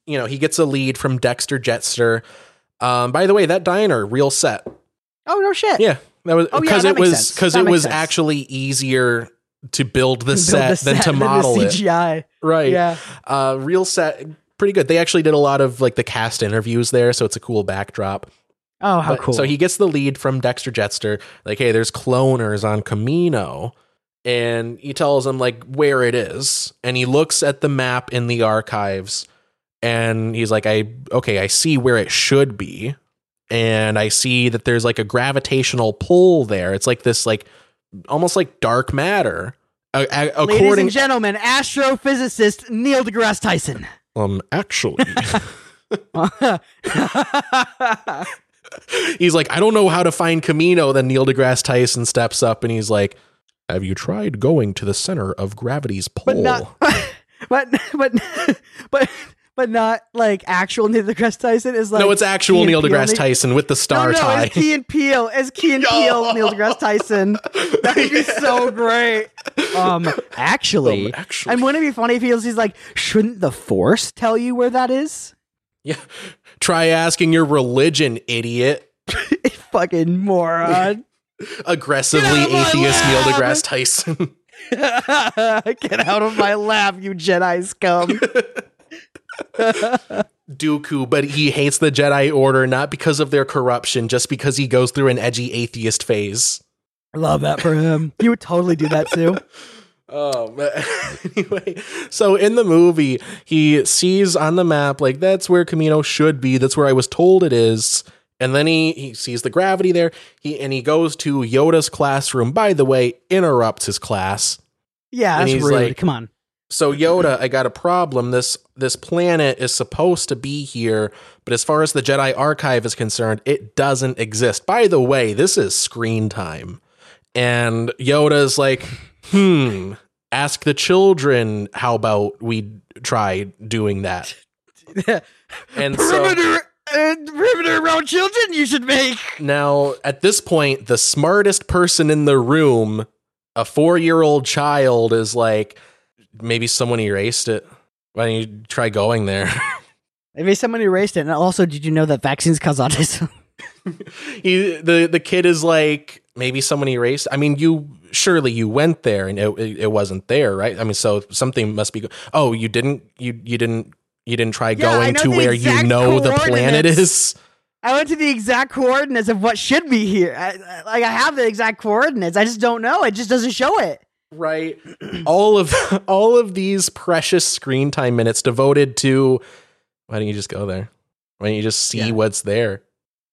you know, he gets a lead from Dexter Jetster. Um, by the way, that diner, real set. Oh no shit. Yeah, that was Oh, yeah, because it was because it was sense. actually easier to build the Build set the than set to model it. CGI. Right. Yeah. Uh, real set, pretty good. They actually did a lot of like the cast interviews there, so it's a cool backdrop. Oh, how But- cool. So he gets the lead from Dexter Jetster, like, hey, there's cloners on Kamino. And he tells him like where it is. And he looks at the map in the archives and he's like, I okay, I see where it should be. And I see that there's like a gravitational pull there. It's like this like almost like dark matter. Uh, a- Ladies according, and gentlemen, astrophysicist Neil deGrasse Tyson. um, actually, he's like, I don't know how to find Kamino. Then Neil deGrasse Tyson steps up and he's like, Have you tried going to the center of gravity's pole? but not, but but but but not like actual Neil deGrasse Tyson is like no, it's actual Neil deGrasse Tyson with the star no, tie. it's Key and Peele. as Key and Peele, Neil deGrasse Tyson. That would be so great. Um, actually, Um, actually. and wouldn't it be funny if he was, he's like, shouldn't the Force tell you where that is? yeah. Try asking your religion, idiot. Fucking moron. Aggressively Get out of my atheist Neil deGrasse Tyson. Get out of my lab, you Jedi scum. Dooku, but he hates the Jedi Order not because of their corruption, just because he goes through an edgy atheist phase. I love that for him. You would totally do that too. Oh, but anyway, so in the movie, he sees on the map like that's where Kamino should be. That's where I was told it is. And then he he sees the gravity there. He and he goes to Yoda's classroom. By the way, interrupts his class. Yeah, that's rude. like- Come on. So Yoda, I got a problem. This this planet is supposed to be here, but as far as the Jedi Archive is concerned, it doesn't exist. By the way, this is screen time. And Yoda's like, "Hmm, ask the children how about we try doing that." And so perimeter, uh, perimeter around children you should make. now at this point, the smartest person in the room, a 4-year-old child is like, maybe someone erased it. Why don't you try going there? Maybe someone erased it. And also, did you know that vaccines cause autism? he the the kid is like maybe someone erased i mean you surely you went there and it, it, wasn't there right i mean so something must be go- oh you didn't you you didn't you didn't try Yeah, going to where you know the planet is I went to the exact coordinates of what should be here. I, I- like I have the exact coordinates. I just don't know. It just doesn't show it. right all of all of these precious screen time minutes devoted to why don't you just go there why don't you just see Yeah. what's there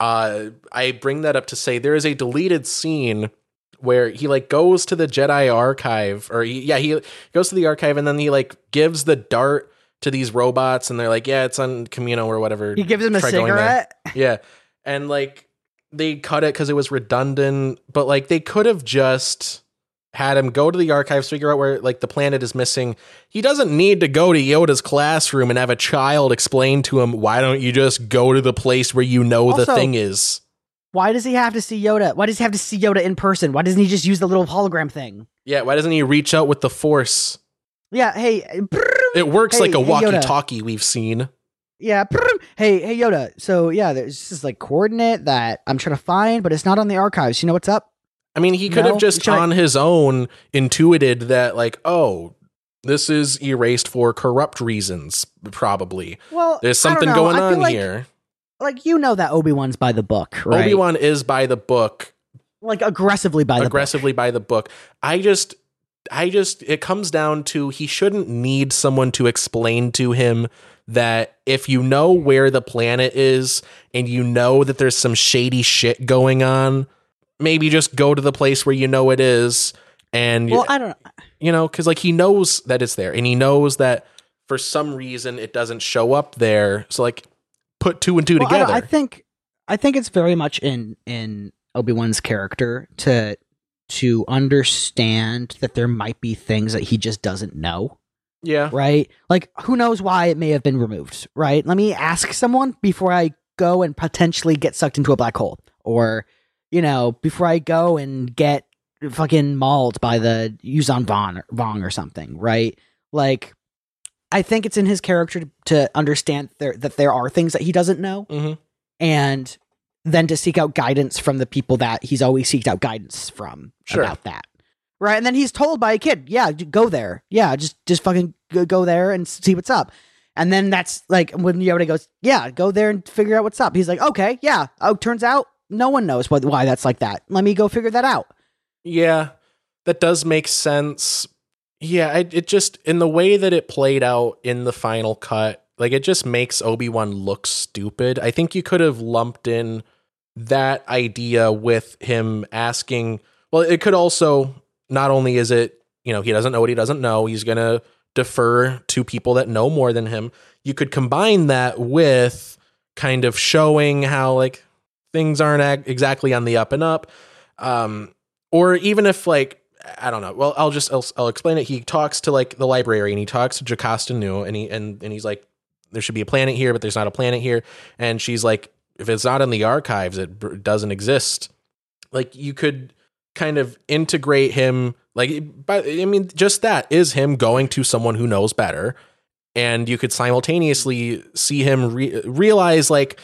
uh i bring that up to say there is a deleted scene where he like goes to the jedi archive or he, yeah he goes to the archive and then he like gives the dart to these robots and they're like yeah it's on Kamino or whatever He gives him a Try going there. cigarette. yeah and like they cut it because it was redundant but like they could have just had him go to the archives figure out where like the planet is missing he doesn't need to go to yoda's classroom and have a child explain to him why don't you just go to the place where you know the thing is Why does he have to see Yoda? Why does he have to see Yoda in person? Why doesn't he just use the little hologram thing? yeah why doesn't he reach out with the force Yeah. Hey. it works Hey, like a hey, walkie-talkie we've seen Yeah. Hey. Hey Yoda. So yeah, there's this like coordinate that I'm trying to find, but it's not on the archives. You know what's up? I mean, he could No? have just Should I- on his own intuited that, like, oh, this is erased for corrupt reasons, probably. Well, There's something going on like, here. Like you know that Obi Wan's by the book, right? Obi Wan is by the book, like aggressively by the book. aggressively by the book. I just, I just, it comes down to he shouldn't need someone to explain to him that if you know where the planet is and you know that there's some shady shit going on, maybe just go to the place where you know it is. And Well, I don't know. you know because like he knows that it's there and he knows that for some reason it doesn't show up there so like put two and two Well, I, together I think I think it's very much in in Obi Wan's character to to understand that there might be things that he just doesn't know, yeah right? Like who knows why it may have been removed, right? Let me ask someone before I go and potentially get sucked into a black hole, or you know, before I go and get fucking mauled by the Yuuzhan Vong, Vong or something, right? Like, I think it's in his character to, to understand there, that there are things that he doesn't know, hmm and then to seek out guidance from the people that he's always seeked out guidance from Sure. about that. Right, and then he's told by a kid, "Yeah, go there. Yeah, just just fucking go, go there and see what's up." And then that's like when Yoda goes, "Yeah, go there and figure out what's up." He's like, "Okay, yeah." Oh, turns out no one knows what why that's like that. Let me go figure that out. yeah that does make sense yeah it, it just in the way that it played out in the final cut like it just makes obi-wan look stupid i think you could have lumped in that idea with him asking well, it could also not only is it you know he doesn't know what he doesn't know, he's gonna defer to people that know more than him. You could combine that with kind of showing how like things aren't ag- exactly on the up and up, um, or even if like I don't know. Well, I'll just I'll, I'll explain it. He talks to like the library and he talks to Jocasta Nu and he and and he's like, there should be a planet here, but there's not a planet here. And she's like, if it's not in the archives, it doesn't exist. Like you could kind of integrate him. Like, but I mean, just that is him going to someone who knows better, and you could simultaneously see him re- realize like.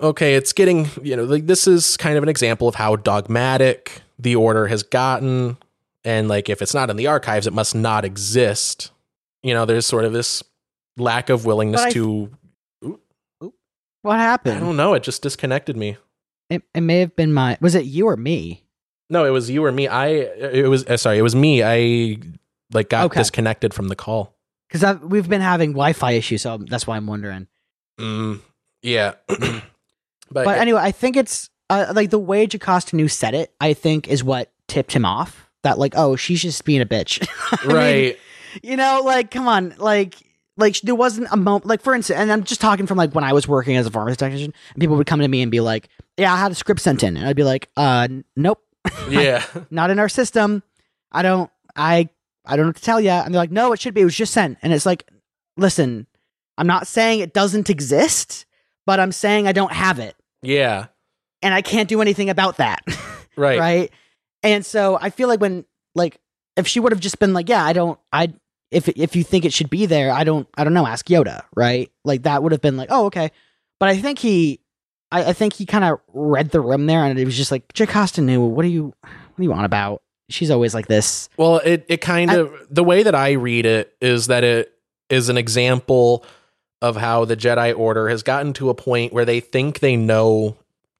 Okay, it's getting, you know, like this is kind of an example of how dogmatic the order has gotten and like if it's not in the archives it must not exist you know there's sort of this lack of willingness I- to What happened? i don't know it just disconnected me It, it may have been my. Was it you or me? no it was you or me i it was uh, sorry it was me i like got Okay. disconnected from the call Because we've been having Wi-Fi issues, so that's why I'm wondering. mm, yeah but, But anyway, I think it's uh, like the way Jocasta Nu said it. I think is what tipped him off. That like, oh, she's just being a bitch. I mean, right you know, like, come on, like, like there wasn't a moment, like, for instance, and I'm just talking from like when I was working as a pharmacy technician, and people would come to me and be like, "Yeah, I had a script sent in," and I'd be like, "Uh, nope, yeah not in our system. I don't, I, I don't know to tell you." And they're like, "No, it should be. It was just sent." And it's like, listen, I'm not saying it doesn't exist, but I'm saying I don't have it, yeah and I can't do anything about that. right right? And so I feel like when like if she would have just been like, yeah, I don't, I if if you think it should be there, I don't, I don't know, ask Yoda, right? Like that would have been like, oh, okay. But I think he, I, I think he kind of read the room there, and it was just like, Jocasta Nu. What are you, what are you on about? She's always like this. Well, it it kind I- of the way that I read it is that it is an example of how the Jedi Order has gotten to a point where they think they know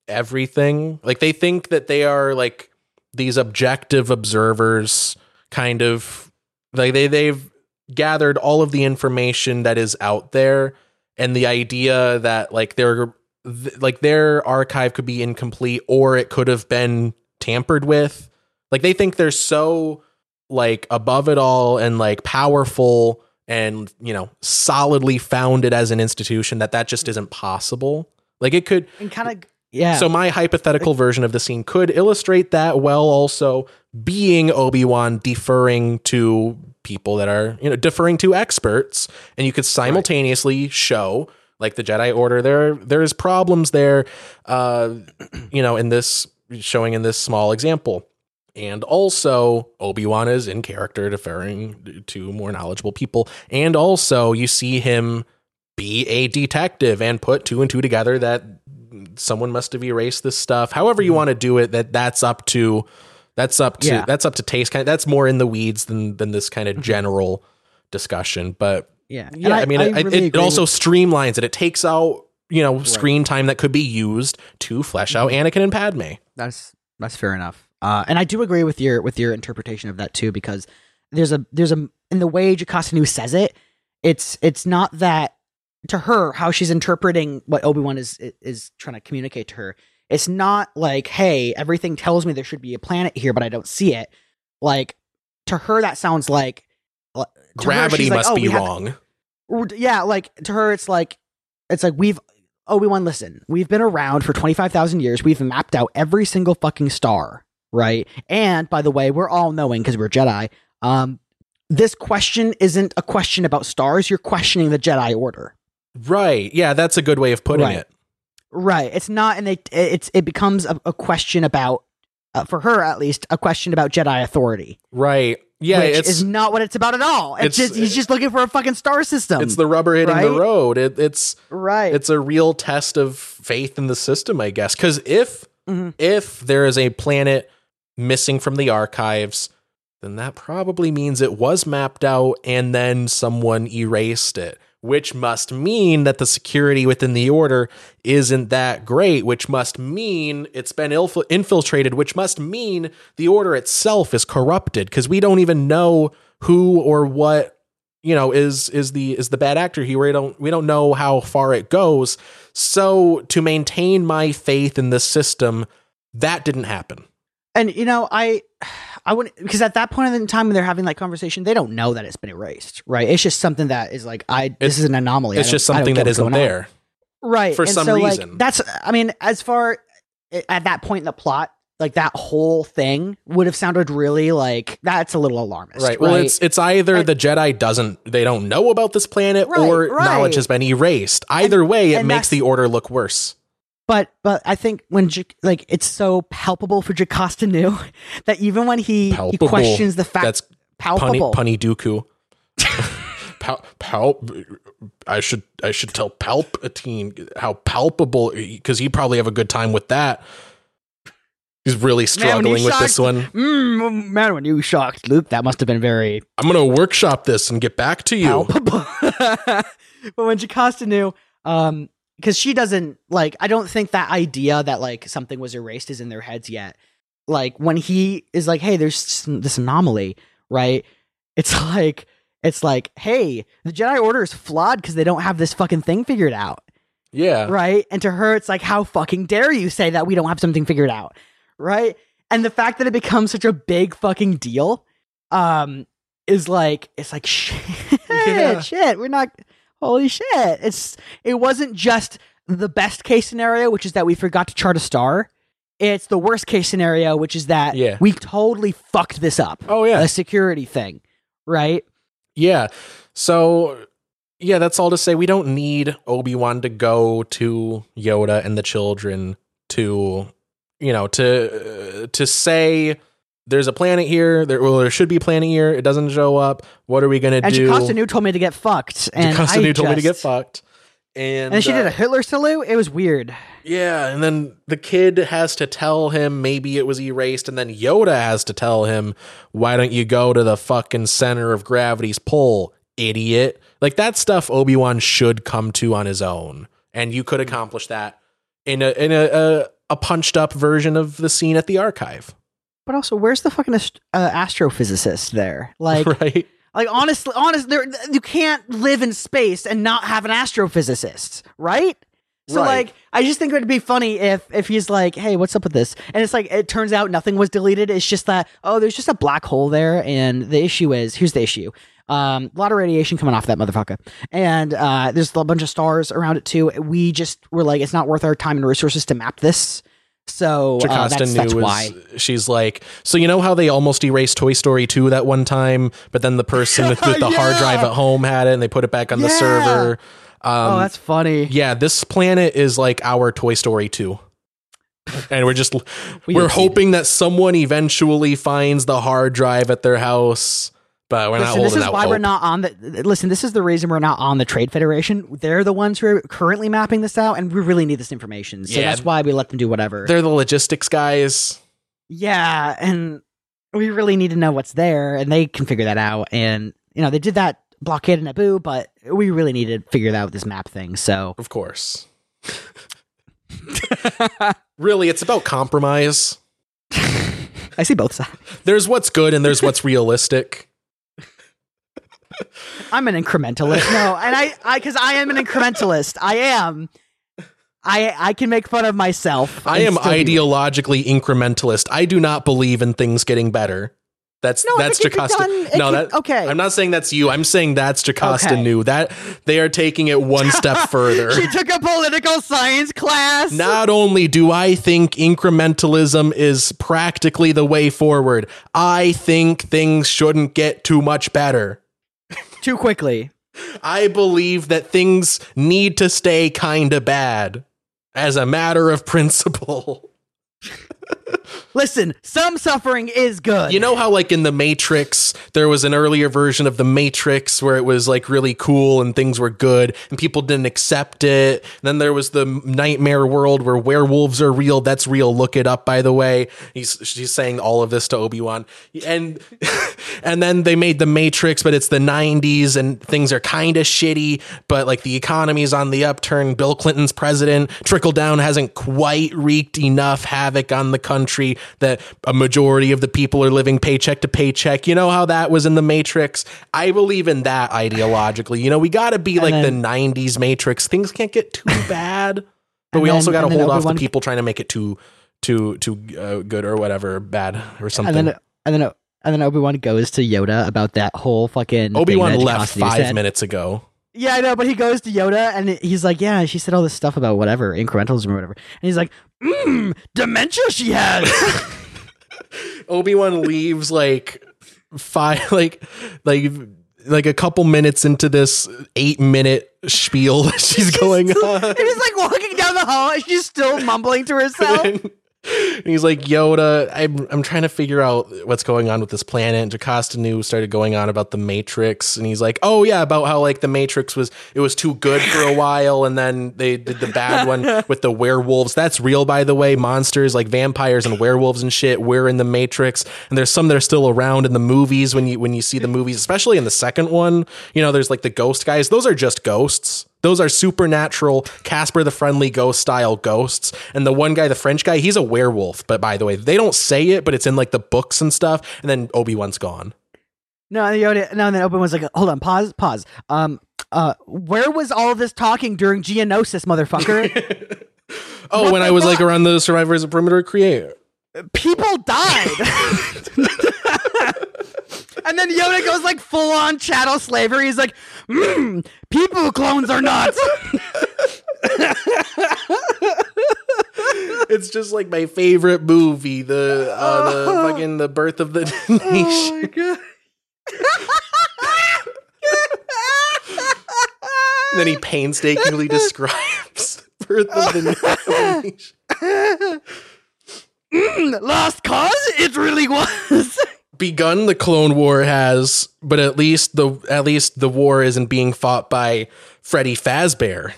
everything. Like they think that they are like these objective observers kind of like they they've gathered all of the information that is out there and the idea that like their th- like their archive could be incomplete or it could have been tampered with like they think they're so like above it all and like powerful and you know solidly founded as an institution that that just isn't possible like it could And kind of, yeah. so my hypothetical version of the scene could illustrate that well also being Obi-Wan deferring to people that are, you know, deferring to experts and you could simultaneously show like the Jedi Order there there's problems there uh you know in this showing in this small example. And also Obi-Wan is in character deferring to more knowledgeable people and also you see him be a detective and put two and two together that someone must have erased this stuff. However you want to do it, that that's up to that's up to Yeah. that's up to taste. Kind of, that's more in the weeds than than this kind of general discussion. But yeah. Yeah, I, mean, it, really it, it also with- streamlines it. It takes out you know screen time that could be used to flesh out Mm-hmm. Anakin and Padme. That's that's fair enough. Uh, and I do agree with your with your interpretation of that too, because there's a there's a in the way Jocasta Nu says it, it's it's not that to her how she's interpreting what Obi Wan is is trying to communicate to her. It's not like, hey, everything tells me there should be a planet here, but I don't see it. Like to her, that sounds like her, Gravity like, must "Oh, be wrong. yeah, like to her, it's like it's like we've Obi Wan. Listen, we've been around for twenty five thousand years. We've mapped out every single fucking star, right? And by the way, we're all knowing because we're Jedi. Um, this question isn't a question about stars. You're questioning the Jedi Order, Right. Yeah, that's a good way of putting Right. it. right? It's not, and it it's it becomes a, a question about, uh, for her at least, a question about Jedi authority. Right. Yeah, which it's is not what it's about at all. It's, It's- just he's just looking for a fucking star system. it's the rubber hitting the road. It, it's right. it's a real test of faith in the system, I guess. Because if Mhm. if there is a planet missing from the archives, then that probably means it was mapped out and then someone erased it. Which must mean that the security within the order isn't that great, which must mean it's been ilf- infiltrated, which must mean the order itself is corrupted because we don't even know who or what you know is is the is the bad actor here we don't we don't know how far it goes so to maintain my faith in this system that didn't happen And you know, I I wouldn't because at that point in time when they're having that conversation, they don't know that it's been erased, right? It's just something that is like I this is an anomaly. It's just something that isn't going on. there. right? for and some so, like, reason. that's I mean, as far eh, at that point in the plot, like that whole thing would have sounded really like that's a little alarmist, Right. Well, it's it's either And- the Jedi doesn't they don't know about this planet Right, or right. knowledge has been erased. Either way, it makes the order look worse. But but I think when like it's so palpable for Jocasta Nu that even when he, he questions the fact That's palpable, punny Dooku. Pal, pal, I should I should tell Palpatine how palpable because he'd probably have a good time with that. He's really struggling with this one. Mm, man, when you shocked Luke, that must have been very I'm gonna workshop this and get back to you. but when Jocasta Nu, um, because she doesn't like, I don't think that idea that like something was erased is in their heads yet. Like when he is like, "Hey, there's this anomaly," right? It's like, it's like, "Hey, the Jedi Order is flawed because they don't have this fucking thing figured out." Yeah. right? And to her, it's like, how fucking dare you say that we don't have something figured out, right? And the fact that it becomes such a big fucking deal, um, is like, it's like shit, Yeah. shit. We're not, holy shit. It's it wasn't just the best case scenario, which is that we forgot to chart a star. It's the worst case scenario, which is that Yeah. we totally fucked this up. Oh yeah. A security thing, right? Yeah. So yeah, that's all to say we don't need Obi-Wan to go to Yoda and the children to you know to uh, to say there's a planet here there well there should be a planet here it doesn't show up what are we going to And do Jocasta Nu told me to get fucked, and Jocasta Nu told me to get fucked and, And then she did uh, a Hitler salute. It was weird. yeah and then the kid has to tell him maybe it was erased and then Yoda has to tell him why don't you go to the fucking center of gravity's pull idiot like that stuff Obi-Wan should come to on his own and you could accomplish that in a in a a, a punched up version of the scene at the archive But also, where's the fucking ast- uh, astrophysicist there? Like, right like honestly, honest, there, you can't live in space and not have an astrophysicist, right? So Right. like, I just think it would be funny if if he's like, "Hey, what's up with this?" And it's like, it turns out nothing was deleted. It's just that, oh, there's just a black hole there, and the issue is, here's the issue. Um, a lot of radiation coming off that motherfucker, and uh, there's a bunch of stars around it too. We just were like, it's not worth our time and resources to map this. So uh, Jocasta that's, knew that's why. she's like, so you know how they almost erased Toy Story 2 that one time, but then the person with the hard drive at home had it and they put it back on the server. Um, oh, that's funny. yeah, this planet is like our Toy Story 2. And we're just we are hoping that someone eventually finds the hard drive at their house, but we're not Listen, this is why hope. we're not on the. Listen, this is the reason we're not on the Trade Federation. They're the ones who are currently mapping this out, and we really need this information. So Yeah. that's why we let them do whatever. They're the logistics guys. yeah, and we really need to know what's there, and they can figure that out. And you know, they did that blockade in Naboo, but we really need to figure out this map thing. So Of course. really, it's about compromise. I see both sides. There's what's good and there's what's realistic. I'm an incrementalist. No, and I, I, because I am an incrementalist. I am. I, I can make fun of myself. I am ideologically incrementalist. I do not believe in things getting better. That's No, that's Jocasta. no, could- that okay. I'm not saying that's you. I'm saying that's Jocasta Okay. new. That they are taking it one step further. She took a political science class. Not only do I think incrementalism is practically the way forward, I think things shouldn't get too much better. Too quickly. I believe that things need to stay kind of bad as a matter of principle. Listen, some suffering is good. You know how, like in the Matrix, there was an earlier version of the Matrix where it was like really cool and things were good and people didn't accept it. And then there was the nightmare world where werewolves are real. That's real. Look it up, by the way. He's she's saying all of this to Obi Wan, and and then they made the Matrix, but it's the '90s and things are kind of shitty. But like the economy's on the upturn. Bill Clinton's president. Trickle down hasn't quite wreaked enough havoc on the country that a majority of the people are living paycheck to paycheck. You know how that was in the Matrix? I believe in that ideologically. You know, we got to be like then- the 90s Matrix. Things can't get too bad. But we then- also got to hold off the people trying to make it too too too uh, good or whatever, bad or something. And then and then and then Obi Wan goes to Yoda about that whole fucking Obi Wan thing left five said. minutes ago. Yeah, I know, but he goes to Yoda and he's like, "Yeah, she said all this stuff about whatever incrementalism or whatever," and he's like, "Mmm, dementia she has." Obi Wan leaves like five, like like like a couple minutes into this eight minute spiel that she's going on. and he's like walking down the hall, and she's still mumbling to herself. And he's like, Yoda, I'm I'm trying to figure out what's going on with this planet. And Jocasta Nu started going on about the Matrix, and he's like, Oh yeah, about how like the Matrix was it was too good for a while, and then they did the bad one with the werewolves. That's real, by the way. Monsters like vampires and werewolves and shit. We're in the Matrix, and there's some that are still around in the movies when you when you see the movies, especially in the second one. You know, there's like the ghost guys. Those are just ghosts. Those are supernatural Casper the Friendly Ghost style ghosts. And the one guy, the French guy, he's a werewolf. But by the way, they don't say it, but it's in like the books and stuff. And then Obi Wan's gone. No, and Yoda. No, and then Obi Wan's like, "Hold on, pause, pause. Um, uh, where was all this talking during Geonosis, motherfucker? Oh, What when I was like around the Survivors of Perimeter Creator. People died." and then Yoda goes like full on chattel slavery. He's like, mm, "People clones are nuts." It's just like my favorite movie, the uh, the fucking the birth of the nation. my god. Then he painstakingly describes birth of the nation. Mm, Lost cause? It really was. begun the clone war has but at least the at least the war isn't being fought by Freddy Fazbear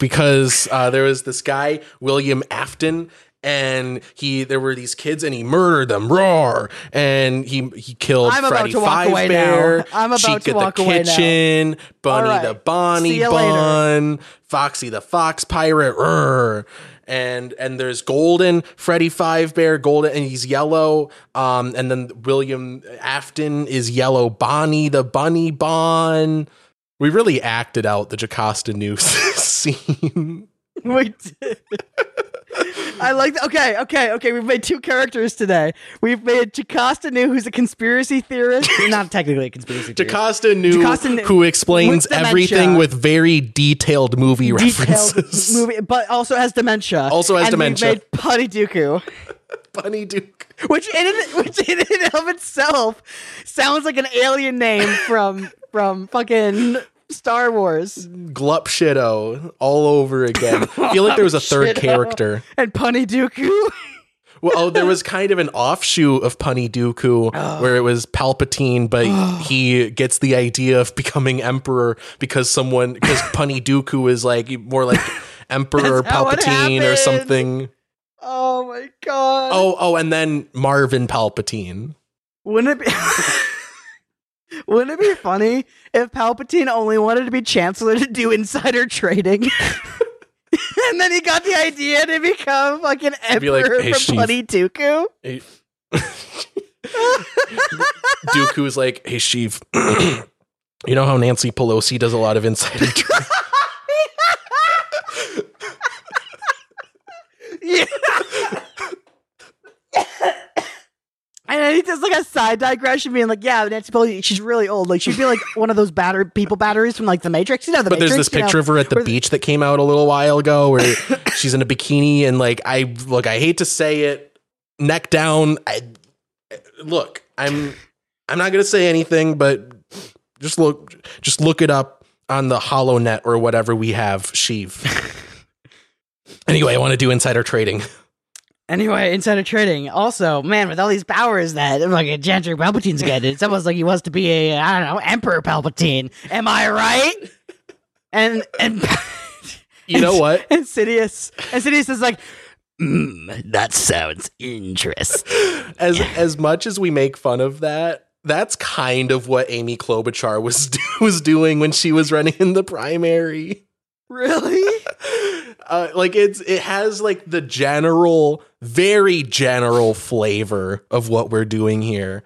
because uh, there was this guy William Afton and he there were these kids and he murdered them roar and he he killed I'm about Freddy to walk away Fazbear now. I'm about Chica to walk the away now. kitchen Bunny All right. the Bonnie you later. Bun Foxy the Fox Pirate roar and and there's golden Freddy Fazbear golden and he's yellow um and then William Afton is yellow Bonnie the bunny bon we really acted out the Jocasta Nu's scene we did. I like that. Okay, okay, okay. We've made two characters today. We've made Jocasta Nu, who's a conspiracy theorist. Not technically a conspiracy theorist. Jocasta Nu Jocasta Nu- who explains with everything with very detailed movie Detailed references movie, but also has dementia. Also has and dementia. We've made Punny Dooku, Bunny Duke which in it, which in and of itself sounds like an alien name from from fucking Star Wars. Glup Shido all over again I feel like there was a third Shido. character And Punny Dooku. Well, oh, there was kind of an offshoot of Punny Dooku oh. where it was Palpatine, but oh. he gets the idea of becoming emperor because someone because Punny Dooku is like more like Emperor That's how it Palpatine or something. Oh my god. Oh, oh, and then Marvin Palpatine. Wouldn't it be Wouldn't it be funny if Palpatine only wanted to be chancellor to do insider trading? and then he got the idea to become like an be like, emperor "Hey, from Sheev." Bloody Dooku. Hey- Dooku's like, hey, Sheev, you know how Nancy Pelosi does a lot of insider trading? Yeah. And he does like a side digression, being like, "Yeah, Nancy Pelosi, she's really old. Like she'd be like one of those batter people batteries from like the Matrix. You know, the But there's this you know? picture of her at the beach that came out a little while ago where she's in a bikini and like I look I hate to say it neck down I look I'm I'm not going to say anything but just look just look it up on the HoloNet or whatever we have Sheev. anyway, I want to do insider trading. Anyway, insider trading. Also, man, with all these powers that like a Chancellor Palpatine's getting, it's almost like he wants to be a I don't know Emperor Palpatine. Am I right? And and You know what? Insidious, Insidious is like, mm, that sounds interesting. As as much as we make fun of that, that's kind of what Amy Klobuchar was was doing when she was running in the primary. Really? uh, like it's it has like the general very general flavor of what we're doing here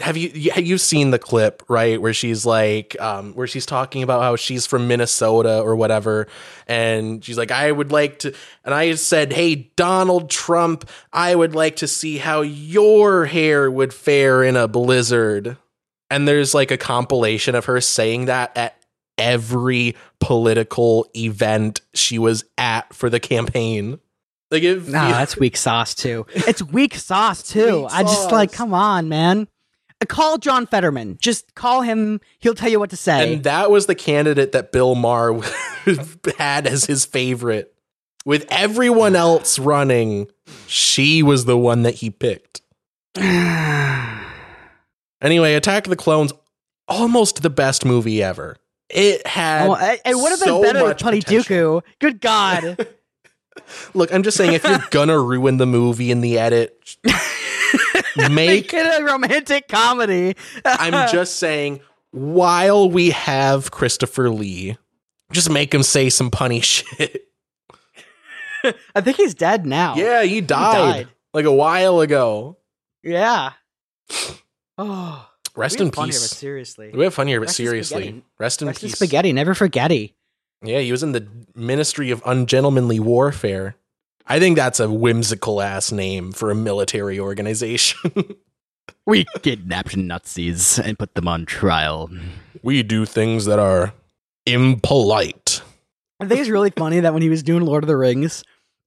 have you you- you've seen the clip right where she's like um where she's talking about how she's from Minnesota or whatever and she's like I would like to and I said hey Donald Trump I would like to see how your hair would fare in a blizzard and there's like a compilation of her saying that at every political event she was at for the campaign like if No, that's weak sauce too. It's weak sauce too. Weak I just like, come on, man. Uh, Call John Fetterman. Just call him. He'll tell you what to say. And that was the candidate that Bill Maher had as his favorite. With everyone else running, she was the one that he picked. Anyway, Attack of the Clones, almost the best movie ever. It had. oh, it, it would have been so better with much Putty potential. Dooku. Good God. Look, I'm just saying, if you're gonna ruin the movie in the edit, make. Make it a romantic comedy. I'm just saying, while we have Christopher Lee, just make him say some punny shit. I think he's dead now. Yeah, he died, died. like a while ago. Yeah. Oh. Rest we in have fun here, but peace. seriously. We have fun here, but Rest seriously, spaghetti. rest in Rest in peace. spaghetti. Never forgetty. Yeah, he was in the Ministry of Ungentlemanly Warfare. I think that's a whimsical ass name for a military organization. We kidnapped Nazis and put them on trial. we do things that are impolite. I think it's really funny that when he was doing Lord of the Rings,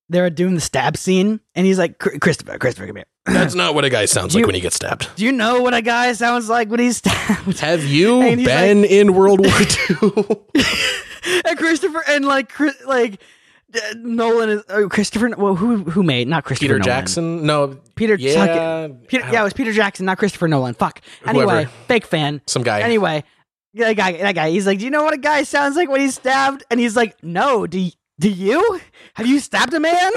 they were doing the stab scene, and he's like, "Christopher, Christopher, come here. That's not what a guy sounds like You- when he gets stabbed. Do you know what a guy sounds like when he's stabbed?" Have you been in World War II? and Christopher and like Chris, like uh, Nolan is uh, Christopher. Well, who who made not Christopher Peter Nolan. Jackson? No. Peter Yeah. Peter, I yeah, it was Peter Jackson, not Christopher Nolan. Fuck. Whoever. Anyway, fake fan. Some guy. Anyway, that guy, that guy. He's like, "Do you know what a guy sounds like when he's stabbed?" And he's like, "No. Do do you? Have you stabbed a man?"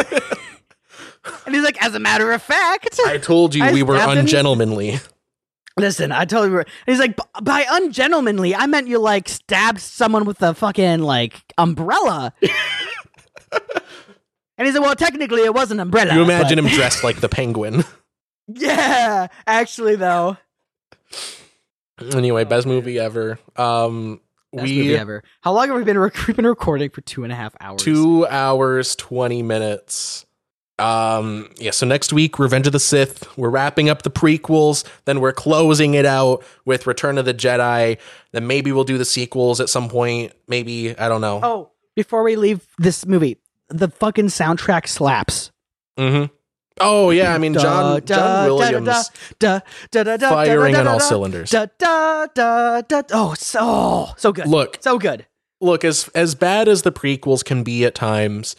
And he's like, "As a matter of fact." I told you I we were stabbed him. ungentlemanly. Listen, I told you. He's like, by ungentlemanly, I meant you like stabbed someone with a fucking like umbrella. and he said, well, technically, it was an umbrella. You imagine but- him dressed like the penguin. Yeah, actually, though, Anyway, best movie ever. Um, best we movie ever. How long have we been? Rec- we've been recording for two and a half hours. two hours twenty minutes. Um, yeah. So next week, Revenge of the Sith. We're wrapping up the prequels. Then we're closing it out with Return of the Jedi. Then maybe we'll do the sequels at some point. Maybe I don't know. Oh, before we leave this movie, the fucking soundtrack slaps. Mm-hmm. Oh yeah. I mean, John John Williams firing on all cylinders. Oh, so so good. Look, so good. look as as bad as the prequels can be at times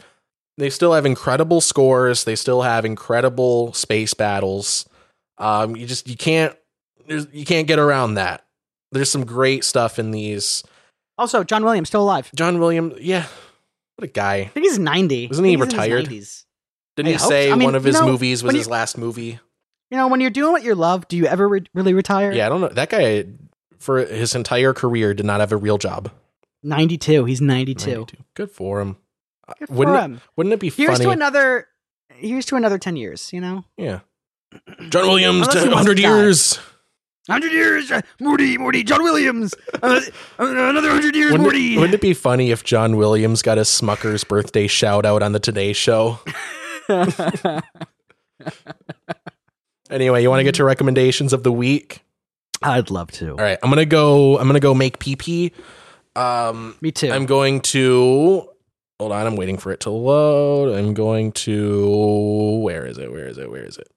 they still have incredible scores they still have incredible space battles um you just you can't you can't get around that there's some great stuff in these Also, John Williams still alive. john williams yeah what a guy I think he's ninety. Isn't he I he's his retired? 90s. didn't I he say so. I mean, one of his know, movies was his last movie You know, when you're doing what you love, do you ever re- really retire? yeah i don't know that guy for his entire career did not have a real job ninety-two. He's ninety-two. 92. good for him Good for wouldn't him. it wouldn't it be Here's funny to another. Here's to another ten years. You know, yeah john williams Unless he wants to 100 years hundred years. uh, Morty, Morty, John Williams. Uh, uh, another hundred years, Wouldn't Morty. it, wouldn't it be funny if John Williams got a Smucker's birthday shout out on the Today Show? Anyway, you want to get to recommendations of the week? I'd love to. All right, I'm gonna go. I'm gonna go make PP. Um, Me too. I'm going to. Hold on, I'm waiting for it to load. I'm going to. Where is it? Where is it? Where is it?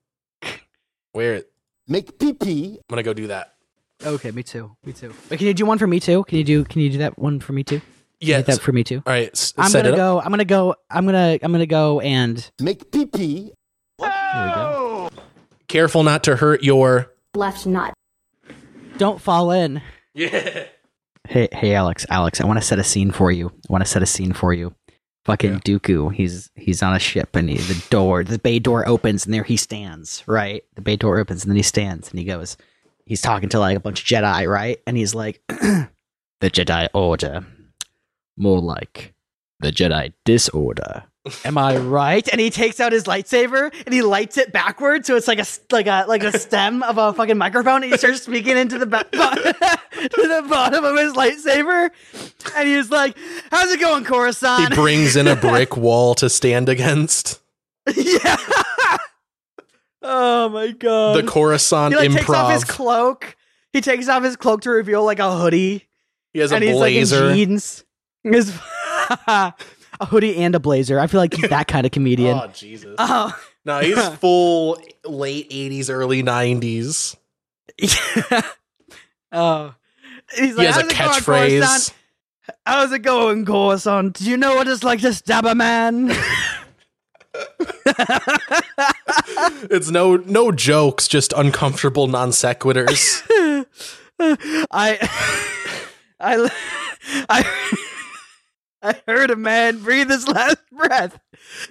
Where? I'm Make pee pee. I'm gonna go do that. okay, me too. Me too. Wait, can you do one for me too? Can you do? Can you do that one for me too? Can you Yes. that for me too. All right. s- I'm set gonna it up. go. I'm gonna go. I'm gonna. I'm gonna go and. Make pee pee. Here we go. Careful not to hurt your. left nut. Don't fall in. Yeah. Hey, hey, Alex, Alex, I want to set a scene for you. I want to set a scene for you. Fucking Yeah. Dooku, he's he's on a ship and he, the door, the bay door opens and there he stands. Right, the bay door opens and then he stands and he goes. He's talking to like a bunch of Jedi, right? And he's like, "The Jedi Order, more like the Jedi Disorder." Am I right? And he takes out his lightsaber and he lights it backwards, so it's like a like a like a stem of a fucking microphone. And he starts speaking into the ba- to the bottom of his lightsaber, and he's like, "How's it going, Coruscant?" He brings in a brick wall to stand against. yeah. oh my god. The Coruscant improv. he like takes off his cloak. He takes off his cloak to reveal like a hoodie. He has a and he's blazer. like in jeans. His- a hoodie and a blazer. I feel like he's that kind of comedian. Oh Jesus! Oh, no, he's uh-huh. full late '80s, early '90s. oh. He's He has a "How's it going, catchphrase. How's it going, Coruscant? Do you know what it's like to stab a man? It's no no jokes, just uncomfortable non sequiturs. I, I, I, I heard a man breathe his last breath.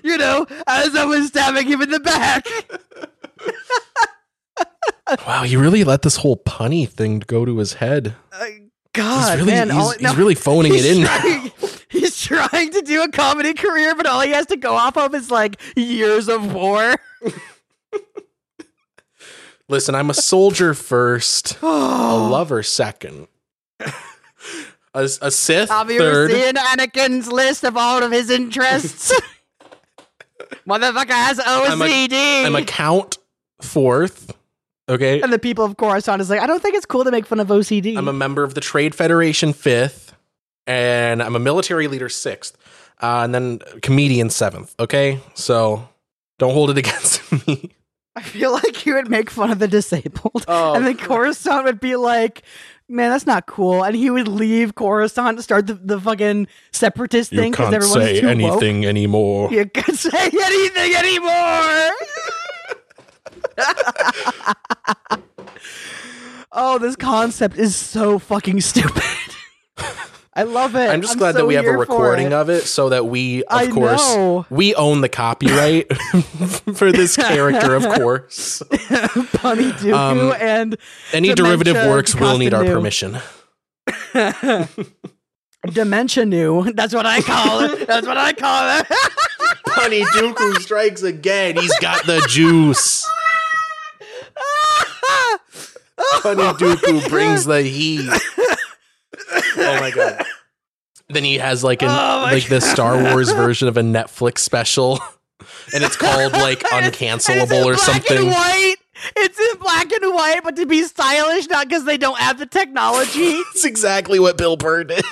You know, as I was stabbing him in the back. wow, he really let this whole punny thing go to his head. Uh, God, he's really, man, he's, all- he's no, really phoning it in. Trying, he's trying to do a comedy career, but all he has to go off of is like years of war. Listen, I'm a soldier first, a lover second, a, a Sith Have you third. seen Anakin's list of all of his interests? Motherfucker has I'm a- OCD. I'm a count fourth. Okay, and the people of Coruscant is like, I don't think it's cool to make fun of OCD. I'm a member of the Trade Federation fifth, and I'm a military leader sixth, uh, and then comedian seventh. Okay, so don't hold it against me. I feel like you would make fun of the disabled, Oh, and then Coruscant would be like, "Man, that's not cool," and he would leave Coruscant to start the, the fucking separatist thing because everyone's too woke. You can't say anything anymore. You can't say anything anymore. oh, this concept is so fucking stupid. I love it. I'm just glad that we have a recording of it so that we, of I course, know. we own the copyright for this character, of course. Punny Dooku Um, and Any derivative works will need our permission. Dementia New. That's what I call it. That's what I call it. Honey Dooku strikes again. He's got the juice. Honey Dooku brings the heat. Oh my god. Then he has like an Oh like the Star Wars version of a Netflix special. And it's called like it's- it's uncancelable or black something. And white. It's in black and white, but to be stylish, not because they don't have the technology. That's exactly what Bill Burr did.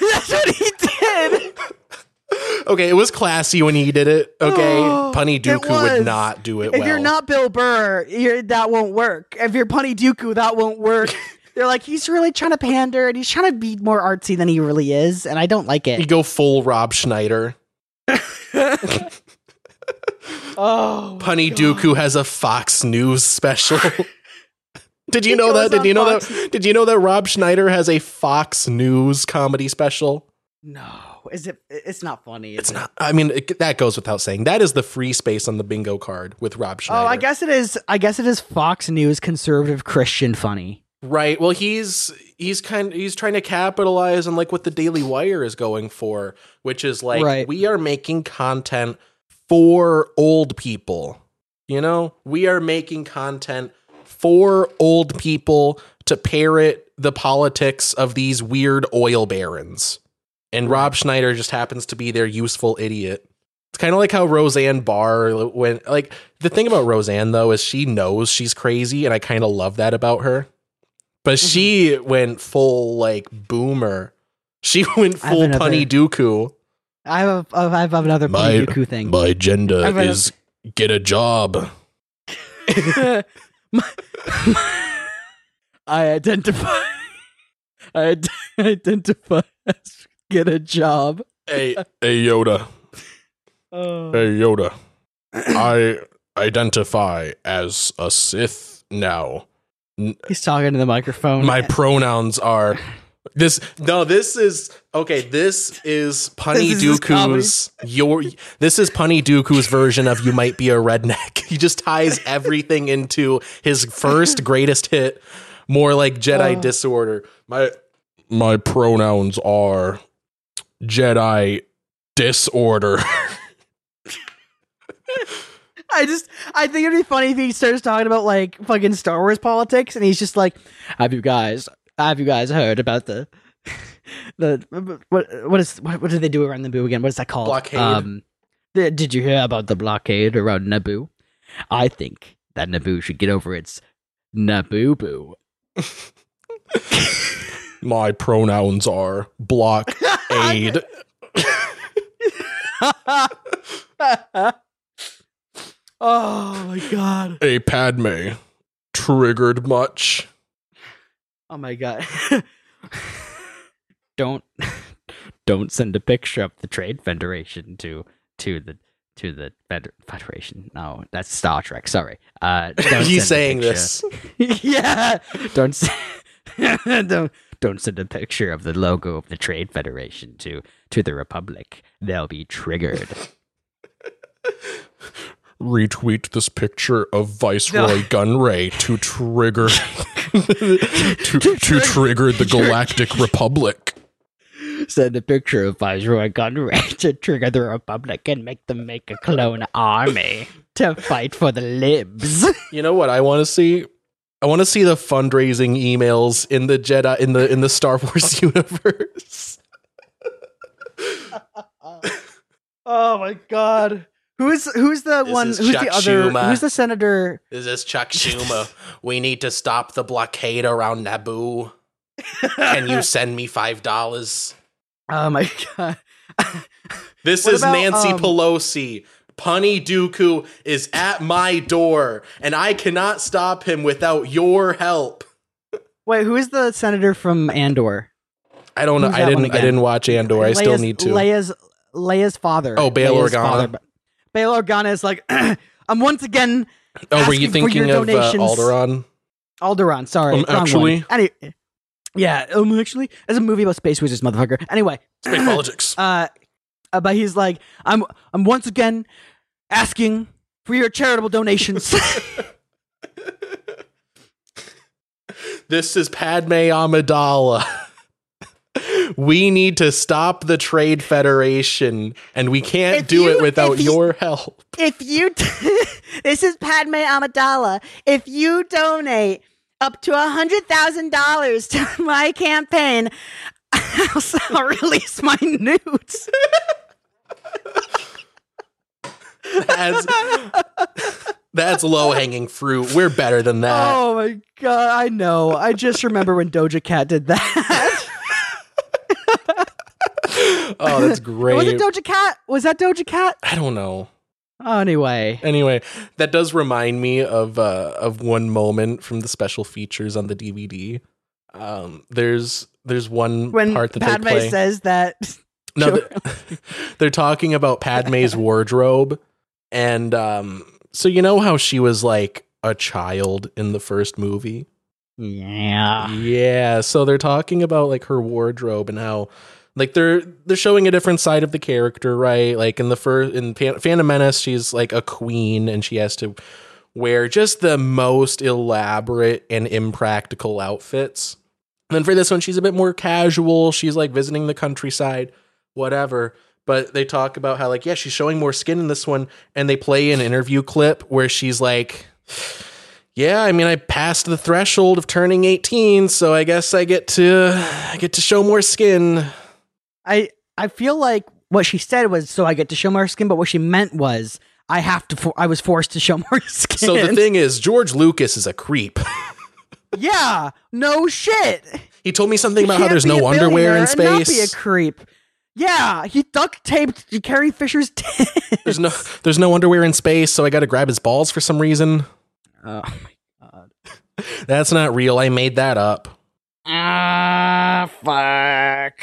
That's what he did. Okay, it was classy when he did it. Okay, Oh, Punny Dooku would not do it If well. you're not Bill Burr, you're, that won't work. If you're Punny Dooku, that won't work. They're like, he's really trying to pander and he's trying to be more artsy than he really is, and I don't like it. you go full Rob Schneider. Oh, Punny Dooku has a Fox News special. Did you He know that? Did you know Fox- that? Did you know that Rob Schneider has a Fox News comedy special? no, is it? It's not funny. It's it? not. I mean, it, that goes without saying. That is the free space on the bingo card with Rob Schneider. Oh, I guess it is. I guess it is Fox News conservative Christian funny. Right. Well, he's he's kind he's trying to capitalize on like what the Daily Wire is going for, which is like Right. we are making content for old people. You know, we are making content for old people to parrot the politics of these weird oil barons. And Rob Schneider just happens to be their useful idiot. It's kind of like how Roseanne Barr when like the thing about Roseanne though is she knows she's crazy and I kind of love that about her. But Mm-hmm. she went full like boomer. She went full another- punny dooku. I have. A, I have another My- Punny Dooku thing. My agenda I've is get a job. My I identify. I ad- identify as get a job. Hey, hey Yoda. Oh. Hey Yoda. I identify as a Sith now. He's talking to the microphone. My pronouns are this no this is okay this is punny This is dooku's your this is punny dooku's version of you might be a redneck he just ties everything into his first greatest hit more like jedi Oh. disorder my my pronouns are jedi disorder I just I think it'd be funny if he starts talking about like fucking Star Wars politics and he's just like, Have you guys have you guys heard about the the what what is what, what did they do around Naboo again? What is that called? Blockade. Um the- did you hear about the blockade around Naboo? I think that Naboo should get over its Naboo boo. My pronouns are block aid. oh my god. A Padme. Triggered much. Oh my god. don't don't send a picture of the Trade Federation to to the to the Feder- Federation. No, that's Star Trek. Sorry. Uh don't He's send saying picture- this. yeah. Don't s- don't don't send a picture of the logo of the Trade Federation to to the Republic. They'll be triggered. Retweet this picture of Viceroy Gunray to trigger to, to trigger the Galactic Republic. Send a picture of Viceroy Gunray to trigger the Republic and make them make a clone army to fight for the libs. You know what I want to see? I want to see the fundraising emails in the Jedi in the in the Star Wars universe. oh my god. Who's who's the This one who's Chuck the other Schumer. who's the senator Is This is Chuck Schumer. we need to stop the blockade around Naboo. Can you send me five dollars? Oh my god. This What is about, Nancy um, Pelosi. Punny Dooku is at my door, and I cannot stop him without your help. Wait, who is the senator from Andor? I don't know. I didn't. I didn't watch Andor. I still need to. Leia's Leia's father. Oh, Bail Organa. father. Bail Organa is like I'm once again oh, were you thinking of uh. Alderaan? Alderaan, sorry. Um, actually- Any, yeah, um, actually, it's a movie about space wizards, motherfucker. Anyway, Space politics. uh, uh, but he's like, I'm, I'm once again asking for your charitable donations. This is Padme Amidala. we need to stop the Trade Federation, and we can't If do you- it without you- your help. if you, this is Padme Amidala. If you donate up to a hundred thousand dollars to my campaign, I'll, I'll release my nudes. That's, that's low hanging fruit. We're better than that. Oh my god, I know. I just remember when Doja Cat did that. Oh, that's great. Was it Doja Cat? Was that Doja Cat? I don't know. Oh, anyway. Anyway, that does remind me of uh, of one moment from the special features on the DVD. Um, there's there's one When part that Padme they play. says that. no, they're, they're talking about Padme's wardrobe, and um, so you know how she was like a child in the first movie. yeah. Yeah, so they're talking about like her wardrobe and how like they're they're showing a different side of the character, right? Like in the first in Phan- Phantom Menace, she's like a queen and she has to wear just the most elaborate and impractical outfits. And then for this one, she's a bit more casual. She's like visiting the countryside, whatever. But they talk about how like yeah, she's showing more skin in this one, and they play an interview clip where she's like yeah, I mean, I passed the threshold of turning 18, so I guess I get to I get to show more skin. I I feel like what she said was so I get to show more skin, but what she meant was I have to. For- I was forced to show more skin. So the thing is, George Lucas is a creep. yeah, no shit. He told me something about how there's no underwear in billionaire and Not be a space. creep. Yeah, he duct taped Carrie Fisher's tits. There's no there's no underwear in space, so I got to grab his balls for some reason. Oh my god. That's not real. I made that up. Ah, fuck.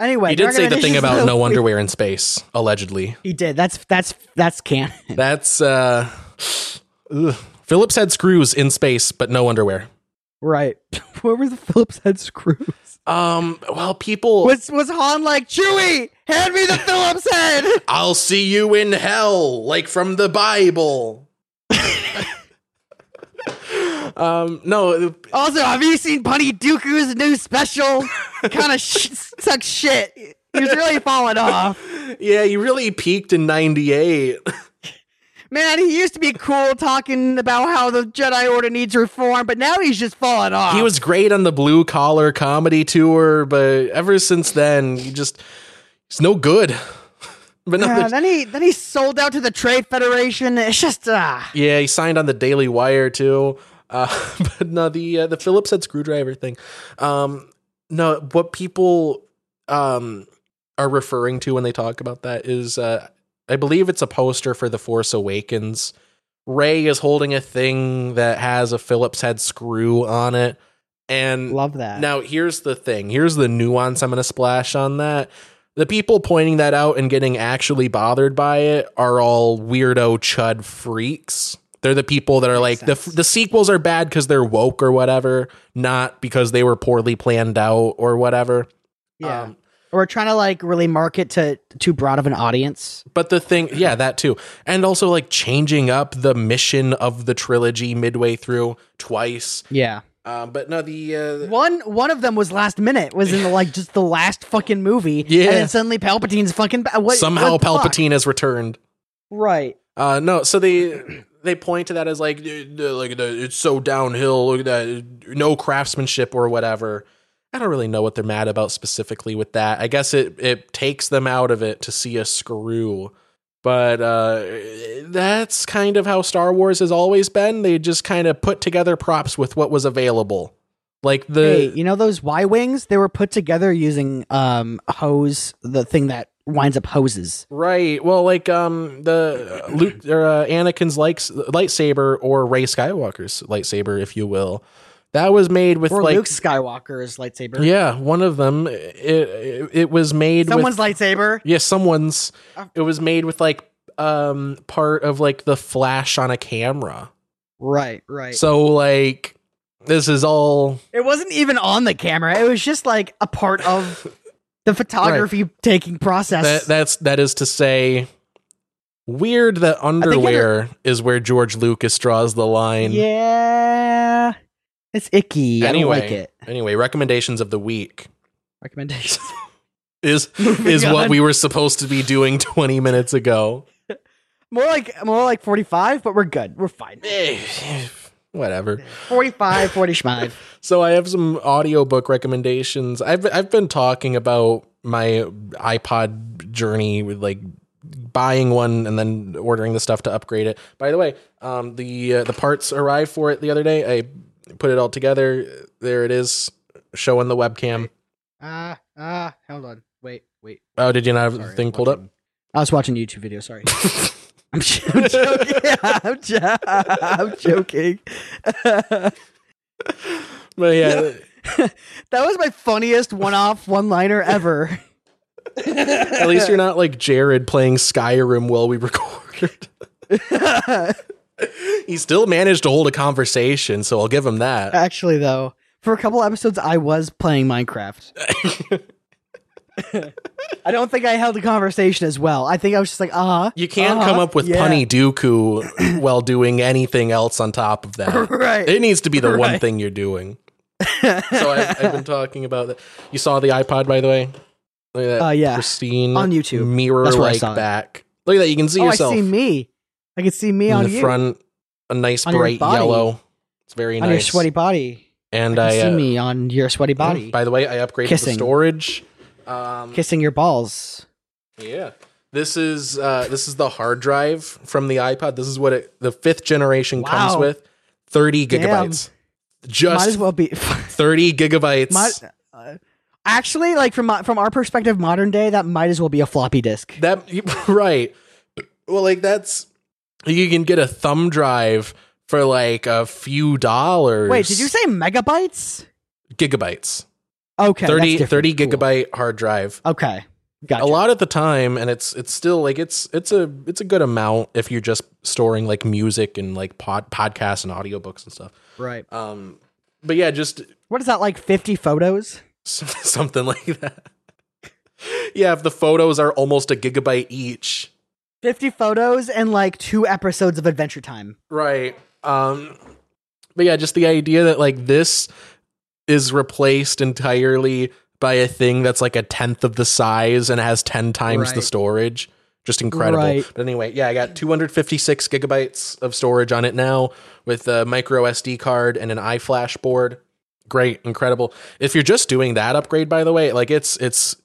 Anyway, He did say the thing about no underwear in space, allegedly. He did. That's that's that's canon. That's uh ugh. Phillips had screws in space, but no underwear. Right. Where were the Phillips head screws? Um, well, people Was was Han like Chewie? Hand me the Phillips head. I'll see you in hell, like from the Bible. Um, no, Also, have you seen Punny Dooku's new special? kind of sh- sucks shit. He's really falling off. yeah, he really peaked in '98. Man, he used to be cool talking about how the Jedi Order needs reform, but now he's just falling off. He was great on the blue collar comedy tour, but ever since then, he just he's no good. But no, Yeah, then he then he sold out to the Trade Federation. It's just ah. yeah, he signed on the Daily Wire too. Uh, but no, the uh, the Phillips head screwdriver thing. Um, no, what people um are referring to when they talk about that is, uh, I believe it's a poster for the Force Awakens. Rey is holding a thing that has a Phillips head screw on it, and love that. Now, here's the thing. Here's the nuance I'm going to splash on that. The people pointing that out and getting actually bothered by it are all weirdo chud freaks. They're the people that are like the sense. the sequels are bad because they're woke or whatever, not because they were poorly planned out or whatever. yeah, Um, we're trying to like really market to too broad of an audience. but the thing, yeah, that too, and also like changing up the mission of the trilogy midway through twice. Yeah, Um, but no, the uh, one one of them was last minute. Was in the, like just the last fucking movie. Yeah. and then suddenly Palpatine's fucking ba- what, somehow what the fuck? Palpatine has returned. Right. Uh, no, so they they point to that as like "Uh, uh, like it's so downhill. Look at that, no craftsmanship or whatever. I don't really know what they're mad about specifically with that. I guess it it takes them out of it to see a screw, but uh, that's kind of how Star Wars has always been. They just kind of put together props with what was available, like the hey, you know those Y wings? They were put together using um hose, the thing that winds up hoses. Right. Well, like um the uh, Luke or uh, Anakin's likes lightsaber or Rey Skywalker's lightsaber, if you will. That was made with Or like Luke Skywalker's lightsaber. yeah, one of them. It it, it was made Someone's with lightsaber. yeah, someone's. Uh, It was made with like um part of like the flash on a camera. Right, right. So like this is all it wasn't even on the camera. It was just like a part of the photography taking process. that that's that is to say weird that underwear is where George Lucas draws the line. yeah. It's icky. Anyway, I don't like it. anyway, recommendations of the week Recommendations. is is what we were supposed to be doing 20 minutes ago. more like more like 45, but we're good. We're fine. Eh, Whatever. 45, 45. So I have some audiobook recommendations. I've I've been talking about my iPod journey with like buying one and then ordering the stuff to upgrade it. By the way, um, the uh, the parts arrived for it the other day. I put it all together. There it is, showing the webcam. Ah, ah, hold on. Wait, wait. Oh, did you not have the thing pulled up? I was watching YouTube video, sorry. I'm, joking. I'm, jo- I'm joking. But yeah, that was my funniest one-off one-liner ever. at least you're not like Jared playing Skyrim while we record. he still managed to hold a conversation, so I'll give him that. Actually, though, for a couple episodes, I was playing Minecraft. I don't think I held a conversation as well. I think I was just like, uh huh. You can't Uh-huh, come up with yeah. punny dooku while doing anything else on top of that. Right. It needs to be the one thing you're doing. So I've, I've been talking about that. You saw the iPod, by the way. Look at that Uh, yeah. pristine On YouTube. Mirror like back. Look at that. You can see oh, I see me. I can see me in on the you. front. A nice On bright yellow. It's very on nice. your sweaty body. and I I, can see uh, me on your sweaty body. By the way, I upgraded the storage. Um, Kissing your balls. Yeah. This is uh this is the hard drive from the iPod. This is what it the fifth generation comes with. 30 Damn. gigabytes. Just Might as well be. 30 gigabytes. might, uh, actually, like from from our perspective, modern day, that might as well be a floppy disk. that right. Well, like that's you can get a thumb drive for like a few dollars. Wait, did you say megabytes? gigabytes? Okay, 30 that's different. 30 Cool. gigabyte hard drive. Okay, gotcha. A lot at the time and it's it's still like it's it's a it's a good amount if you're just storing like music and like pod podcasts and audiobooks and stuff. right. Um, but yeah, just What is that like? Fifty photos? something like that. yeah, if the photos are almost a gigabyte each, Fifty photos and like two episodes of Adventure Time. right? Um, but yeah, just the idea that like this is replaced entirely by a thing that's like a tenth of the size and has ten times the storage. Just incredible. Right. But anyway, yeah, I got 256 gigabytes of storage on it now with a micro SD card and an iFlash board. Great, incredible. If you're just doing that upgrade, by the way, like it's it's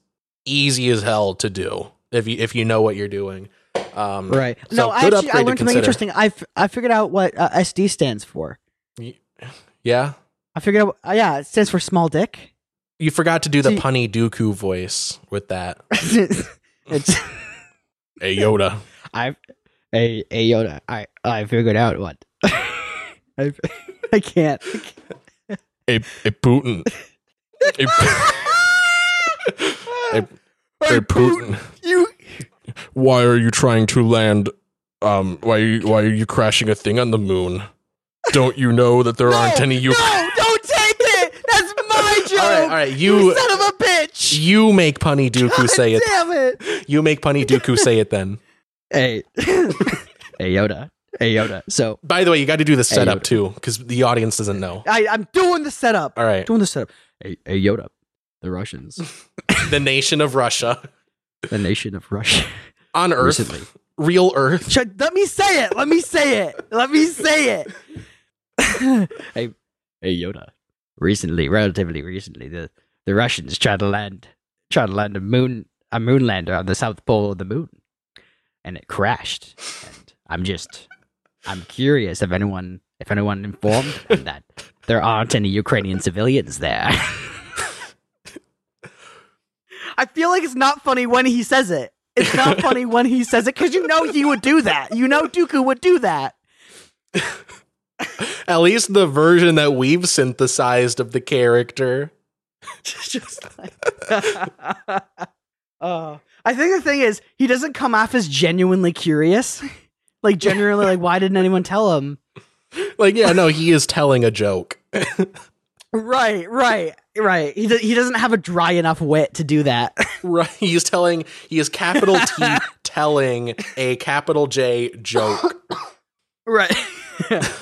easy as hell to do if you if you know what you're doing. Um, Right. So no, good I actually I learned something interesting. I f- I figured out what uh, SD stands for. Yeah, I figured out. Uh, yeah, it stands for small dick. you forgot to do the See- punny Dooku voice with that. it's Hey Yoda. I, hey, hey Yoda, I I figured out what. I I can't. Hey, hey Putin. Hey, hey, hey Putin. You Why are you trying to land? Um, why why are you crashing a thing on the moon? Don't you know that there aren't any you? No, take it. That's my joke. All right, all right, You, you son of a bitch. you make punny Dooku say it. Damn it. You make punny Dooku say it then. Hey, hey Yoda, hey Yoda. So By the way, you got to do the setup Yoda. too, because the audience doesn't know. I I'm doing the setup. All right, Doing the setup. Hey, hey Yoda, the Russians, the nation of Russia the nation of Russia. on Earth, Recently. real Earth. Let me say it. Let me say it. Let me say it. hey, hey, Yoda. Recently, relatively recently, the, the Russians tried to land tried to land a moon a moon lander on the south pole of the moon, and it crashed. And I'm just I'm curious if anyone if anyone informed that there aren't any Ukrainian civilians there. I feel like it's not funny when he says it. It's not funny when he says it because you know he would do that. You know Dooku would do that. At least the version that we've synthesized of the character. Just like, uh, I think the thing is he doesn't come off as genuinely curious. Like genuinely, like why didn't anyone tell him? Like, yeah, no, he is telling a joke. Right, right, right. He do- he doesn't have a dry enough wit to do that. Right. He's telling, he is capital T telling a capital J joke. right.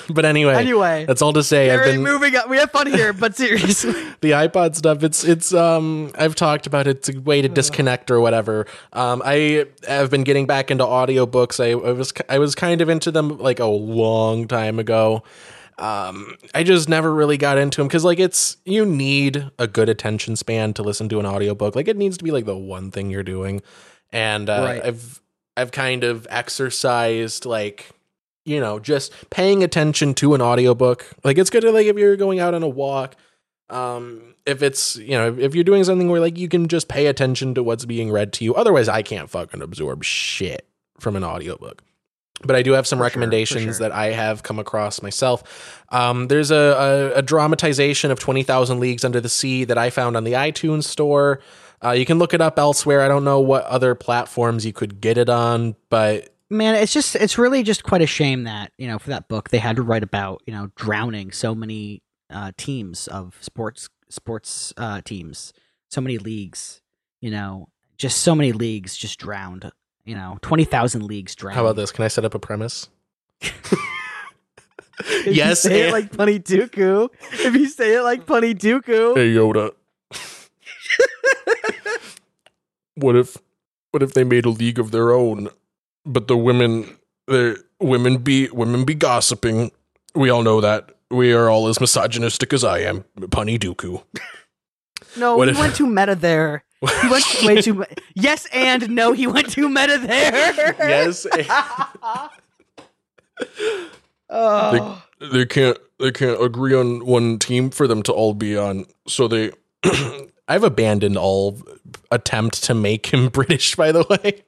But anyway, anyway, that's all to say. I've been moving on. We have fun here, but seriously, the iPod stuff. It's it's um I've talked about it. It's a way to disconnect or whatever. Um, I have been getting back into audiobooks. I, I was I was kind of into them like a long time ago. Um, I just never really got into them because like it's you need a good attention span to listen to an audiobook. Like it needs to be like the one thing you're doing, and uh, Right. I've I've kind of exercised like you know just paying attention to an audiobook. Like it's good to like if you're going out on a walk um if it's you know if you're doing something where like you can just pay attention to what's being read to you. Otherwise i can't fucking absorb shit from an audiobook. But i do have some For sure, recommendations sure. that i have come across myself. Um there's a, a, a dramatization of 20000 leagues under the sea that i found on the itunes store. Uh, you can look it up elsewhere. I don't know what other platforms you could get it on but man, it's just it's really just quite a shame that you know for that book they had to write about you know drowning so many uh, teams of sports sports uh, teams, so many leagues, you know, just so many leagues just drowned. You know, twenty thousand leagues drowned. how about this can i set up a premise If you yes say it like Punny Dooku. If you say it like Punny Dooku, Hey Yoda. what if what if they made a league of their own? But the women the women be women be gossiping. We all know that. We are all as misogynistic as I am. Punny Dooku. no, What he if- went too meta there. He went way too. Me- yes, and no, he went too meta there. yes. oh. they can't they can't agree on one team for them to all be on. So they I've abandoned all attempt to make him British by the way.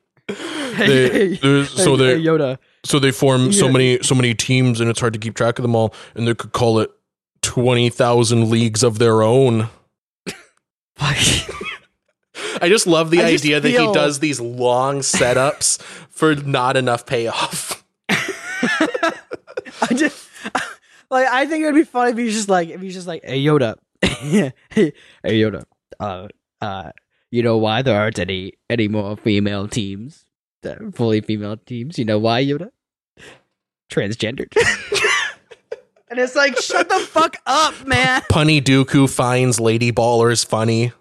They- there's- so Hey, they hey, Yoda. So they form so many so many teams, and it's hard to keep track of them all. And they could call it twenty thousand leagues of their own. I just love the I idea that he does these long setups for not enough payoff. I just like I think it would be funny if he's just like if he's just like, hey Yoda, hey, hey Yoda, uh, uh, you know why there aren't any any more female teams, fully female teams? You know why Yoda? Transgendered. and it's like, shut the fuck up, man. Punny Dooku finds Lady Ballers funny.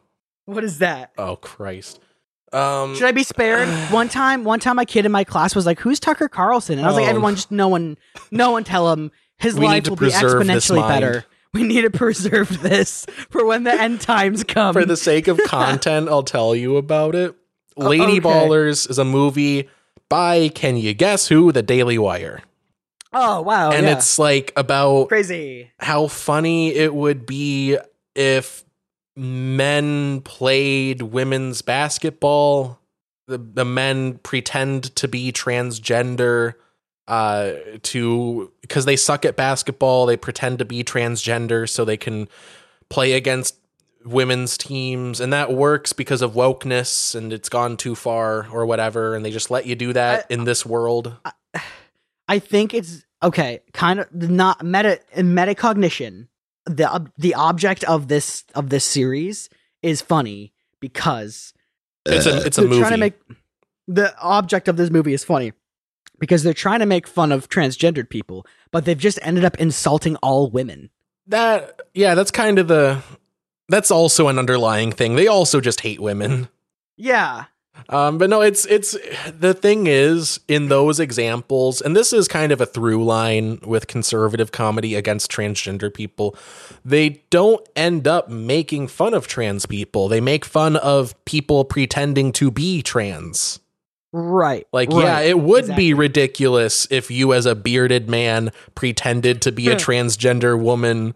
What is that? Oh Christ! Um, Should I be spared? one time, one time, a kid in my class was like, "Who's Tucker Carlson?" And I was like, Oh. "Everyone, just no one, no one, tell him his We life will be exponentially better. We need to preserve this for when the end times come." for the sake of content, I'll tell you about it. Oh, Lady okay. Ballers is a movie by can you guess who? The Daily Wire. oh wow, and yeah. it's like about crazy. how funny it would be if men played women's basketball. The the men pretend to be transgender uh to because they suck at basketball, they pretend to be transgender so they can play against women's teams and that works because of wokeness and it's gone too far or whatever and they just let you do that in this world. I think it's okay. Kind of not meta in metacognition. The the object of this of this series is funny because It's a it's a movie. trying to make the object of this movie is funny because they're trying to make fun of transgendered people, but they've just ended up insulting all women. that yeah that's kind of the that's also an underlying thing. They also just hate women. Yeah, um but no it's it's the thing is in those examples and this is kind of a through line with conservative comedy against transgender people they don't end up making fun of trans people. They make fun of people pretending to be trans right. like, right, yeah, it would exactly. be ridiculous if you, as a bearded man, pretended to be a hmm. transgender woman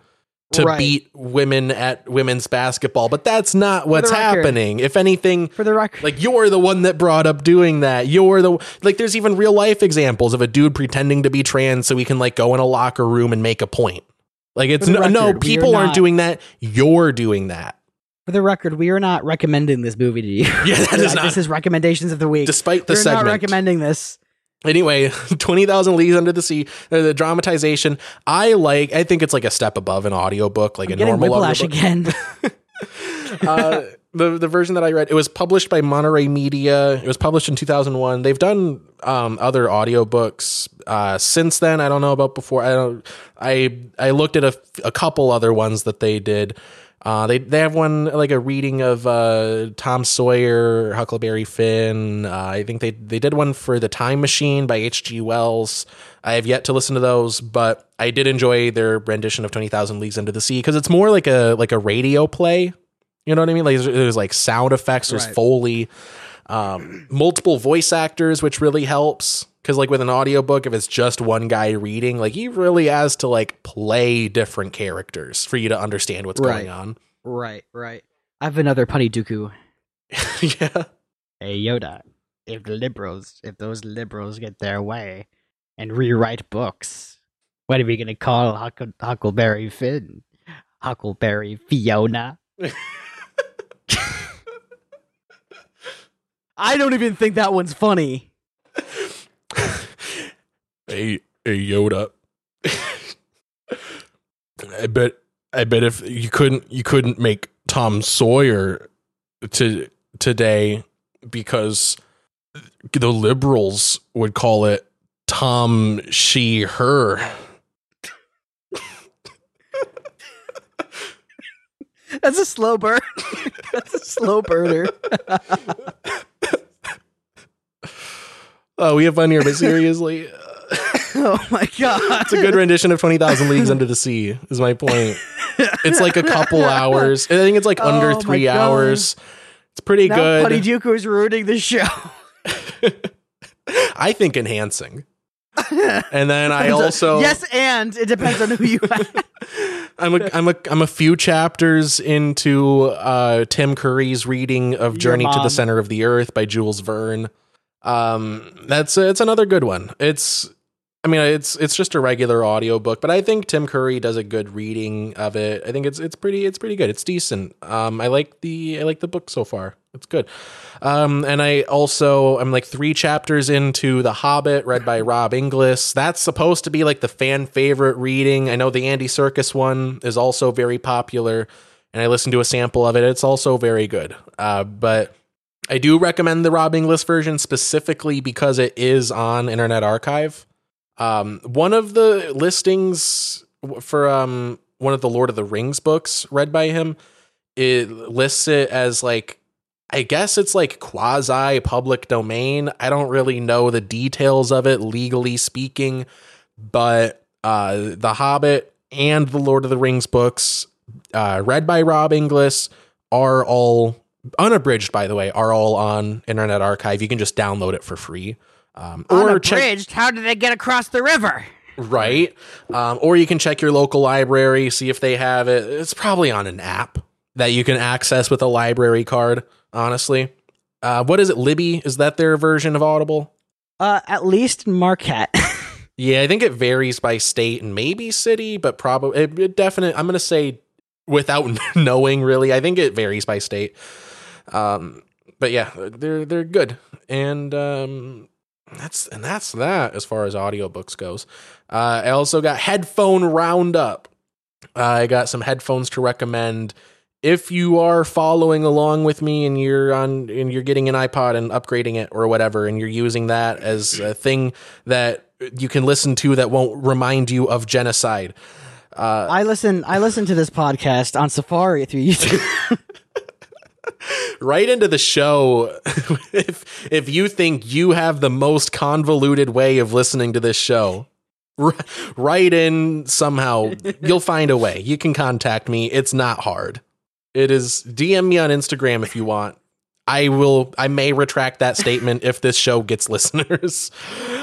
to Right. beat women at women's basketball, but that's not what's happening. If anything, for the record. like you're the one that brought up doing that. You're the like. There's even real life examples of a dude pretending to be trans so he can like go in a locker room and make a point. Like it's no, no record, we people aren't doing that. You're doing that. For the record, we are not recommending this movie to you. Yeah, that is not- This is recommendations of the week. Despite the We're segment, not recommending this. Anyway, 20,000 Leagues Under the Sea, uh, the dramatization, I like, I think it's like a step above an audiobook, like I'm a normal whiplash audiobook. again. uh, the, the version that I read, it was published by Monterey Media. It was published in 2001. They've done um, other audiobooks uh, since then. I don't know about before. I don't, I, I looked at a, a couple other ones that they did. Uh, they they have one like a reading of uh, Tom Sawyer, Huckleberry Finn. Uh, I think they they did one for the Time Machine by H.G. Wells. I have yet to listen to those, but I did enjoy their rendition of Twenty Thousand Leagues Under the Sea because it's more like a like a radio play. You know what I mean? Like there's, there's like sound effects, there's Right. foley, um, multiple voice actors, which really helps. Because like with an audiobook, if it's just one guy reading, like he really has to like play different characters for you to understand what's Right. going on. right, right. I have another punny dooku. yeah. Hey Yoda, if the liberals, if those liberals get their way and rewrite books, what are we gonna call Huckle- Huckleberry Finn? Huckleberry Fiona? I don't even think that one's funny. Hey, hey Yoda. I bet I bet if you couldn't you couldn't make Tom Sawyer to today because the liberals would call it Tom she her. That's a slow burn. That's a slow burner. Oh, we have fun here, but seriously, oh my god. it's a good rendition of Twenty Thousand Leagues Under the Sea. Is my point. It's like a couple hours. I think it's like Oh under three hours. It's pretty now good. Punny Dooku is ruining the show. I think enhancing. And then I also yes, and it depends on who you. I'm a I'm a I'm a few chapters into uh Tim Curry's reading of Journey to the. Center of the Earth by Jules Verne. Um that's it's another good one. It's I mean it's it's just a regular audiobook, but I think Tim Curry does a good reading of it. I think it's it's pretty it's pretty good. It's decent. Um I like the I like the book so far. It's good. Um and I also I'm like 3 chapters into The Hobbit read by Rob Inglis. That's supposed to be like the fan favorite reading. I know the Andy Serkis one is also very popular and I listened to a sample of it. It's also very good. Uh but I do recommend the Rob Inglis version specifically because it is on Internet Archive. Um, one of the listings for um, one of the Lord of the Rings books read by him, it lists it as like I guess it's like quasi public domain. I don't really know the details of it legally speaking, but uh, The Hobbit and the Lord of the Rings books, uh, read by Rob Inglis, are all unabridged. By the way, are all on Internet Archive. You can just download it for free. Um, or check Unabridged. How did they get across the river? right, um, or you can check your local library, see if they have it. It's probably on an app that you can access with a library card. Honestly, uh, what is it? Libby is that their version of Audible? Uh, at least in Marquette. Yeah, I think it varies by state and maybe city, but probably it, it definitely. I'm gonna say without knowing really. I think it varies by state. Um, but yeah, they're they're good, and um, that's and that's that as far as audiobooks goes. Uh, I also got headphone roundup. Uh, I got some headphones to recommend. If you are following along with me and you're on and you're getting an iPod and upgrading it or whatever, and you're using that as a thing that you can listen to that won't remind you of genocide. I listen. I listen to this podcast on Safari through YouTube. right into the show if if you think you have the most convoluted way of listening to this show r- right in somehow you'll find a way you can contact me it's not hard it is dm me on instagram if you want i will i may retract that statement if this show gets listeners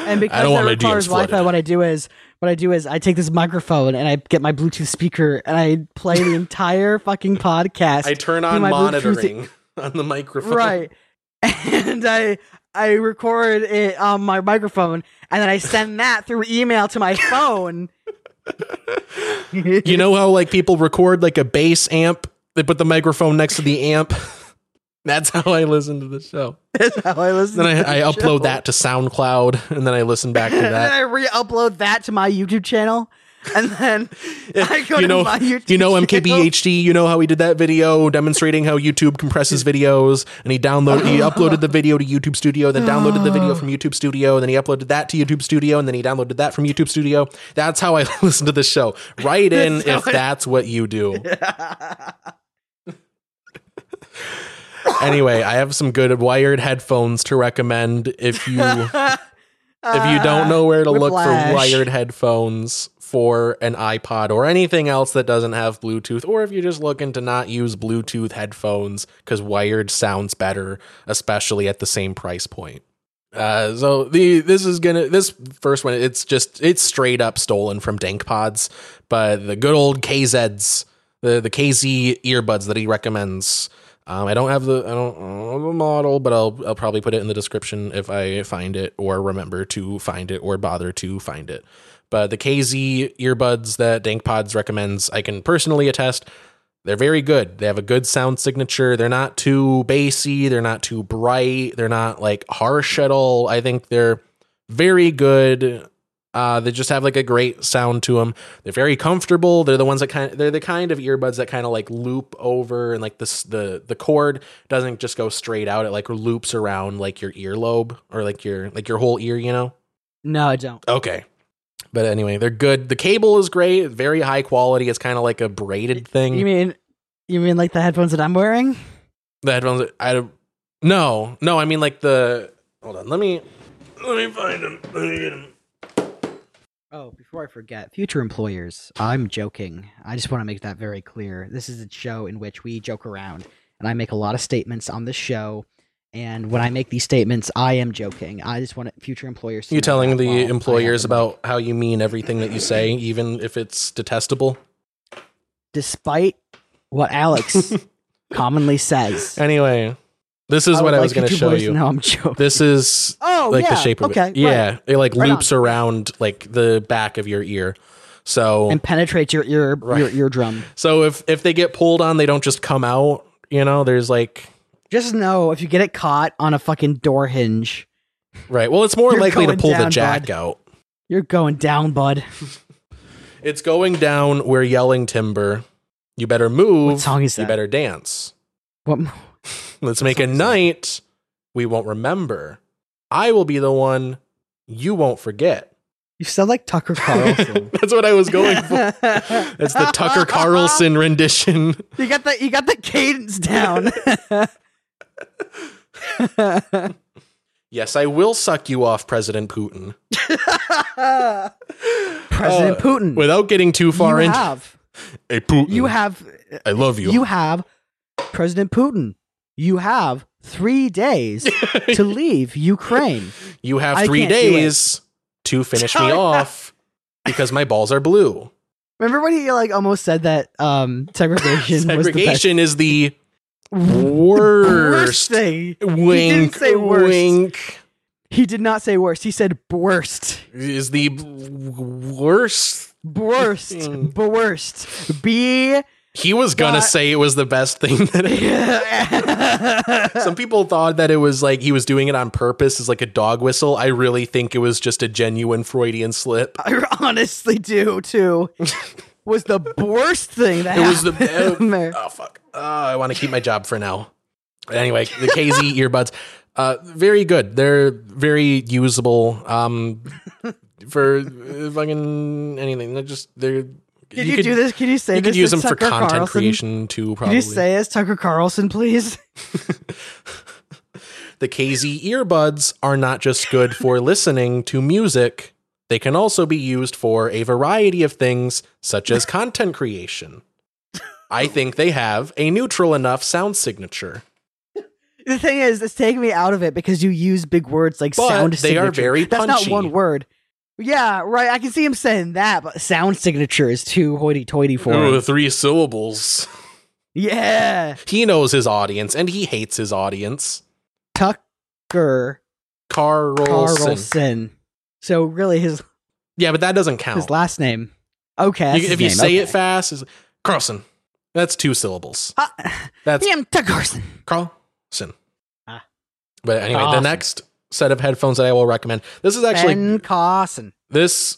and because I don't want that my requires. Wi-Fi, what I do is what I do is I take this microphone and I get my Bluetooth speaker and I play the entire fucking podcast. i turn on my Bluetooth- monitoring on the microphone right, and I I record it on my microphone and then I send that through email to my phone. you know how like people record like a bass amp they put the microphone next to the amp that's how i listen to the show That's how I listen. then to I, I the upload show. that to SoundCloud, and then I listen back to and then that. I re-upload that to my YouTube channel, and then I go you to know, my YouTube. you know. MKBHD. You know how he did that video demonstrating how YouTube compresses videos, and he downloaded, he uploaded the video to YouTube Studio, then downloaded the video from YouTube Studio, and then he uploaded that to YouTube Studio, and then he downloaded that from YouTube Studio. That's how I listen to the show. Write in That's if I- that's what you do. Anyway, I have some good wired headphones to recommend if you if you don't know where to look for wired headphones for an iPod or anything else that doesn't have Bluetooth, or if you're just looking to not use Bluetooth headphones because wired sounds better, especially at the same price point. Uh, so the this is gonna this first one it's just it's straight up stolen from Dank Pods, but the good old KZs the the KZ earbuds that he recommends. Um, I don't have the I don't, I don't have model, but I'll I'll probably put it in the description if I find it or remember to find it or bother to find it. But the KZ earbuds that Dank Pods recommends, I can personally attest. They're very good. They have a good sound signature. They're not too bassy. They're not too bright. They're not like harsh at all. I think they're very good. Uh, they just have like a great sound to them. They're very comfortable. They're the ones that kind. of, they're the kind of earbuds that kind of like loop over and like this the the cord doesn't just go straight out. It like loops around like your earlobe or like your like your whole ear. You know. No, I don't. Okay. But anyway, they're good. The cable is great, very high quality. It's kind of like a braided thing. You mean you mean like the headphones that I'm wearing? the headphones. I don't. No, no. I mean like the. Hold on. Let me. Let me find them. Let me get them. Oh, before I forget, future employers, I'm joking. I just want to make that very clear. This is a show in which we joke around, and I make a lot of statements on this show. And when I make these statements, I am joking. I just want future employers. To You telling the employers about how you mean everything that you say, even if it's detestable. despite what Alex commonly says. Anyway, this is I what I was like going to show you. to know I'm joking. This is oh, like yeah. the shape of okay, it. Yeah, right. it like Right loops on. around like the back of your ear. So and penetrates your ear, Right. your eardrum. so if if they get pulled on, they don't just come out. You know, there's like Just know if you get it caught on a fucking door hinge, right. Well, it's more likely to pull the jack bud. out. you're going down, bud. It's going down. We're yelling timber. You better move. What song is You better dance. What? Let's make a song is that? night we won't remember. I will be the one you won't forget. You sound like Tucker Carlson. That's what I was going for. It's the Tucker Carlson rendition. You got the you got the cadence down. Yes, I will suck you off, President Putin. President Uh, Putin. Without getting too far you into have Hey Putin. you have I love you. you have President Putin. You have three days to leave Ukraine. You have three can't do it. days to finish me off because my balls are blue. Remember when he like almost said that um, segregation, was the Segregation is the worst worst. thing. Wink, say worst. wink. He did not say worst. He said worst. Is the worst. Worst. Worst. B. He was gonna But- say it was the best thing that. Some people thought that it was like he was doing it on purpose as like a dog whistle. I really think it was just a genuine Freudian slip. I honestly do too. Was the worst thing that It was the happened oh fuck. Oh, I want to keep my job for now. Anyway, the KZ earbuds, uh, very good. They're very usable. Um, for uh, fucking anything. They're just they're. Can you, do this? Can you say You this could use them as for content Carlson? creation too. Probably. Can you say as Tucker Carlson, please? the KZ earbuds are not just good for listening to music. They can also be used for a variety of things, such as content creation. I think they have a neutral enough sound signature. The thing is, it's taking me out of it because you use big words like But sound. they are signature. very That's not one word. Yeah, right. I can see him saying that, but sound signature is too hoity-toity for Ooh, him. three syllables. Yeah, He knows his audience and he hates his audience. Tucker Carlson. Carlson. So really, his Yeah, but that doesn't count. his last name. Okay, You- if you name. say okay. it fast, is Carlson. That's two syllables. Ah, That's I am Tucker Carlson. Carlson. Ah. But anyway, the next set of headphones that I will recommend. This is actually Ben Carson. this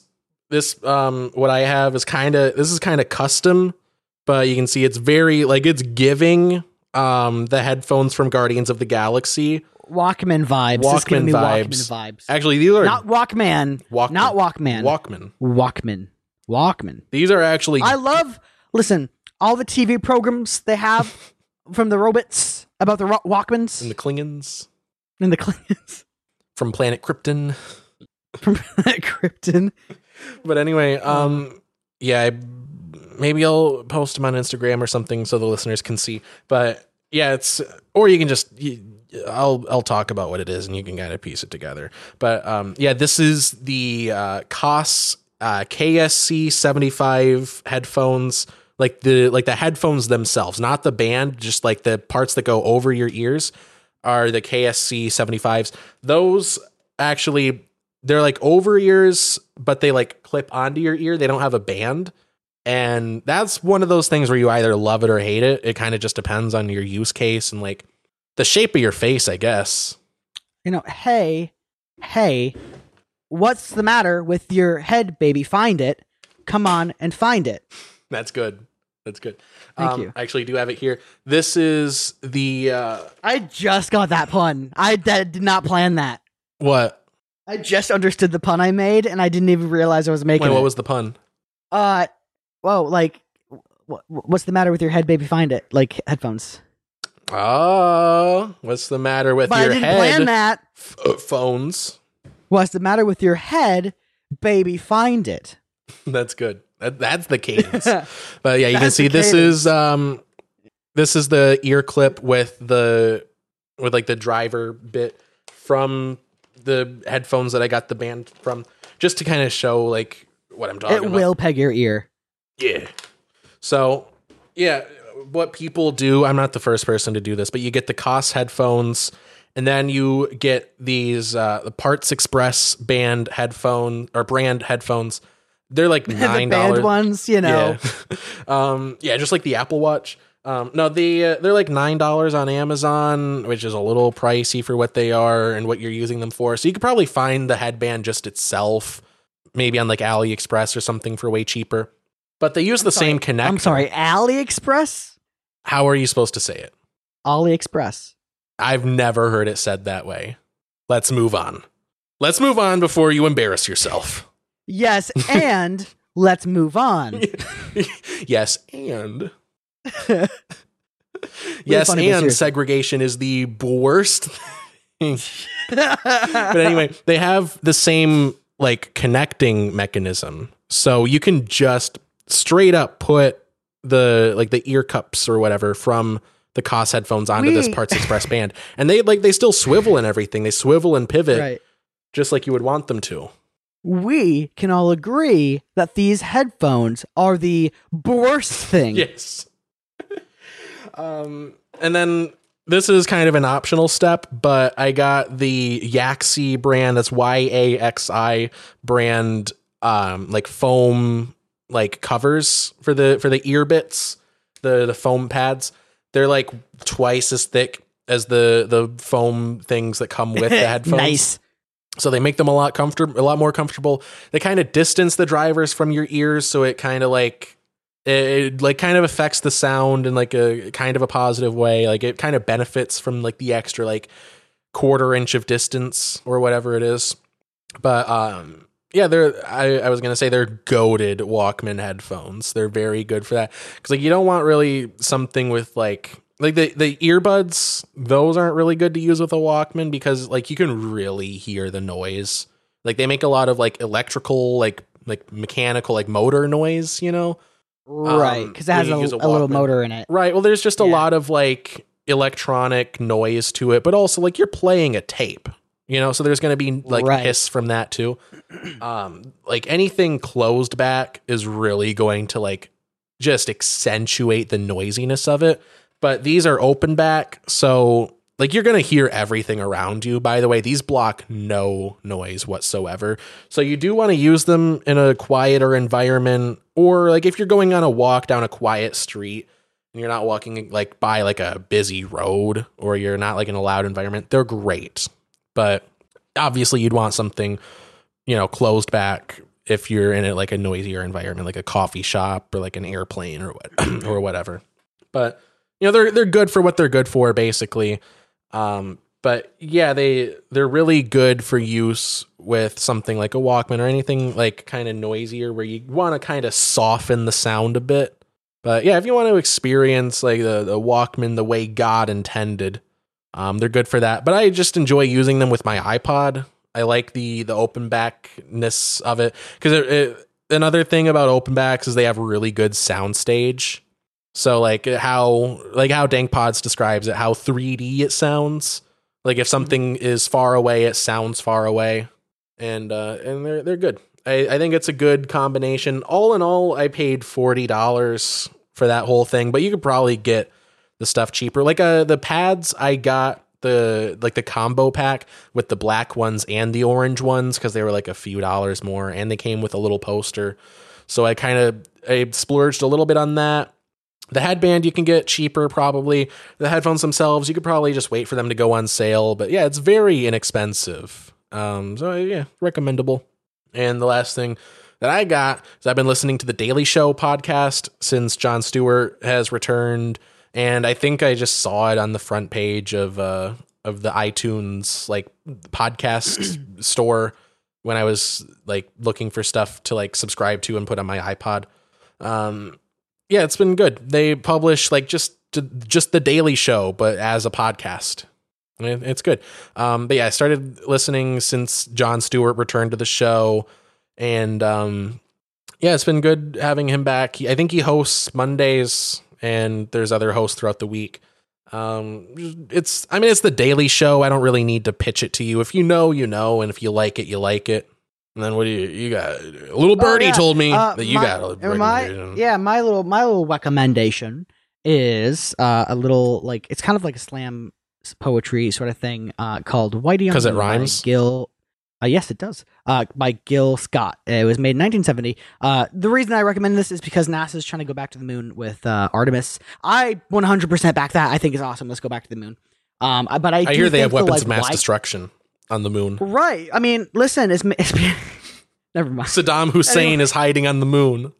this um what I have is kind of this is kind of custom, but you can see it's very like it's giving um the headphones from Guardians of the Galaxy. Walkman vibes. Walkman vibes. Walkman vibes. Actually, these are Not Walkman. Walkman. Not Walkman. Walkman. Walkman. Walkman. These are actually I love. Listen, all the TV programs they have from the robots about the Walkmans from the Klingons and the Klingons from Planet Krypton. from Planet Krypton. But anyway, um, yeah, I, maybe I'll post them on Instagram or something so the listeners can see. But yeah, it's or you can just you, I'll I'll talk about what it is and you can kind of piece it together. But um, yeah, this is the uh, Koss uh, KSC seventy five headphones. Like the like the headphones themselves, not the band, just like the parts that go over your ears are the KSC 75s. Those actually they're like over ears, but they like clip onto your ear. They don't have a band. And that's one of those things where you either love it or hate it. It kind of just depends on your use case and like the shape of your face, I guess. You know, hey, hey, what's the matter with your head, baby? Find it. Come on and find it. That's good. That's good. Thank Um, you. I actually do have it here. This is the uh I just got that pun. I d- did not plan that. what? I just understood the pun I made, and I didn't even realize I was making Wait, it. what was the pun? Uh, whoa, like, wh- what's the matter with your head, baby? Find it, like headphones. Oh, what's the matter with But I your didn't head? plan that. F- uh, phones. What's the matter with your head, baby? Find it. That's good. That, that's the cadence. But yeah, you can see this is um this is the ear clip with the with like the driver bit from the headphones that I got the band from just to kind of show like what I'm talking it about. will peg your ear. Yeah. So, yeah, what people do, I'm not the first person to do this, but you get the Koss headphones and then you get these uh the Parts Express band headphone or brand headphones. They're like the $9. band ones, you know. Yeah. um, yeah, just like the Apple Watch. Um, no, they uh, they're like nine dollars on Amazon, which is a little pricey for what they are and what you're using them for. So you could probably find the headband just itself, maybe on like AliExpress or something for way cheaper. But they use the same connector. I'm sorry, AliExpress. How are you supposed to say it? AliExpress. I've never heard it said that way. Let's move on. Let's move on before you embarrass yourself. Yes, and let's move on. yes, and yes, funny, and segregation is the worst but anyway, they have the same like connecting mechanism. So you can just straight up put the like the ear cups or whatever from the Koss headphones onto this Parts Express band. And they like they still swivel and everything. They swivel and pivot right. just like you would want them to. We can all agree that these headphones are the worst thing. Yes. um, and then this is kind of an optional step, but I got the Yaxi brand. That's Y A X I brand. Um, like foam like covers for the for the ear bits, the the foam pads. They're like twice as thick as the the foam things that come with the headphones. nice. So they make them a lot comfortable, a lot more comfortable. They kind of distance the drivers from your ears, so it kind of like it like kind of affects the sound in like a kind of a positive way. Like it kind of benefits from like the extra like quarter inch of distance or whatever it is. But um yeah, they're I, I was gonna say they're goaded Walkman headphones. They're very good for that. Cause like you don't want really something with like like the the earbuds, those aren't really good to use with a Walkman because like you can really hear the noise. Like they make a lot of like electrical, like like mechanical, like motor noise, you know? Right, Um, because it has a, a a little motor in it. Right. Well, there's just a Yeah. lot of like electronic noise to it, but also like you're playing a tape, you know, so there's going to be like Right. hiss from that too. Um, like anything closed back is really going to like just accentuate the noisiness of it. But these are open back, so like you're going to hear everything around you. By the way, these block no noise whatsoever. So you do want to use them in a quieter environment or like if you're going on a walk down a quiet street and you're not walking like by like a busy road or you're not like in a loud environment, they're great. But obviously you'd want something, you know, closed back if you're in like a noisier environment, like a coffee shop or like an airplane or what or whatever. But you know, they're they're good for what they're good for, basically. Um, but yeah, they they're really good for use with something like a Walkman or anything like kind of noisier where you want to kind of soften the sound a bit. But yeah, if you want to experience like the, the Walkman the way God intended, um, they're good for that. But I just enjoy using them with my iPod. I like the the open backness of it because another thing about open backs is they have really good soundstage. So like how like how DankPods describes it, how 3D it sounds. Like if something is far away, it sounds far away, and uh, and they're they're good. I, I think it's a good combination. All in all, I paid forty dollars for that whole thing, but you could probably get the stuff cheaper. Like uh, the pads, I got the like the combo pack with the black ones and the orange ones because they were like a few dollars more, and they came with a little poster. So I kind of I splurged a little bit on that. The headband you can get cheaper probably. The headphones themselves you could probably just wait for them to go on sale, but yeah, it's very inexpensive. Um, so yeah, recommendable. And the last thing that I got is I've been listening to the Daily Show podcast since Jon Stewart has returned, and I think I just saw it on the front page of uh of the iTunes like podcast store when I was like looking for stuff to like subscribe to and put on my iPod. Um, yeah, it's been good. They publish like just just the Daily Show, but as a podcast. It's good. Um, but yeah, I started listening since Jon Stewart returned to the show, and um, yeah, it's been good having him back. I think he hosts Mondays, and there's other hosts throughout the week. Um, it's I mean it's the Daily Show. I don't really need to pitch it to you. If you know, you know, and if you like it, you like it. And then what do you you got? A little birdie Oh, yeah. told me Uh, that you my- got a my yeah my little my little recommendation is uh, a little like it's kind of like a slam poetry sort of thing uh, called Whitey because it rhymes? Gil. Uh, yes, it does. Uh, by Gil Scott. It was made in 1970. Uh, the reason I recommend this is because NASA is trying to go back to the moon with uh, Artemis. I 100% back that. I think is awesome. Let's go back to the moon. Um, but I, I hear they have the, weapons like, of mass why- destruction on the moon. Right. I mean, listen, it's, it's never mind. Saddam Hussein Anyway. is hiding on the moon.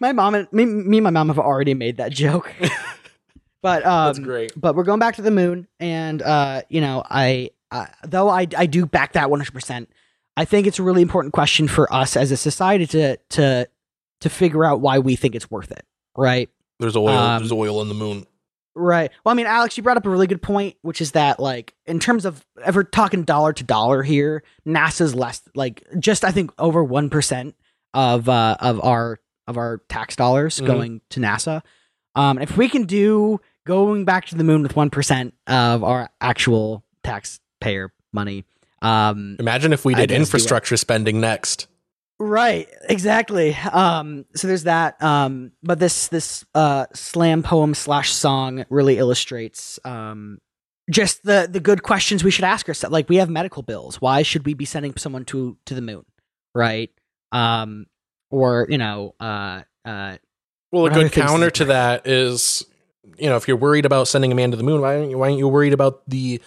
My mom and me, me and my mom have already made that joke. but um, That's great. But we're going back to the moon, and uh, you know, I uh, though I I do back that one hundred percent. I think it's a really important question for us as a society to to to figure out why we think it's worth it, right? There's oil. Um, there's oil on the moon. Right. Well, I mean, Alex, you brought up a really good point, which is that, like, in terms of ever talking dollar to dollar here, NASA's less, like, just I think over one percent of uh, of our of our tax dollars Mhm. going to NASA. Um, if we can do going back to the moon with one percent of our actual taxpayer money, um, Imagine if we did just do it. infrastructure spending next. Right, exactly. Um, so there's that. Um, but this this uh slam poem slash song really illustrates um just the the good questions we should ask ourselves. Like we have medical bills. Why should we be sending someone to to the moon? Right. Um, or you know, uh, uh, Well, a good counter to that is, you know, if you're worried about sending a man to the moon, why aren't you, why aren't you worried about the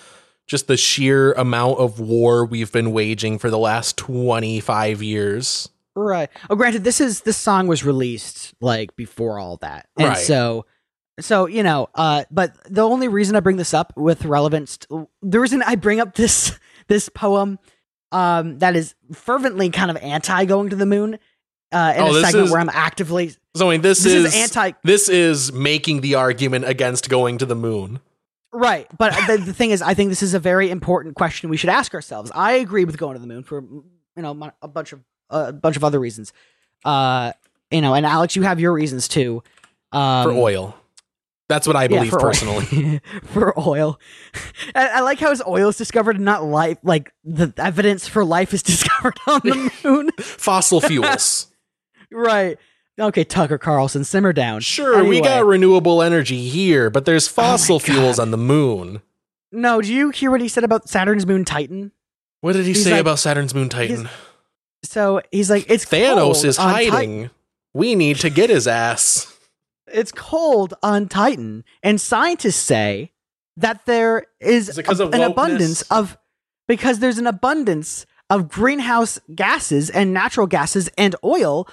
just the sheer amount of war we've been waging for the last 25 years? Right. Oh, granted, this is this song was released like before all that, and Right. so, so you know, uh, but the only reason I bring this up with relevance, the reason I bring up this this poem, um, that is fervently kind of anti going to the moon, uh, in Oh, a segment is- where I'm actively So, I mean, this, this is, is anti this is making the argument against going to the moon. Right, but the, the thing is, I think this is a very important question we should ask ourselves. I agree with going to the moon for you know a bunch of a bunch of other reasons. Uh, you know, and Alex, you have your reasons too. Um, for oil. That's what I yeah, believe for oil. personally. for oil, I, I like how his oil is discovered and not life. Like the evidence for life is discovered on the moon. Fossil fuels. right. Okay, Tucker Carlson, simmer down. Sure, we got renewable energy here, but there's oh fossil God. fuels on the moon. No, do you hear what he said about Saturn's moon Titan? What did he He's say like- about Saturn's moon Titan? So he's like, it's Thanos is Titan. hiding. We need to get his ass. it's cold on Titan, and scientists say that there is, Is a- an abundance of because there's an abundance of greenhouse gases and natural gases and oil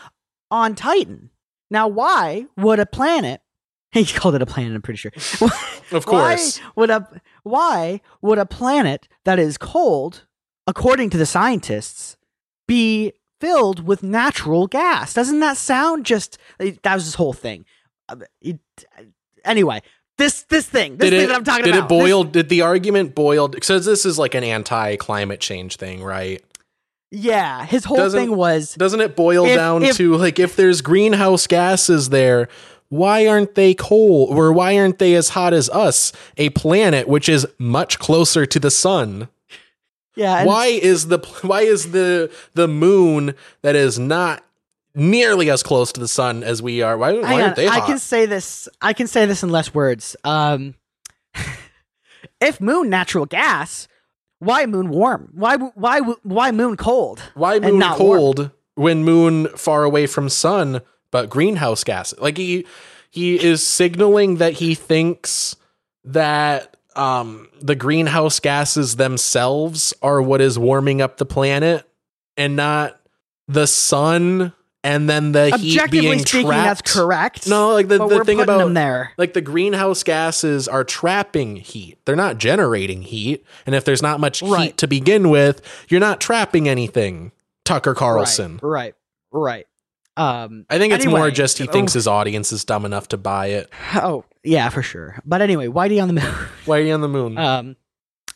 on Titan. Now, why would a planet? He called it a planet. I'm pretty sure. Of course. Why would a why would a planet that is cold, according to the scientists, be filled with natural gas? Doesn't that sound just that was this whole thing? Uh, it- anyway, this this thing, this Did thing it, that I'm talking did about. it boil? did the argument boil? Because this is like an anti-climate change thing, right? Yeah, his whole Doesn't- thing was Doesn't it boil If- down if- to like if there's greenhouse gases there, why aren't they cold or why aren't they as hot as us, a planet which is much closer to the sun? yeah. and- why is the why is the the moon that is not nearly as close to the sun as we are? Why, why aren't on, they I can say this. I can say this in less words. Um, if moon natural gas, why moon warm? Why why why moon cold? why moon not warm? cold when moon far away from sun, but greenhouse gas? Like he he is signaling that he thinks that um the greenhouse gases themselves are what is warming up the planet and not the sun and then the heat Objectively being speaking, trapped. that's correct. No, like the, the thing about them there. like the greenhouse gases are trapping heat. They're not generating heat. And if there's not much Right. heat to begin with, you're not trapping anything. Tucker Carlson. Right, right, right. Um, I think it's more just he oh. thinks his audience is dumb enough to buy it. oh yeah, for sure. But anyway, Whitey on the moon. Why are you on the moon? um,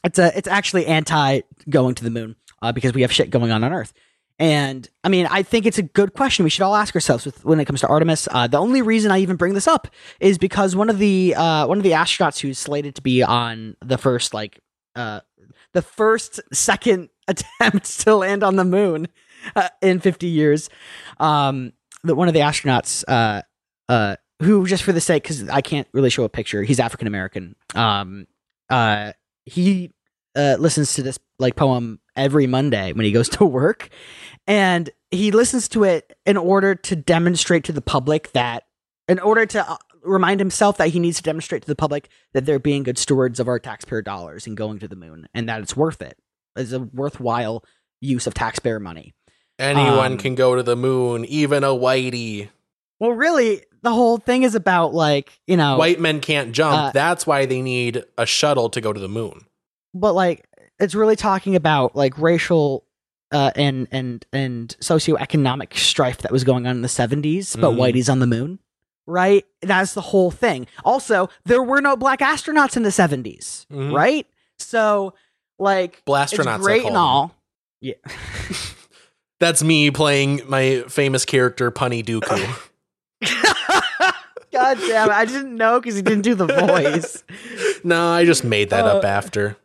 it's a it's actually anti going to the moon uh, because we have shit going on on Earth. And I mean, I think it's a good question we should all ask ourselves with, when it comes to Artemis. Uh, the only reason I even bring this up is because one of the uh, one of the astronauts who's slated to be on the first like uh, the first second attempt to land on the moon uh, in 50 years, um, that one of the astronauts uh, uh, who just for the sake because I can't really show a picture, he's African American. Um, uh, he uh, listens to this like poem every Monday when he goes to work, and he listens to it in order to demonstrate to the public that, in order to uh, remind himself that he needs to demonstrate to the public that they're being good stewards of our taxpayer dollars and going to the moon, and that it's worth it. It's a worthwhile use of taxpayer money. Anyone um, can go to the moon, even a whitey. Well, really, the whole thing is about like you know, White men can't jump. uh, That's why they need a shuttle to go to the moon. But like it's really talking about like racial uh, and and and socioeconomic strife that was going on in the 70s but Mhm. whitey's on the moon right? That's the whole thing. Also, there were no black astronauts in the 70s, Mhm. right? So, like, Blastronauts, it's great and them. all. Yeah. That's me playing my famous character Punny Dooku. God damn it. I didn't know because he didn't do the voice. no, I just made that up Uh, after.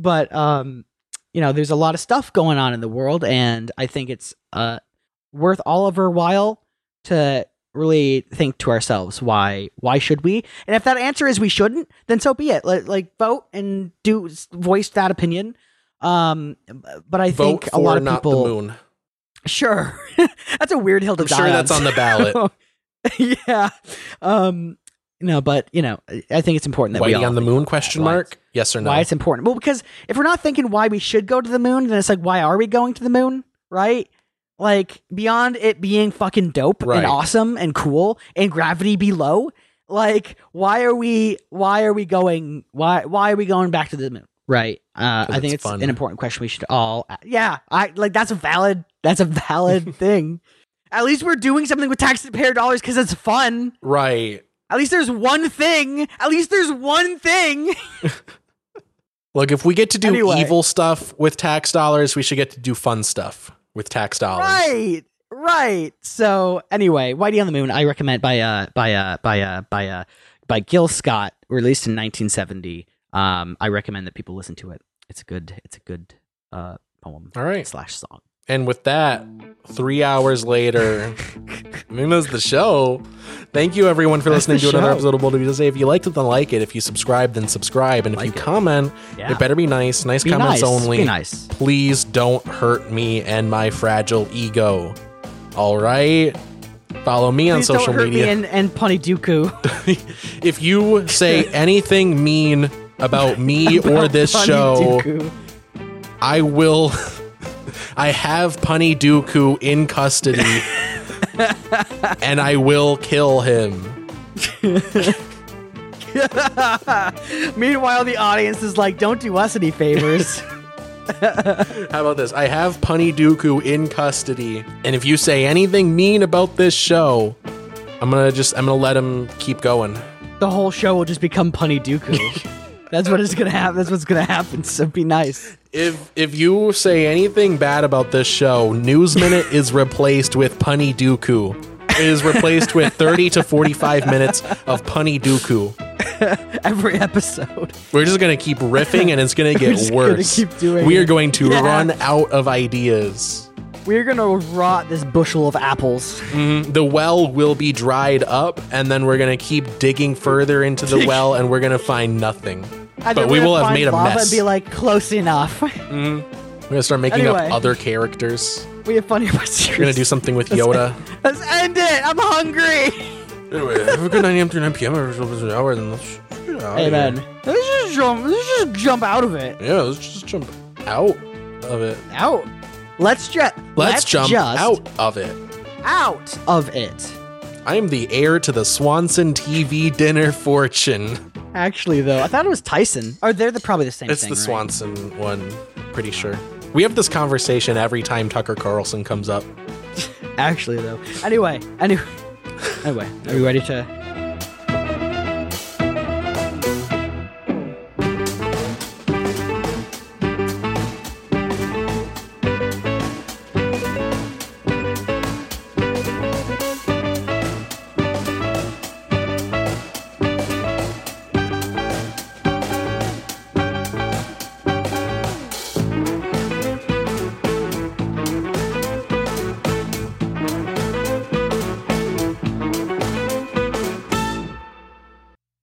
But um you know there's a lot of stuff going on in the world and i think it's uh worth all of our while to really think to ourselves why why should we? And if that answer is we shouldn't then so be it. Like, like vote and do voice that opinion. Um but i Vote think a lot of not people the moon. sure. That's a weird hill to I'm die sure that's on the ballot. yeah. Um no but you know i think it's important that we Whitey all on the moon? Question mark. Yes or no? why it's important. Well, because if we're not thinking why we should go to the moon, then it's like, why are we going to the moon? Right? Like, beyond it being fucking dope Right. and awesome and cool and gravity be low, like, why are we why are we going why why are we going back to the moon? Right. Uh, I think it's it's an important question we should all yeah, I like that's a valid that's a valid thing. At least we're doing something with taxpayer dollars because it's fun. right. At least there's one thing. At least there's one thing. Look, if we get to do Anyway. evil stuff with tax dollars, we should get to do fun stuff with tax dollars. Right, right. So anyway, Whitey on the Moon, I recommend by uh by uh by uh by uh by Gil Scott, released in 1970. Um, I recommend that people listen to it. It's a good, it's a good uh poem All right. slash song. And with that, three hours later, I mean, that's the show. Thank you, everyone, for That's listening to another episode of Bold of You to Say. If you liked it, then like it. If you subscribe, then subscribe. And if Like you it. comment, Yeah. it better be nice. Nice Be comments nice. only. Be nice. Please don't hurt me and my fragile ego. All right? Follow me on social media. me and, and Punny Dooku. if you say anything mean about me or this Punny show, Dooku. I will. I have Punny Dooku in custody, and I will kill him. Meanwhile, the audience is like, "Don't do us any favors." How about this? I have Punny Dooku in custody, and if you say anything mean about this show, I'm gonna just I'm gonna let him keep going. the whole show will just become Punny Dooku. That's what is gonna happen. That's what's gonna happen. So be nice. If if you say anything bad about this show, News Minute is replaced with Punny Dooku. It is replaced with 30 to 45 minutes of Punny Dooku. Every episode. We're just gonna keep riffing, and it's gonna get just gonna worse. keep doing we are it. going to Yeah. run out of ideas. We're gonna rot this bushel of apples. Mhm. The well will be dried up, and then we're gonna keep digging further into the well, and we're gonna find nothing. And But we will have made a lava mess. And be like, close enough. Mm-hmm. We're gonna start making Anyway. up other characters. we have funny about We're gonna do something with Yoda. Let's end it. I'm hungry. anyway, have a good 9 a.m. to 9 p.m. Or an hour, then let's get out of Hey man, here. let's just jump. Let's just jump out of it. Yeah, let's just jump out of it. Out. Let's just. Let's, jump just out of it. Out of it. I am the heir to the Swanson TV dinner fortune. Actually, though, I thought it was Tyson. Or they're the, probably the same It's thing. the right? Swanson one, pretty sure. We have this conversation every time Tucker Carlson comes up. Actually, though. Anyway, anyway, anyway, are we ready to